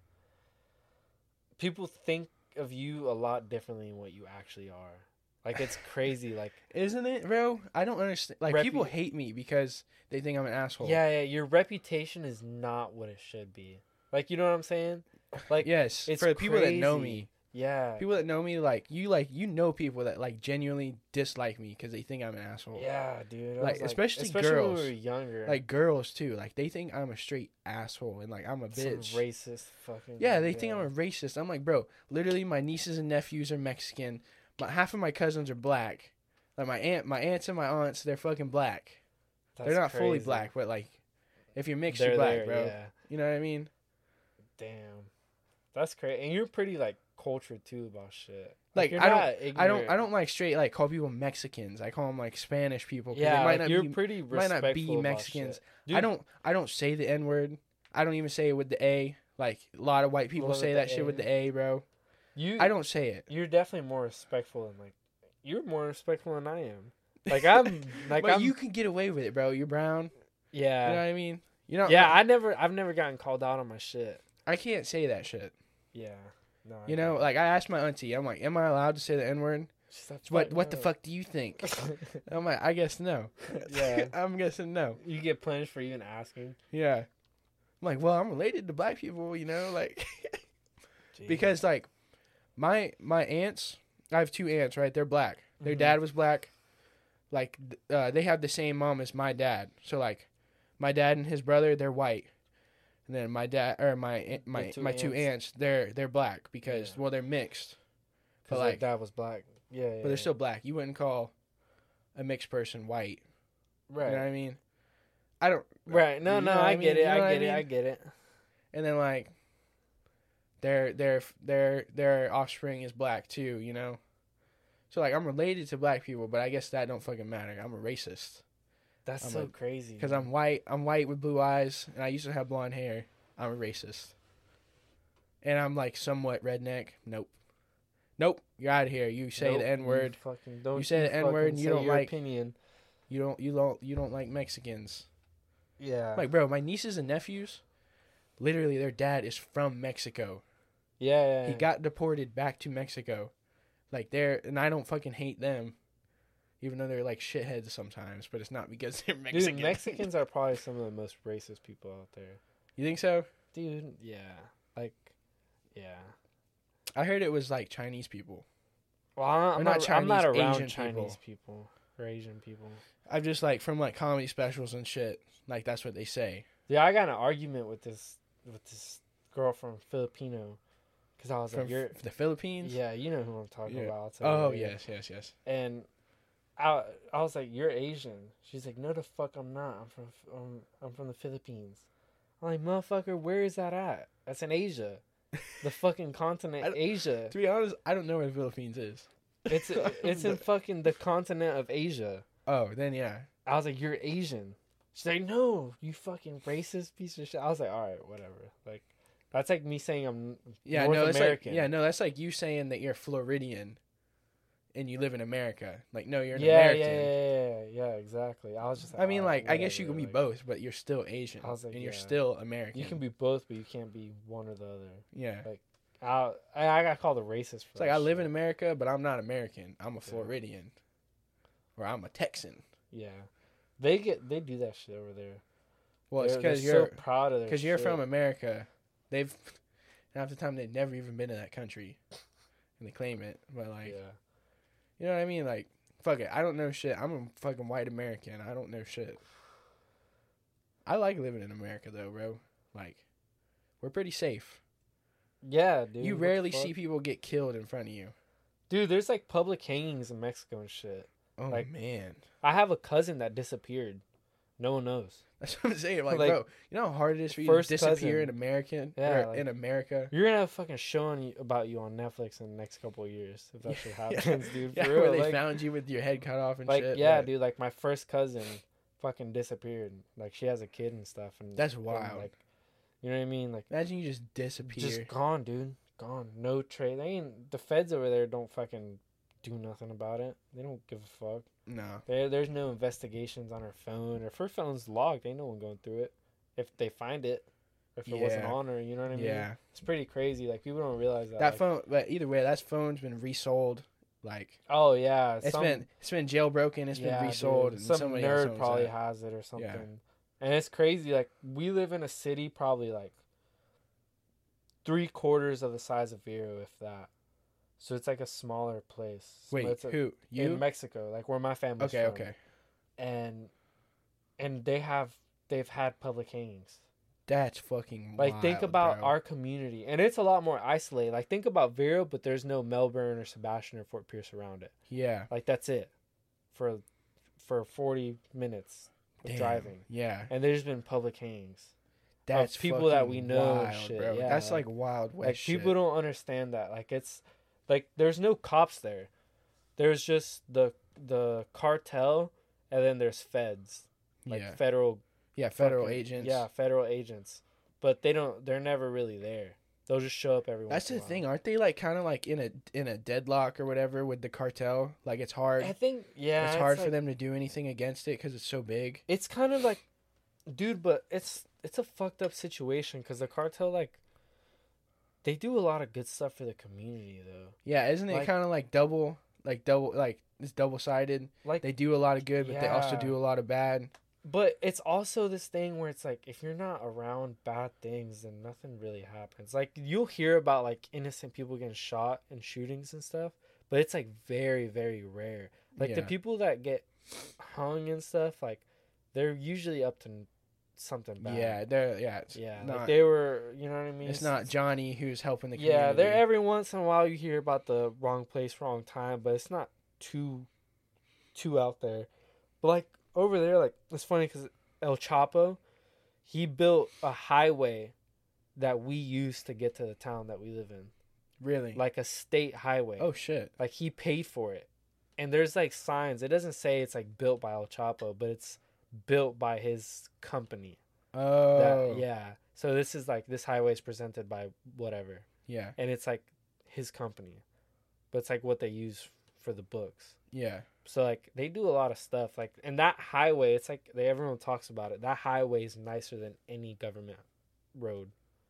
People think of you a lot differently than what you actually are. Like it's *laughs* crazy. Like Isn't it, bro? I don't understand. Like Repu- people hate me because they think I'm an asshole. yeah, yeah, your reputation is not what it should be. Like you know what I'm saying? Like Yes. it's for the people that know me, yeah, people that know me, like you, like you know people that like genuinely dislike me because they think I'm an asshole. yeah, dude. Like, was especially especially when girls. we were younger. Like girls too. Like they think I'm a straight asshole and like I'm a some bitch. racist fucking. Yeah, they think I'm a racist. I'm like, bro, literally my nieces and nephews are Mexican. My half of my cousins are black. Like my aunt, my aunts and my aunts, they're fucking black. That's they're not fully black, but like, if you're mixed, They're you're black, there, bro. Yeah. You know what I mean? Damn, that's crazy. And you're pretty like cultured too about shit. Like, you're I don't- I don't. I don't like straight like call people Mexicans. I call them like Spanish people. Yeah, they might like, not you're be. pretty might not be Mexicans. I don't, I don't say the N word. I don't even say it with the A. Like a lot of white people say that shit A. with the A, bro. You, I don't say it. You're definitely more respectful than like. You're more respectful than I am. Like I'm, *laughs* like but I'm. you can get away with it, bro. You're brown. yeah, You know what I mean? You know? yeah. I never, I've never gotten called out on my shit. I can't say that shit. Yeah, no. You know, like I asked my auntie, I'm like, "Am I allowed to say the N word?" She's What "Fuck What the fuck do you think? *laughs* I'm like, I guess no. *laughs* Yeah. *laughs* I'm guessing no. you get punished for even asking. Yeah. I'm like, well, I'm related to black people, you know, like because like my my aunts, I have two aunts, right? They're black. Their Mhm. dad was black. Like uh, they have the same mom as my dad. So like my dad and his brother, they're white. And then my dad or my my two my two aunts. aunts, they're they're black because Yeah. well they're mixed. because but, like like- dad was black. Yeah, yeah but they're still black. You wouldn't call a mixed person white. right. You know what I mean? I don't. Right. No, you no, know what I I get it. You know what I I get it. mean? I get it. And then like, their their their their offspring is black too. You know. So like, I'm related to black people, but I guess that don't fucking matter. I'm a racist That's I'm so a- crazy. because. I'm white. I'm white with blue eyes, and I used to have blonde hair. I'm a racist. And I'm like somewhat redneck. Nope. Nope. You're out of here. You say Nope, the N word. Fucking don't. say the N-word and you don't like- opinion. You don't. You don't. You don't like Mexicans. Yeah. Like, bro, my nieces and nephews, literally, their dad is from Mexico. yeah, yeah. He got deported back to Mexico. Like, they're, and I don't fucking hate them, even though they're like shitheads sometimes, but it's not because *laughs* they're Mexican. Dude, Mexicans are *laughs* probably some of the most racist people out there. you think so? Dude, yeah. Like, yeah. I heard it was like Chinese people. Well, I'm, I'm not not. I'm not around Asian Chinese people. people. or Asian people. I've just like, from like comedy specials and shit, like, that's what they say. Yeah, I got an argument with this with this girl from Filipino, because I was From like, "You're." the Philippines? Yeah, you know who I'm talking Yeah. about. You Oh, yes, yes, yes. and I I was like, "You're Asian." She's like, "No, the fuck, I'm not. I'm from um, I'm from the Philippines." I'm like, "Motherfucker, where is that at? That's in Asia, the fucking continent *laughs* Asia. To be honest, I don't know where the Philippines is. It's *laughs* it's in fucking the continent of Asia." Oh, then yeah. I was like, "You're Asian." She's like, "No, you fucking racist piece of shit." I was like, "All right, whatever." Like, that's like me saying I'm Yeah, North no, it's like American. yeah, no, that's like you saying that you're Floridian and you live in America. Like, no, you're an yeah, American. yeah, yeah, yeah, yeah, exactly. I was just. Like, I mean, "All like, I guess you can be like, both, but you're still Asian, I was like, and you're still American. You can be both, but you can't be one or the other. yeah. Like, I, I got called a racist for It's like I live in. America, but I'm not American. I'm a Floridian, or I'm a Texan. Yeah, they get they do that shit over there. Well, it's They're- because you're so proud of because you're from. America. They've *laughs* half the time they've never even been to that country, and they claim it. But like, yeah. You know what I mean? Like, fuck it. I don't know shit. I'm a fucking white American. I don't know shit. I like living in America though, bro. Like, we're pretty safe. Yeah, dude. you rarely see people get killed in front of you. Dude, there's like public hangings in Mexico and shit. Oh Like- man, I have a cousin that disappeared. No one knows. that's what I'm saying. Like, Like, bro, you know how hard it is for you to disappear cousin. in American, Yeah, or like- in America. You're gonna have a fucking show on you, about you on Netflix in the next couple of years if that shit *laughs* Yeah. happens, dude. *laughs* For Yeah, real. where they like, found you with your head cut off and like shit. yeah, dude. Like my first cousin, fucking disappeared. Like she has a kid and stuff, and That's wild. like, you know what I mean? Like Imagine you just disappear. just gone, dude. Gone. No trace. They ain't the feds over there. Don't fucking do nothing about it. They don't give a fuck. No. There, there's no investigations on her phone. If her phone's logged, ain't no one going through it. If they find it, if it wasn't on her. You know what I mean? yeah. It's pretty crazy. Like people don't realize that. That like- phone, but either way, that phone's been resold. Like Oh yeah, it's some- been it's been jailbroken. It's yeah, been resold. dude. and Some somebody nerd probably has it or something. Yeah. And it's crazy. Like we live in a city probably like three quarters of the size of Vero, if that. So it's like a smaller place. Wait, a- who you? in Mexico, like where my family's okay, from. okay. And and they have they've had public hangings. That's fucking. Like think about bro. our community, and it's a lot more isolated. Like think about Vero, but there's no Melbourne or Sebastian or Fort Pierce around it. Yeah. Like that's it, for for forty minutes of Damn, driving, Yeah. and there's been public hangings. That's people that we know wild, shit, yeah, That's like- like, wild west like shit. people don't understand that. Like it's like there's no cops there. There's just the the cartel, and then there's feds, like yeah. federal Yeah. Federal fucking- agents. Yeah, federal agents. But they don't they're never really there. They'll just show up every once That's in the a while. thing, aren't they? Like kind of like in a in a deadlock or whatever with the cartel. Like it's hard. I think yeah, it's hard for them to do anything against it because it's so big. It's kind of like dude, but it's it's a fucked up situation cuz the cartel like they do a lot of good stuff for the community though. Yeah, isn't it Like- kind of like double, like double, like it's double sided? Like They do a lot of good, but they also do a lot of bad. But it's also this thing where it's like if you're not around bad things, then nothing really happens. Like you'll hear about like innocent people getting shot and shootings and stuff, but it's like very very rare. Like the people that get hung and stuff, like they're usually up to something bad. Yeah, they're yeah. Yeah. not. like they were, you know what I mean? it's not Johnny who's helping the community. Yeah, there every once in a while you hear about the wrong place, wrong time, but it's not too too out there. But like over there, like it's funny because El Chapo, he built a highway that we use to get to the town that we live in, really. like a state highway. oh shit. like he paid for it, and there's like signs. It doesn't say it's like built by El Chapo, but it's built by his company. Oh That, yeah. So this is like this highway is presented by whatever yeah, and it's like his company, but it's like what they use for the books. yeah. So like they do a lot of stuff like and that highway. It's like they everyone talks about it. That highway is nicer than any government road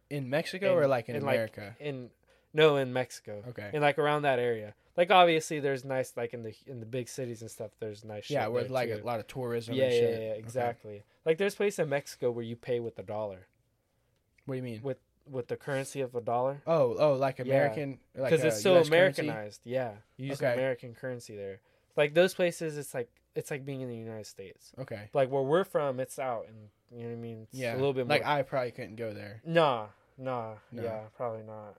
In Mexico And- or like in like, America? in no in Mexico okay. and like around that area. Like obviously there's nice like in the in the big cities and stuff. There's nice shit yeah, with like too. a lot of tourism. yeah and yeah, shit. yeah Okay. exactly. Like there's places in Mexico where you pay with the dollar What do you mean? with with the currency of a dollar. Oh, oh, like American, like because uh, it's so US currency? Americanized. Yeah, you use Okay. American currency there. Like those places, it's like it's like being in the United States. Okay. Like where we're from, it's out, and you know what I mean. It's Yeah. a little bit more. like I probably couldn't go there. nah, nah, No. yeah, probably not.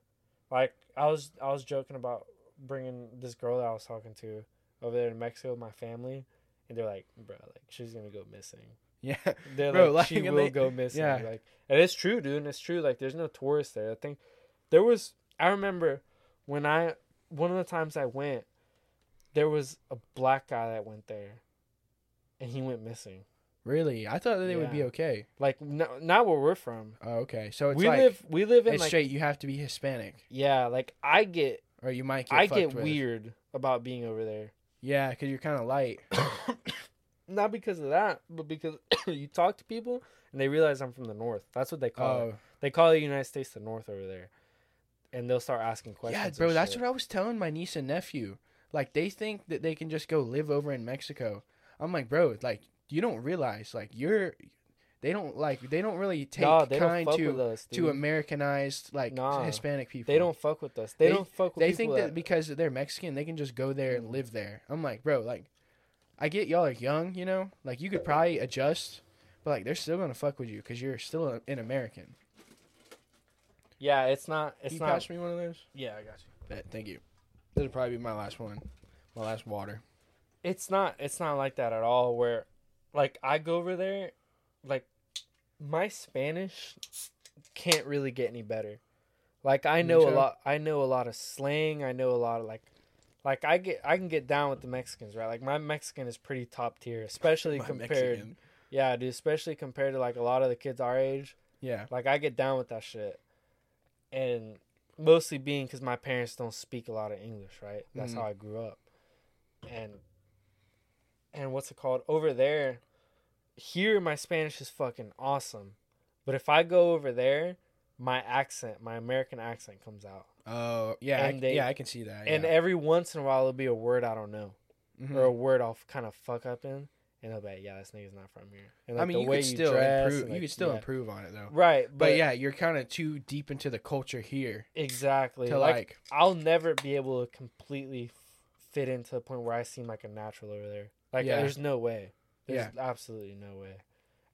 Like I was, I was joking about bringing this girl that I was talking to over there to Mexico with my family, and they're like, "Bro, like she's gonna go missing." Yeah. *laughs* They're Bro, like, she will they- go missing. yeah. Like, and it's true, dude. And it's true. Like, there's no tourists there. I think there was. I remember when I one of the times I went, there was a black guy that went there, and he went missing. Really? I thought that they would be okay. Like, no, not where we're from. Oh, okay. So it's we like live. We live in like. straight. You have to be Hispanic, Yeah, like I get. Or you might get. I get with. weird about being over there. Yeah, because you're kind of light. *coughs* Not because of that, but because *coughs* you talk to people and they realize I'm from the north. That's what they call it. Oh, They call the United States the North over there, and they'll start asking questions. yeah, bro. That's shit. what I was telling my niece and nephew. Like they think that they can just go live over in Mexico. I'm like, bro, like you don't realize, like you're. They don't like. They don't really take Nah, kind to us, to. Americanized like Nah. Hispanic people. They don't fuck with us. They, They- don't fuck with They people think that, that because they're Mexican, they can just go there and live there. I'm like, bro, like, I get y'all are young, you know, like you could probably adjust, but like they're still gonna fuck with you because you're still a- an American. yeah, it's not. It's you not. pass me one of those? Yeah, I got you. Bet, thank you. This will probably be my last one, my last water. It's not. It's not like that at all. Where, like, I go over there, like, my Spanish can't really get any better. Like, I know a lot. I know a lot of slang. I know a lot of like. Like I get, I can get down with the Mexicans, right? Like my Mexican is pretty top tier, especially My compared. Mexican. Yeah, dude, especially compared to like a lot of the kids our age. Yeah, Like I get down with that shit, and mostly being because my parents don't speak a lot of English, right? That's Mhm. how I grew up, and and what's it called over there? Here, my Spanish is fucking awesome, But if I go over there, my accent, my American accent comes out. Oh yeah, I, And they- yeah, I can see that. And yeah. every once in a while, it'll be a word I don't know, Mhm. or a word I'll kind of fuck up in, and they'll be like, "Yeah, this nigga's not from here." And I like, mean, the you way could still improve. and, you like, could still yeah. improve on it though. right? But, But, yeah, you're kind of too deep into the culture here exactly. to like, like. I'll never be able to completely fit into the point where I seem like a natural over there. Like, Yeah. there's no way. There's absolutely no way.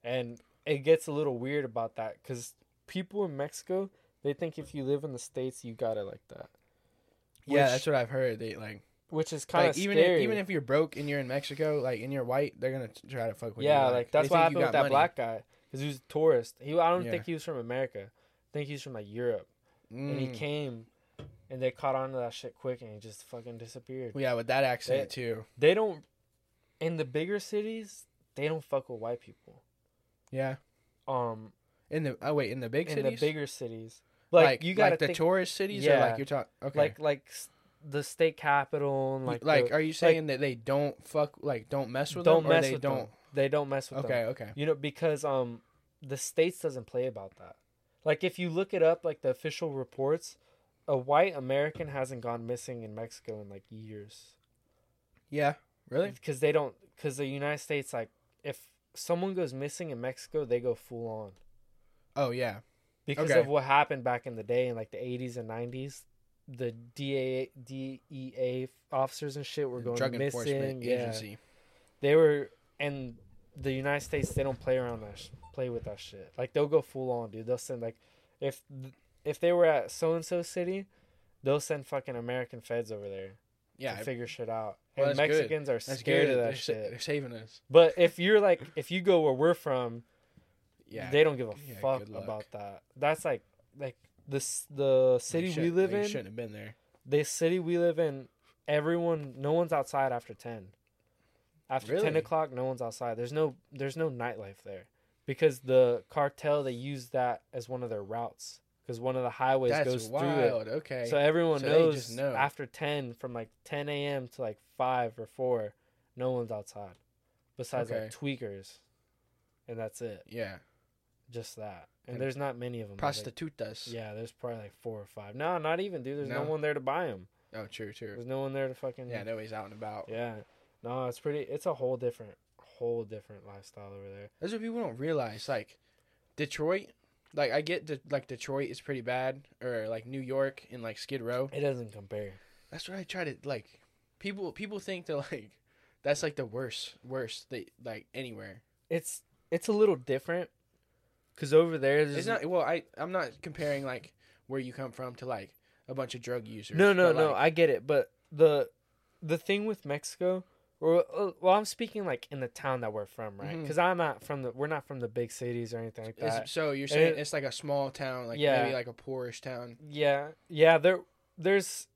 And it gets a little weird about that because people in Mexico they think if you live in the states you got it like that. yeah, that's what I've heard. They like, Which is kind like of even scary. if, even if you're broke and you're in Mexico, like and you're white, they're gonna try to fuck with you. yeah, like that's what happened with that money. black guy because he was a tourist. He I don't Yeah. think he was from America. I think he was from like Europe, and he Mm. came, and they caught on to that shit quick, and he just fucking disappeared. Well, yeah, with that accent They- too. They don't in the bigger cities. They don't fuck with white people. Yeah, Um, in the oh wait, in the big in cities, the bigger cities, like, like, you got like the think, tourist cities, or Yeah. like you're talking. Okay, like like the state capital and like, like the- are you saying that they don't fuck, like don't mess with don't them, mess they with don't? them. They don't mess with them. Okay, okay. You know, because um the states doesn't play about that. Like if you look it up, like the official reports, a white American hasn't gone missing in Mexico in like years. Yeah, really? Because they don't. Because the United States, like, if someone goes missing in Mexico, they go full on. Oh yeah, Because Okay. of what happened back in the day in like the eighties and nineties, the DA DEA officers and shit were going Drug missing. Enforcement Yeah, Agency. they were and the United States they don't play around that sh- play with that shit. Like they'll go full on, dude. They'll send like if if they were at so and so city, they'll send fucking American feds over there Yeah, to figure shit out. Well, and that's good. Mexicans are scared of They're, that sa- shit. they're saving us. But if you're like if you go where we're from, Yeah, they don't give a Yeah, fuck about that. That's like like this the city we live in. shouldn't have been there. The city we live in, everyone, no one's outside after ten. After ten o'clock, no one's outside. There's no, there's no nightlife there, because the cartel they use that as one of their routes, because one of the highways That's goes through wild. Okay. it. So everyone So knows know. after ten, from like ten a.m. to like five or four, no one's outside, besides Okay. like tweakers, and that's it. yeah, Just that, and, And there's not many of them. There's, like- yeah, there's probably like four or five. No, not even, dude. There's no, No? one there to buy them. Oh, true, true. There's no one there to fucking. Yeah, nobody's out and about. Yeah. No, it's pretty. It's a whole different, whole different lifestyle over there. That's what people don't realize. Like Detroit, like I get that like Detroit is pretty bad, or like New York and like Skid Row. It doesn't compare. That's what I try to like. People people think that like that's like the worst worst they like anywhere. It's it's a little different, cause over there there's It's not well. I I'm not comparing like where you come from to like a bunch of drug users. No, no, but, no. like, I get it, but the the thing with Mexico, or uh, well, I'm speaking like in the town that we're from, right? Because I'm not from the. We're not from the big cities or anything like it's- that. so you're saying it- it's like a small town, like Yeah. maybe like a poorish town. Yeah, yeah. There, there's.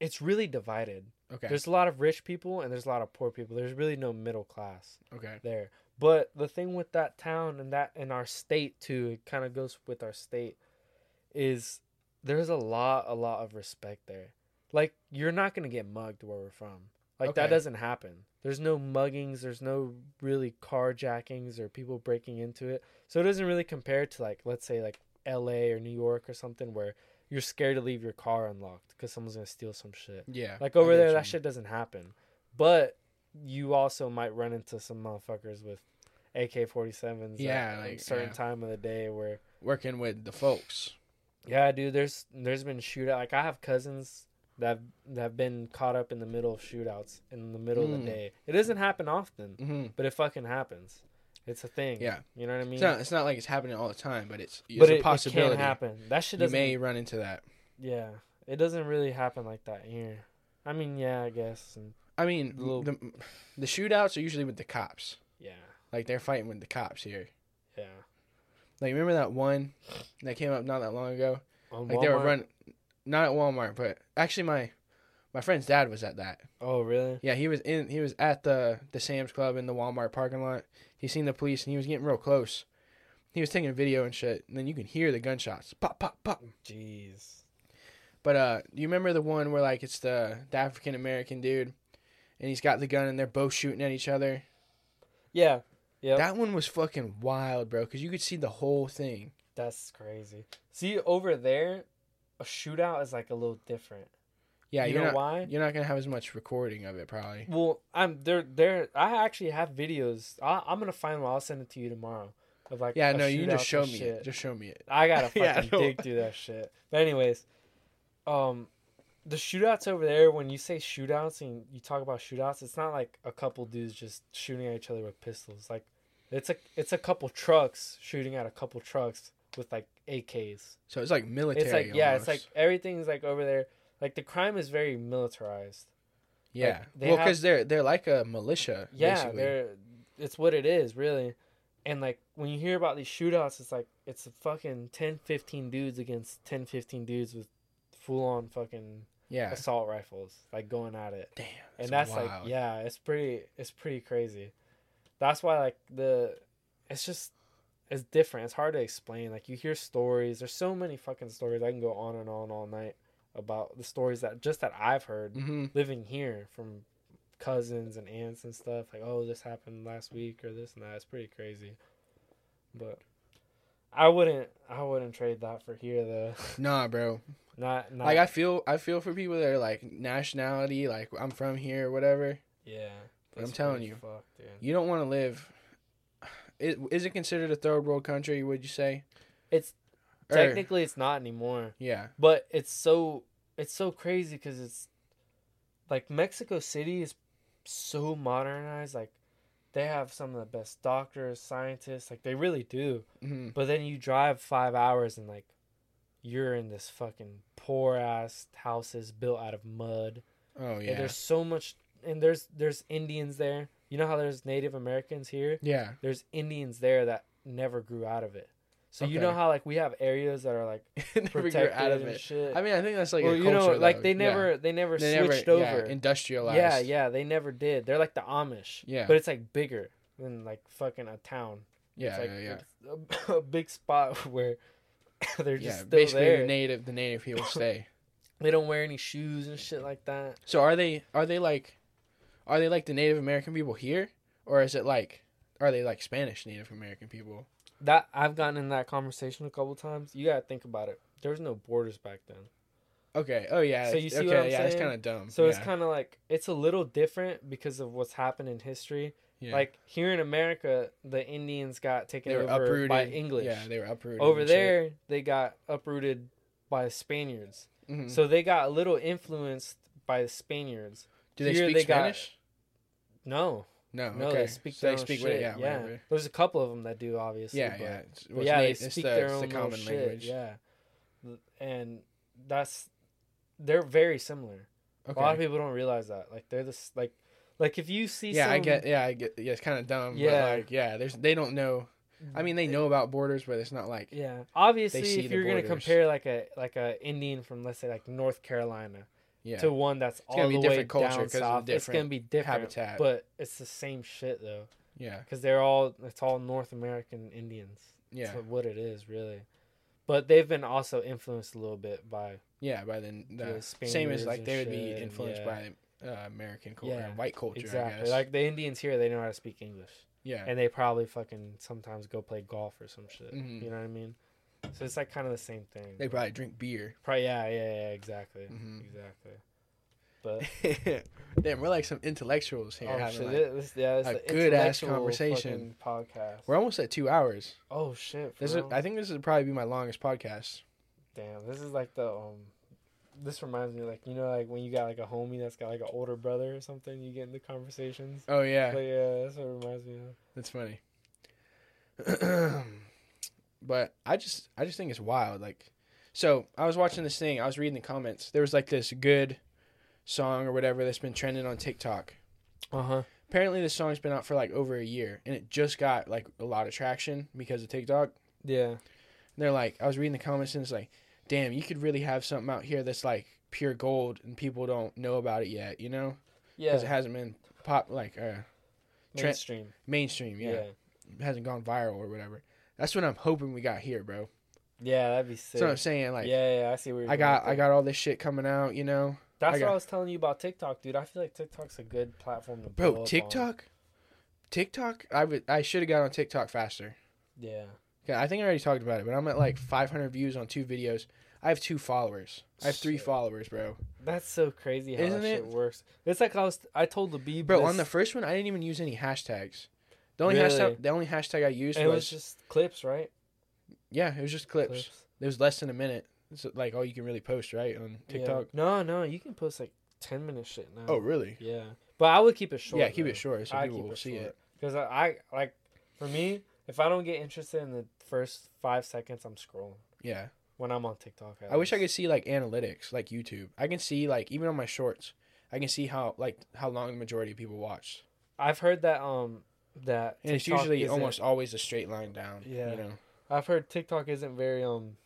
It's really divided. Okay. There's a lot of rich people and there's a lot of poor people. There's really no middle class. okay. there. But the thing with that town and that in our state too, it kind of goes with our state, is there's a lot, a lot of respect there. Like you're not gonna get mugged where we're from. Like that doesn't happen. There's no muggings. There's no really carjackings or people breaking into it. So it doesn't really compare to like let's say like L.A. or New York or something where you're scared to leave your car unlocked because someone's gonna steal some shit. Yeah. Like over there, that shit doesn't happen. But you also might run into some motherfuckers with AK forty sevens. Yeah, at like, certain yeah. time of the day where working with the folks. yeah, dude. There's there's been shootout. Like I have cousins that have, that have been caught up in the middle of shootouts in the middle of Mm. the day. It doesn't happen often, hmm but it fucking happens. It's a thing. Yeah. you know what I mean. It's not. It's not like it's happening all the time, but it's, it's but a it, it possibility. can happen. That shit you may run into that. Yeah, it doesn't really happen like that here. I mean, yeah, I guess. And I mean, The little- the the shootouts are usually with the cops. yeah, Like they're fighting with the cops here. yeah. Like remember that one that came up not that long ago? On Like they were Walmart? running, not at Walmart, but actually my my friend's dad was at that. Oh, really? Yeah, he was in. He was at the the Sam's Club in the Walmart parking lot. He seen the police and he was getting real close. He was taking a video and shit, and then you can hear the gunshots, pop, pop, pop. Jeez. But uh, do you remember the one where like it's the the African American dude, and he's got the gun and they're both shooting at each other? Yeah. Yeah. That one was fucking wild, bro, because you could see the whole thing. That's crazy. See over there, a shootout is like a little different. Yeah, you know not why? you're not gonna have as much recording of it probably. Well, I'm there. There, I actually have videos. I, I'm gonna find one. I'll send it to you tomorrow. Of like Yeah, no, you just show me shit. it. Just show me it. I gotta *laughs* fucking Yeah, I dig through that shit. But anyways, um, the shootouts over there. When you say shootouts and you talk about shootouts, it's not like a couple dudes just shooting at each other with pistols. Like it's a it's a couple trucks shooting at a couple trucks with like AKs. So it's like military. It's like yeah, it's like everything's like over there. Like the crime is very militarized. yeah. they well, because they're they're like a militia. Yeah, basically. they're it's what it is, really. And like when you hear about these shootouts, it's like it's a fucking 10, 15 dudes against 10, 15 dudes with full on fucking yeah. assault rifles, like going at it. Damn. and that's like yeah, it's pretty it's pretty crazy. That's why like the it's just it's different. It's hard to explain. Like you hear stories. There's so many fucking stories. I can go on and on all night about the stories that just that I've heard Mm-hmm. living here from cousins and aunts and stuff like oh this happened last week or this and that it's pretty crazy but i wouldn't i wouldn't trade that for here though *laughs* Nah, bro. not not Like I feel I feel for people that are like nationality, like I'm from here or whatever. yeah But I'm telling you. dude. You don't want to live. Is, is it considered a third world country? Would you say? it's Or- technically it's not anymore yeah. but it's so it's so crazy because it's like mexico city is so modernized like they have some of the best doctors scientists like they really do hmm But then you drive five hours and like you're in this fucking poor ass houses built out of mud. Oh And yeah. there's so much and there's there's Indians there. You know how there's Native Americans here? Yeah. There's Indians there that never grew out of it. So you know how like we have areas that are like *laughs* Never protected out of it. shit. I mean, I think that's like well, a you culture. know, like though. they Yeah. never they never They never switched yeah, over. industrialized. Yeah, yeah, they never did. They're like the Amish. Yeah. But it's like bigger than like fucking a town. yeah, it's like yeah, yeah. a, *laughs* a big spot *laughs* where they're just Yeah, still basically there. the native the native people stay. They don't wear any shoes and shit like that. So are they are they like are they like the Native American people here or is it like are they like Spanish Native American people? That I've gotten in that conversation a couple times. You gotta think about it. There was no borders back then, Okay. Oh yeah. So you see okay, what I'm yeah, it's kind of dumb. so it's kind of like it's a little different because of what's happened in history. yeah. Like here in America, the Indians got taken over uprooted by English. Yeah, they were uprooted. Over and shit. there, they got uprooted by the Spaniards. Mhm. So they got a little influenced by the Spaniards. do they here speak they Spanish? No, no. no, okay. they speak so their they own speak shit. with it. Yeah. yeah. whatever. There's a couple of them that do, obviously. Yeah. but- Yeah. It's, well, yeah, they it's speak the, their own the common shit. language. Yeah, and that's they're very similar. Okay. A lot of people don't realize that. Like they're this like like if you see yeah, I get. Yeah, I get. Yeah, it's kind of dumb. Yeah. But like, yeah. There's. They don't know. I mean, they know about borders, but it's not like. yeah obviously if you're gonna compare like a like a Indian from let's say like North Carolina Yeah. to one that's all gonna be the way culture down south, it's gonna be different. habitat. But it's the same shit though, yeah. because they're all it's all North American Indians. Yeah. That's what it is really. But they've been also influenced a little bit by Yeah. By the, The same as like they would be shit, and influenced yeah. by uh, American culture, Yeah, white culture. I exactly guess. like the Indians here. They know how to speak English. yeah. and they probably fucking sometimes go play golf or some shit. Mhm. You know what I mean? So it's like kind of the same thing. They probably drink beer. Probably, yeah, yeah, yeah, exactly, Mhm. exactly. But *laughs* Damn, we're like some intellectuals here. oh having, shit, like- this, yeah, a good-ass conversation. podcast. we're almost at two hours. oh shit, This is. I think this would probably be my longest podcast. damn, this is like the um. This reminds me, like you know, like when you got like a homie that's got like an older brother or something, you get into conversations. Oh yeah, But yeah, that's what it reminds me of. that's funny. *clears throat* *clears throat* but I just, I just think it's wild. Like, so I was watching this thing. I was reading the comments. There was like this good song or whatever that's been trending on TikTok. Uh huh. Apparently, this song's been out for like over a year, and it just got like a lot of traction because of TikTok. Yeah. And they're like, I was reading the comments and it's like, damn, you could really have something out here that's like pure gold and people don't know about it yet, you know? Yeah. Because it hasn't been pop like uh, Trent- Mainstream. mainstream, yeah. yeah. It hasn't gone viral or whatever. That's what I'm hoping we got here, bro. Yeah, that'd be sick. That's what I'm saying. Like, yeah, yeah, I see where you're I got, I got all this shit coming out, you know, That's I what I was telling you about TikTok, dude. I feel like TikTok's a good platform to bro. TikTok, TikTok, I would I should have got on TikTok faster. Yeah. I think I already talked about it, but I'm at like 500 views on two videos. I have two followers. I have three Shit. followers, bro. That's so crazy how Isn't that shit it? works. It's like I was I told the B Bro, on the first one, I didn't even use any hashtags. The only Really? hashtag, the only hashtag I used it was, was just clips, right? yeah, it was just clips. It was less than a minute. It's like all you can really post, right, on Yeah. TikTok. No, no, you can post like ten minute shit now. Oh, really? Yeah, but I would keep it short. yeah, keep though. it short so I people will it see short. it. Because I, I like for me, if I don't get interested in the first five seconds, I'm scrolling Yeah. when I'm on TikTok. I wish I could see like analytics, like YouTube. I can see like even on my shorts, I can see how like how long the majority of people watch, I've heard that um that and it's usually almost always a straight line down. Yeah. You know. I've heard TikTok isn't very um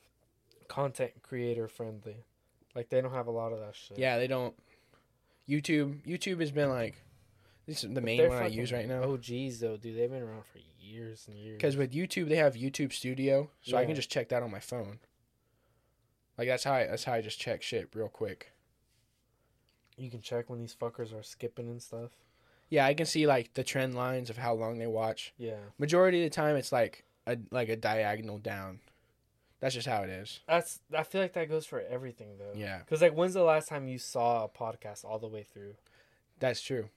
content creator friendly. Like they don't have a lot of that shit. Yeah, they don't. YouTube YouTube has been like this is the main one I use right now. OGs though, dude. They've been around for years and years. Because with YouTube they have YouTube Studio, so I can just check that on my phone. Like that's how I that's how I just check shit real quick. you can check when these fuckers are skipping and stuff. Yeah, I can see like the trend lines of how long they watch. Yeah, Majority of the time it's like a like a diagonal down. That's just how it is. that's. I feel like that goes for everything though. Yeah, Because like, when's the last time you saw a podcast all the way through? that's true.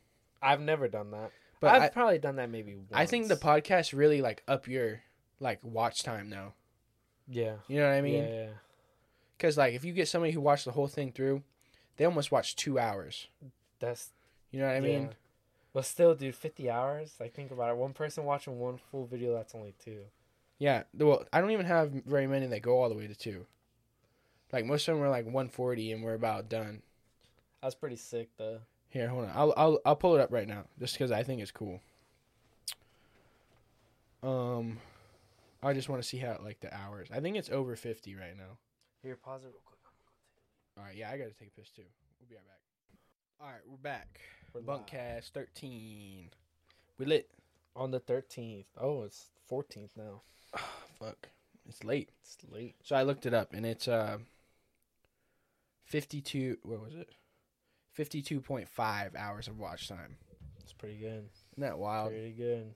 I've never done that. But I've I, probably done that maybe. Once. I think the podcast really like up your like watch time now. Yeah. You know what I mean? yeah, yeah. Because like if you get somebody who watched the whole thing through, they almost watch two hours. That's. You know what I mean? But still, dude, fifty hours. Like, think about it. One person watching one full video. That's only two. Yeah. Well, I don't even have very many that go all the way to two. Like most of them are like 140 and we're about done. That's pretty sick, though. Here, hold on. I'll I'll I'll pull it up right now just because I think it's cool. Um, I just want to see how like the hours. I think it's over 50 right now. Here, pause it real quick. All right, yeah, I gotta take a piss too. We'll be right back. All right, we're back. We're Bunkast 13. We lit. On the thirteenth. Oh, it's fourteenth now. *sighs* Fuck, it's late. It's late. So I looked it up, and it's uh, 52. What was it? 52.5 hours of watch time. It's pretty good. Isn't that wild? Pretty good.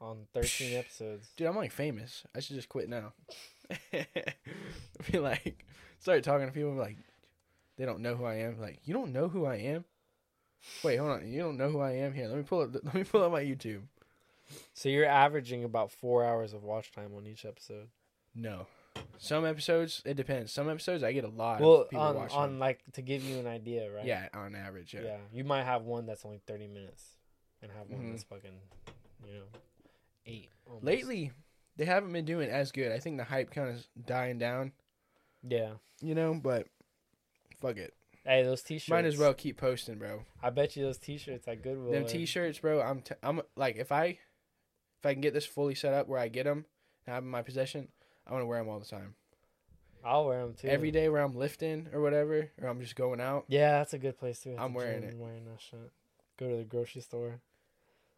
On thirteen episodes. Dude, I'm like famous. I should just quit now. *laughs* be like, start talking to people like, they don't know who I am. Like, you don't know who I am? Wait, hold on. You don't know who I am? Here, let me pull up. *laughs* Let me pull up my YouTube. So you're averaging about four hours of watch time on each episode. No, some episodes it depends. Some episodes I get a lot Well, of people on watching. on like to give you an idea, right? Yeah, on average, yeah. Yeah. You might have one that's only thirty minutes, and have one Mhm. that's fucking, you know, eight. almost. Lately, they haven't been doing as good. I think the hype kind of dying down. Yeah. You know, but fuck it. Hey, those t-shirts. Might as well keep posting, bro. I bet you those t-shirts at Goodwill. Them are- t-shirts, bro. I'm t- I'm like if I if I can get this fully set up where I get them and have them in my possession, I want to wear them all the time. I'll wear them too. Every day where I'm lifting or whatever, or I'm just going out. Yeah, that's a good place too. I'm wearing it. Wearing that shit. Go to the grocery store.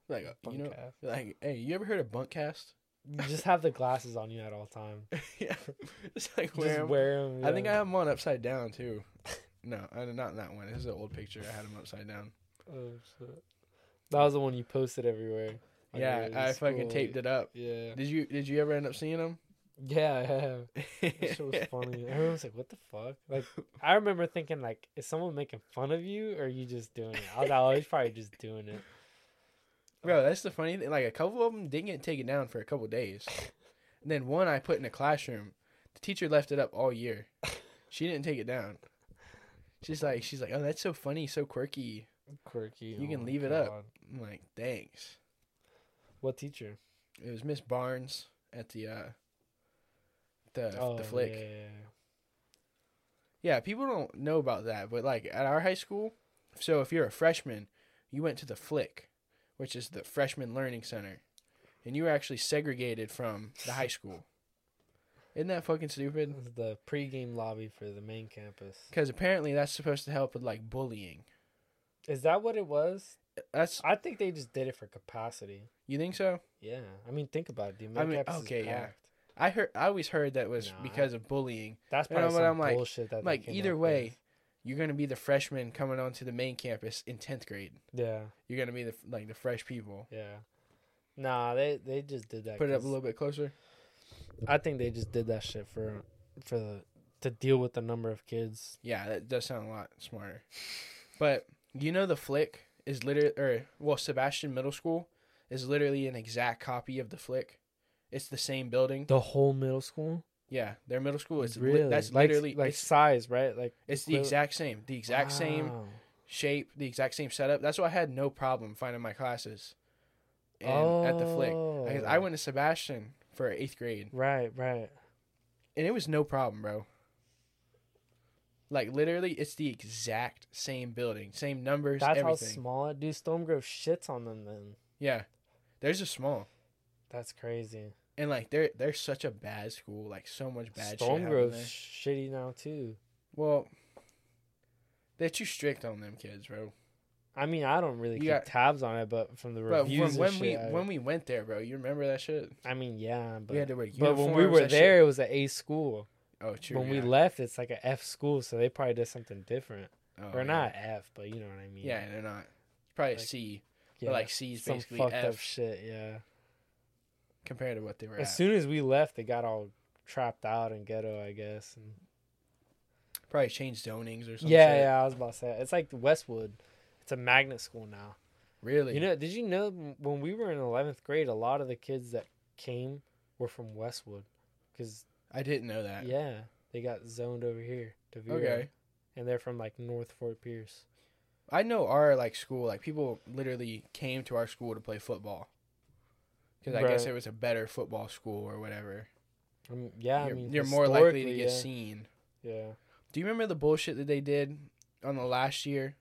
Like uh, you know, Bunkast. like hey, you ever heard of Bunkast? You just have the glasses on you at all *laughs* time. yeah, *laughs* it's like Just wear 'em. wear them. I think I have them on upside down too. *laughs* No, I, not that one. This is an old picture. I had them upside down. Oh shit. That was the one you posted everywhere. yeah, I fucking school. taped it up. Yeah. Did you Did you ever end up seeing them? Yeah, I have. *laughs* That shit was funny. Everyone's like, "What the fuck?" Like, I remember thinking, like, is someone making fun of you, or are you just doing it? I was "Oh, he's *laughs* probably just doing it." Bro, that's the funny thing. Like a couple of them didn't get taken down for a couple days. And *laughs* then one I put in a classroom. The teacher left it up all year. She didn't take it down. She's like, she's like, oh, that's so funny, so quirky. Quirky. You can oh leave it up. I'm like, thanks. What teacher? It was Miss Barnes at the uh the Oh, the flick. Yeah, Yeah. yeah, yeah. people don't know about that, but like at our high school, so if you're a freshman, you went to the flick, which is the freshman learning center, and you were actually segregated from the high school. Isn't that fucking stupid? The pregame lobby for the main campus. Because apparently that's supposed to help with like bullying. Is that what it was? That's I think they just did it for capacity. you think so? Yeah, I mean, think about it. I Main mean, campus is yeah. packed. I heard. I always heard that was Nah. because of bullying. That's You know probably what some I'm like- bullshit that they like came either up way, you're gonna be the freshman coming onto the main campus in tenth grade. Yeah, You're gonna be the like the fresh people. yeah. Nah, they they just did that. Put it up a 'cause little bit closer. I think they just did that shit for for the to deal with the number of kids. Yeah, that does sound a lot smarter. But you know, the flick is literally, or well, Sebastian Middle School is literally an exact copy of the flick. It's the same building. The whole middle school. Yeah, their middle school is really li- that's like, literally like size, right? Like it's the exact same, the exact same shape, the exact same setup. That's why I had no problem finding my classes. And at the flick, Because I Oh. went to Sebastian for eighth grade, Right, right. and it was no problem, bro. Like literally, it's the exact same building, same numbers, That's everything. how small it. Dude, Storm Grove shits on them. Then Yeah, theirs is small, that's crazy. and like they're they're such a bad school, like so much bad Storm Grove's shitty now too. Well, they're too strict on them kids, bro. I mean, I don't really keep got- tabs on it, but from the But reviews when, when we I, when we went there, bro, you remember that shit? I mean, yeah, but we had to wear but when we were that shit. there, it was an A school. Oh, true. when we left, it's like a F school, so they probably did something different, oh, or yeah. not F, but you know what I mean. Yeah, they're not. Probably Like, C, yeah, but like C is some basically fucked F up shit. Yeah. compared to what they were As at. soon as we left, they got all trapped out in ghetto, I guess. And Probably changed zonings or something. yeah, yeah, I was about to say it's like Westwood. It's a magnet school now. Really? You know, did you know when we were in eleventh grade, a lot of the kids that came were from Westwood, because I didn't know that. yeah, they got zoned over here to Vero, Okay. and they're from like North Fort Pierce. I know our like school, like people literally came to our school to play football. Because I guess it was a better football school or whatever. Um, yeah, you're I mean, you're more likely to get yeah. seen. Yeah. Do you remember the bullshit that they did on the last year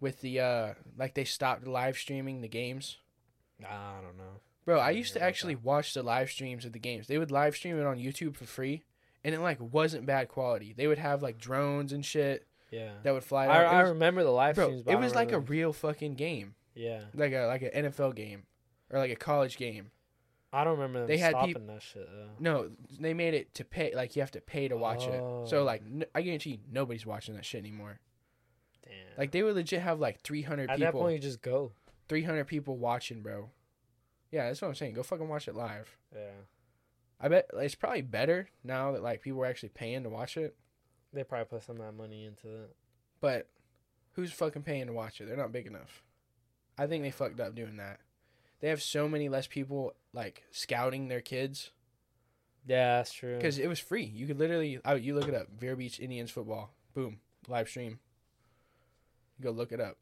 with the uh like they stopped live streaming the games? I don't know. Bro, I didn't used to actually watch the live streams of the games. They would live stream it on YouTube for free and it like wasn't bad quality. They would have like drones and shit Yeah. that would fly I. I was- remember the live bro, streams. it was like a real fucking game. yeah. Like a like an NFL game or like a college game. I don't remember them They had stopping peop- that shit though. No, they made it to pay. Like you have to pay to watch it. So Oh. like, n- I guarantee you, nobody's watching that shit anymore. Damn. Like they would legit have like 300 At that people, point, you just go. 300 people watching, bro. Yeah, that's what I'm saying. Go fucking watch it live. Yeah. I bet it's probably better now that like people are actually paying to watch it. They probably put some of that money into it. But who's fucking paying to watch it? They're not big enough. I think they fucked up doing that. They have so many less people like scouting their kids Yeah, that's true. because it was free. You could literally, I, you look it up, Vero Beach Indians football, boom, live stream. Go look it up.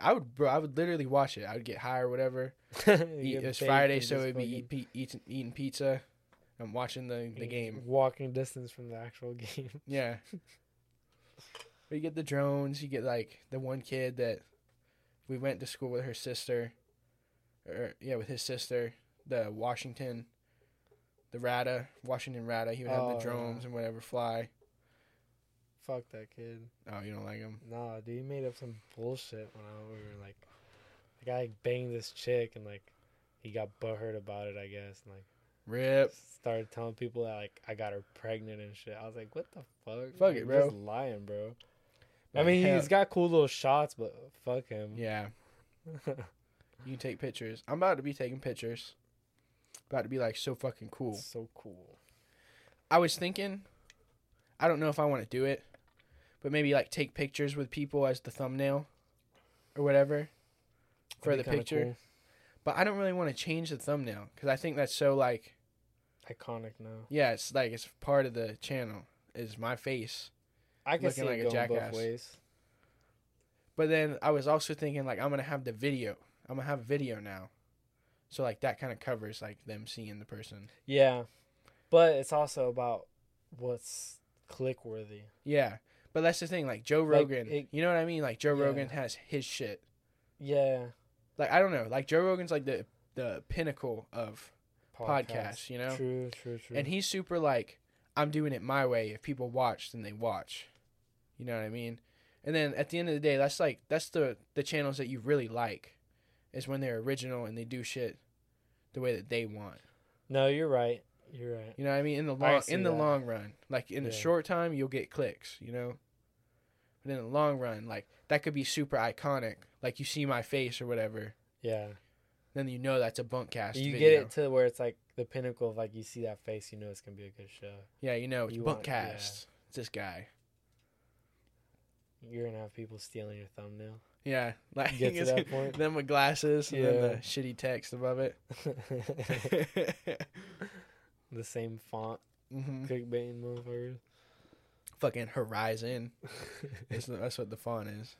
I would, bro. I would literally watch it. I would get high or whatever. *laughs* Eat, it was Friday, so it'd be eat, pe- eat, eating pizza. I'm watching the the game. Walking distance from the actual *laughs* game. Yeah. *laughs* but you get the drones. You get like the one kid that we went to school with her sister, or yeah, with his sister, the Washington, the Rada, Washington Rada. He would have Oh, the drones yeah. and whatever fly. Fuck that kid. Oh, you don't like him? Nah, dude, he made up some bullshit when I, we were like, the guy banged this chick and like, he got butthurt about it, I guess, and like Rip. started telling people that like I got her pregnant and shit. I was like, what the fuck? Fuck Like, it, bro. Just lying, bro. I mean, hell- he's got cool little shots, but fuck him. Yeah, *laughs* you can take pictures. I'm about to be taking pictures. About to be like so fucking cool. So cool. I was thinking, I don't know if I want to do it, but maybe like take pictures with people as the thumbnail or whatever for the picture. cool. But I don't really want to change the thumbnail because I think that's so like, Iconic now. yeah, it's like it's part of the channel is my face. I can Looking see like it a going both jackass. ways. But then I was also thinking like I'm gonna have the video. I'm gonna have a video now, so like that kind of covers like them seeing the person. Yeah, but it's also about what's click worthy. Yeah, but that's the thing. Like Joe Like, Rogan, it- you know what I mean? Like Joe Yeah. Rogan has his shit. Yeah, like I don't know, like Joe Rogan's like the the pinnacle of podcasts, you know? True, true, true. and he's super like I'm doing it my way. If people watch, then they watch. You know what I mean? And then at the end of the day, that's like that's the the channels that you really like is when they're original and they do shit the way that they want. no, you're right. You're right. You know what I mean? In the long in the that. long run, like in Yeah. short time, you'll get clicks. You know. But in the long run, like that could be super iconic. Like you see my face or whatever, Yeah. then you know that's a Bunkast. You video. get it to where it's like the pinnacle of like you see that face, you know it's gonna be a good show. Yeah, you know it's You want- Bunkast. yeah. It's this guy. You're gonna have people stealing your thumbnail. Yeah, *laughs* like Get to that point. Them with glasses and then the Yeah. shitty text above it. *laughs* *laughs* the same font, hmm clickbaiting motherfuckers. Fucking Horizon. That's, that's what the font is.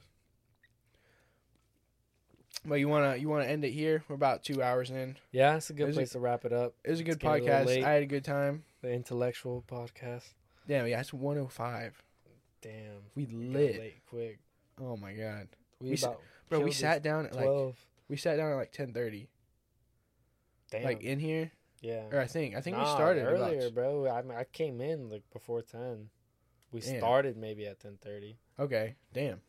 But you wanna you wanna end it here? We're about two hours in. Yeah, it's a good it- place to wrap it up. It was a good It's a podcast. late. I had a good time. The intellectual podcast. Damn, yeah, it's 105. Damn, We lit. late quick. Oh my god, We, We s- bro. We sat down at like we sat down at like 10:30, Damn. like in here, yeah. or I think I think we started earlier, About, bro. I I came in like before ten. We Damn. started maybe at ten thirty. okay, damn.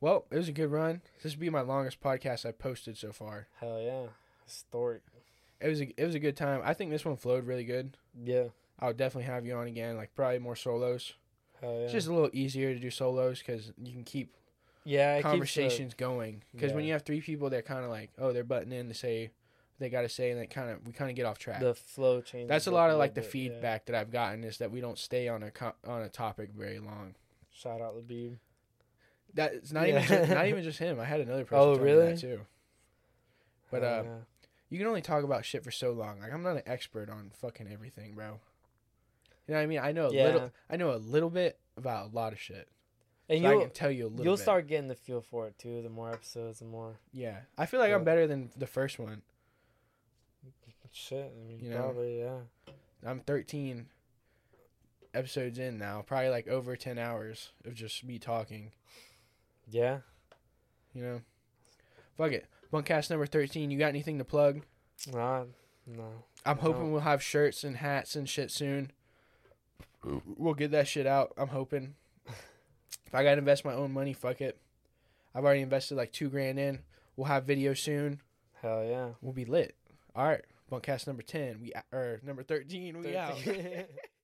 Well, it was a good run. This would be my longest podcast I've posted so far. Hell yeah, historic. It was a, it was a good time. I think this one flowed really good. Yeah. I'll definitely have you on again. Like probably more solos. Hell yeah. It's just a little easier to do solos because you can keep yeah. Keeps the- conversations going. Because when you have three people, they're kind of like, oh, they're butting in to say they got to say, and they kind of we kind of get off track. The flow changes. That's a lot of like the bit, yeah. feedback that I've gotten is that we don't stay on a co- on a topic very long. Shout out Labib. That it's not Yeah. even just, not even just him. I had another person. Oh, really? that too. But Hell uh, yeah. you can only talk about shit for so long. Like I'm not an expert on fucking everything, bro. You know what I mean? I know a Yeah. little. I know a little bit about a lot of shit. and So I you'll can tell you a little. you'll bit. start getting the feel for it too. The more episodes, the more Yeah, I feel like I'm better than the first one. Shit. I mean, You know? probably yeah. I'm 13 episodes in now, probably like over 10 hours of just me talking. Yeah. You know, fuck it. Bunkast number 13. You got anything to plug? Nah, no. I'm hoping No. we'll have shirts and hats and shit soon. We'll get that shit out. I'm hoping. If I gotta invest my own money, fuck it. I've already invested like two grand in. We'll have video soon. Hell yeah. We'll be lit. All right, Bunkast number 10. We or number 13. We out. 13. *laughs*